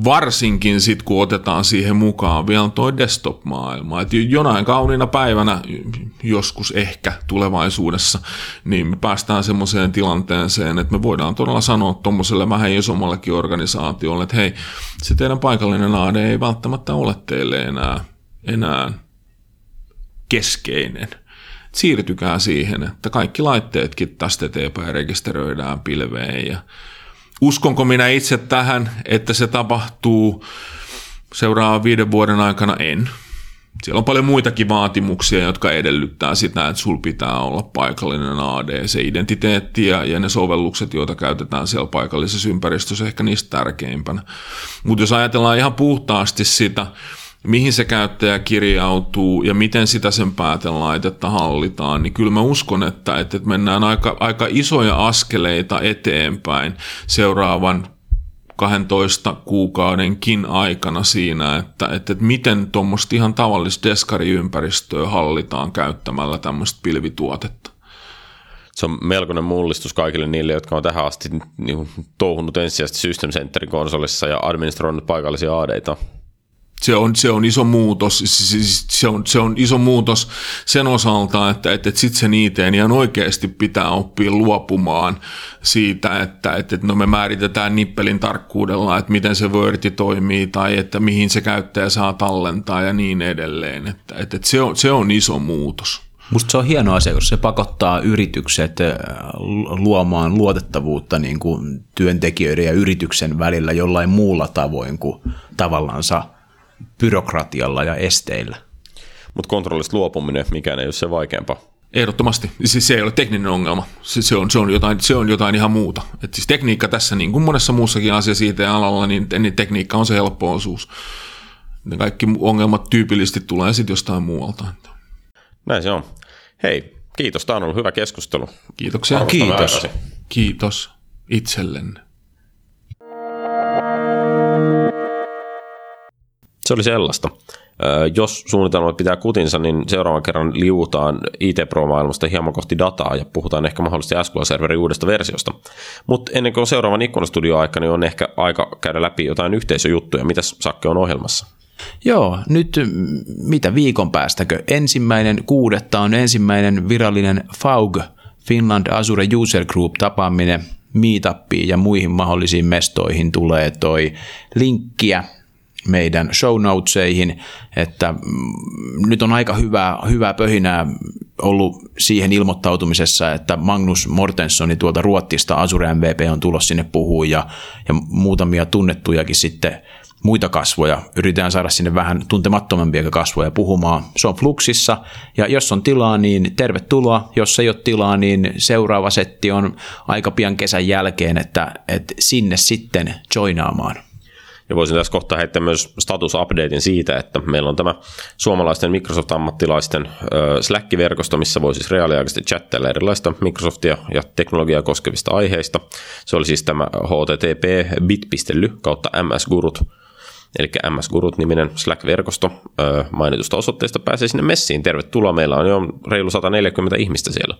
Speaker 3: Varsinkin sitten, kun otetaan siihen mukaan vielä tuo desktop-maailma. Että jonain kauniina päivänä, joskus ehkä tulevaisuudessa, niin me päästään semmoiseen tilanteeseen, että me voidaan todella sanoa tuommoiselle vähän isommallekin organisaatiolle, että hei, se teidän paikallinen AD ei välttämättä ole teille enää, enää keskeinen. Siirtykää siihen, että kaikki laitteetkin tästä eteenpäin rekisteröidään pilveen ja Uskonko minä itse tähän, että se tapahtuu seuraavan viiden vuoden aikana? En. Siellä on paljon muitakin vaatimuksia, jotka edellyttää sitä, että sul pitää olla paikallinen AD, se identiteetti ja, ja ne sovellukset, joita käytetään siellä paikallisessa ympäristössä, ehkä niistä tärkeimpänä. Mutta jos ajatellaan ihan puhtaasti sitä, mihin se käyttäjä kirjautuu ja miten sitä sen päätelaitetta hallitaan, niin kyllä mä uskon, että, että mennään aika, aika isoja askeleita eteenpäin seuraavan 12 kuukaudenkin aikana siinä, että, että, että miten tuommoista ihan tavallista deskariympäristöä hallitaan käyttämällä tämmöistä pilvituotetta.
Speaker 1: Se on melkoinen mullistus kaikille niille, jotka on tähän asti niin, touhunut ensisijaisesti System Centerin konsolissa ja administroinut paikallisia aadeita.
Speaker 3: Se on, se on iso muutos, se on, se on iso muutos sen osalta, että, että, että sitten sen IT ihan oikeasti pitää oppia luopumaan siitä, että, että no me määritetään nippelin tarkkuudella, että miten se Wordi toimii tai että mihin se käyttäjä saa tallentaa ja niin edelleen. Että, että, että se, on, se on iso muutos.
Speaker 2: Musta se on hieno asia, koska se pakottaa yritykset äh, luomaan luotettavuutta niin kuin työntekijöiden ja yrityksen välillä jollain muulla tavoin kuin tavallaansa – byrokratialla ja esteillä.
Speaker 1: Mutta kontrollista luopuminen, mikään ei ole se vaikeampaa.
Speaker 3: Ehdottomasti. Siis se ei ole tekninen ongelma. Se, se, on, se, on, jotain, se on jotain ihan muuta. Et siis tekniikka tässä, niin kuin monessa muussakin asiassa IT-alalla, niin, niin tekniikka on se helppo osuus. Ne kaikki ongelmat tyypillisesti tulee sitten jostain muualta.
Speaker 1: Näin se on. Hei, kiitos. Tämä on ollut hyvä keskustelu.
Speaker 3: Kiitoksia.
Speaker 2: Kiitos.
Speaker 3: Kiitos itsellenne.
Speaker 1: Se oli sellaista. Jos suunnitelmat pitää kutinsa, niin seuraavan kerran liuutaan IT Pro-maailmasta hieman kohti dataa ja puhutaan ehkä mahdollisesti SQL-serverin uudesta versiosta. Mutta ennen kuin on seuraavan ikkunastudio-aika, niin on ehkä aika käydä läpi jotain yhteisöjuttuja. Mitäs Sakke on ohjelmassa?
Speaker 2: Joo, nyt mitä viikon päästäkö? Ensimmäinen kuudetta on ensimmäinen virallinen FAUG, Finland Azure User Group tapaaminen meetuppiin ja muihin mahdollisiin mestoihin tulee toi linkkiä meidän show notesihin, että mm, nyt on aika hyvää, hyvää pöhinää ollut siihen ilmoittautumisessa, että Magnus Mortenssoni tuolta Ruottista Azure MVP on tulossa sinne puhuu ja, ja muutamia tunnettujakin sitten muita kasvoja. Yritetään saada sinne vähän tuntemattomampia kasvoja puhumaan. Se on Fluxissa ja jos on tilaa, niin tervetuloa. Jos ei ole tilaa, niin seuraava setti on aika pian kesän jälkeen, että, että sinne sitten joinaamaan.
Speaker 1: Ja voisin tässä kohtaa heittää myös status-updatein siitä, että meillä on tämä suomalaisten Microsoft-ammattilaisten Slack-verkosto, missä voi siis reaaliaikaisesti chattailla erilaista Microsoftia ja teknologiaa koskevista aiheista. Se oli siis tämä http bit.ly kautta msgurut eli MS-gurut-niminen Slack-verkosto mainitusta osoitteesta pääsee sinne messiin. Tervetuloa, meillä on jo reilu 140 ihmistä siellä.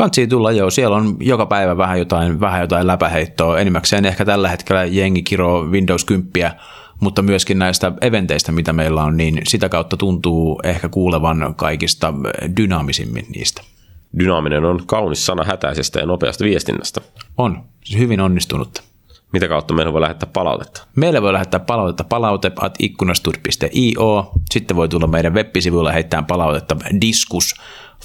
Speaker 2: Kansi tulla joo, siellä on joka päivä vähän jotain, vähän jotain läpäheittoa, enimmäkseen ehkä tällä hetkellä jengi kiroo Windows 10, mutta myöskin näistä eventeistä, mitä meillä on, niin sitä kautta tuntuu ehkä kuulevan kaikista dynaamisimmin niistä.
Speaker 1: Dynaaminen on kaunis sana hätäisestä ja nopeasta viestinnästä.
Speaker 2: On, hyvin onnistunut.
Speaker 1: Mitä kautta meillä voi lähettää palautetta?
Speaker 2: Meille voi lähettää palautetta palaute at ikkunastud.io. Sitten voi tulla meidän web-sivuilla heittää palautetta diskus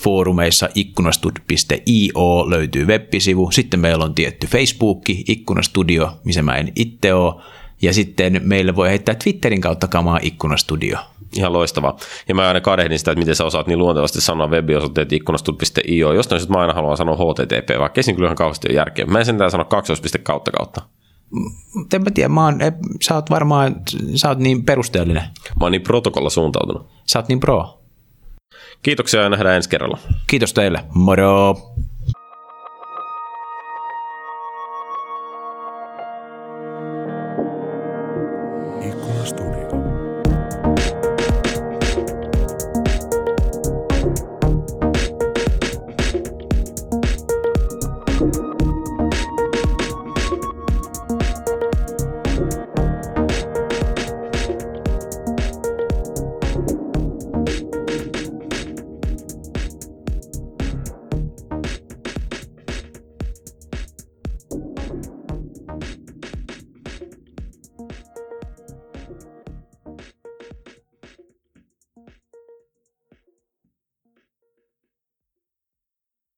Speaker 2: foorumeissa ikkunastud.io löytyy web-sivu. Sitten meillä on tietty Facebook, Ikkunastudio, missä mä en itse ole. Ja sitten meille voi heittää Twitterin kautta kamaa Ikkunastudio.
Speaker 1: Ihan loistavaa. Ja mä aina kadehdin sitä, että miten sä osaat niin luontevasti sanoa webiosoitteet ikkunastud.io. Jostain sitten mä aina haluan sanoa HTTP, vaikka ei kyllä ihan kauheasti ole järkeä. Mä en sentään sano kaksoispiste kautta kautta
Speaker 2: en mä tiedä, mä oon, sä oot varmaan, sä oot niin perusteellinen.
Speaker 1: Mä oon niin protokolla suuntautunut.
Speaker 2: Sä oot niin pro.
Speaker 1: Kiitoksia ja nähdään ensi kerralla.
Speaker 2: Kiitos teille. Moro!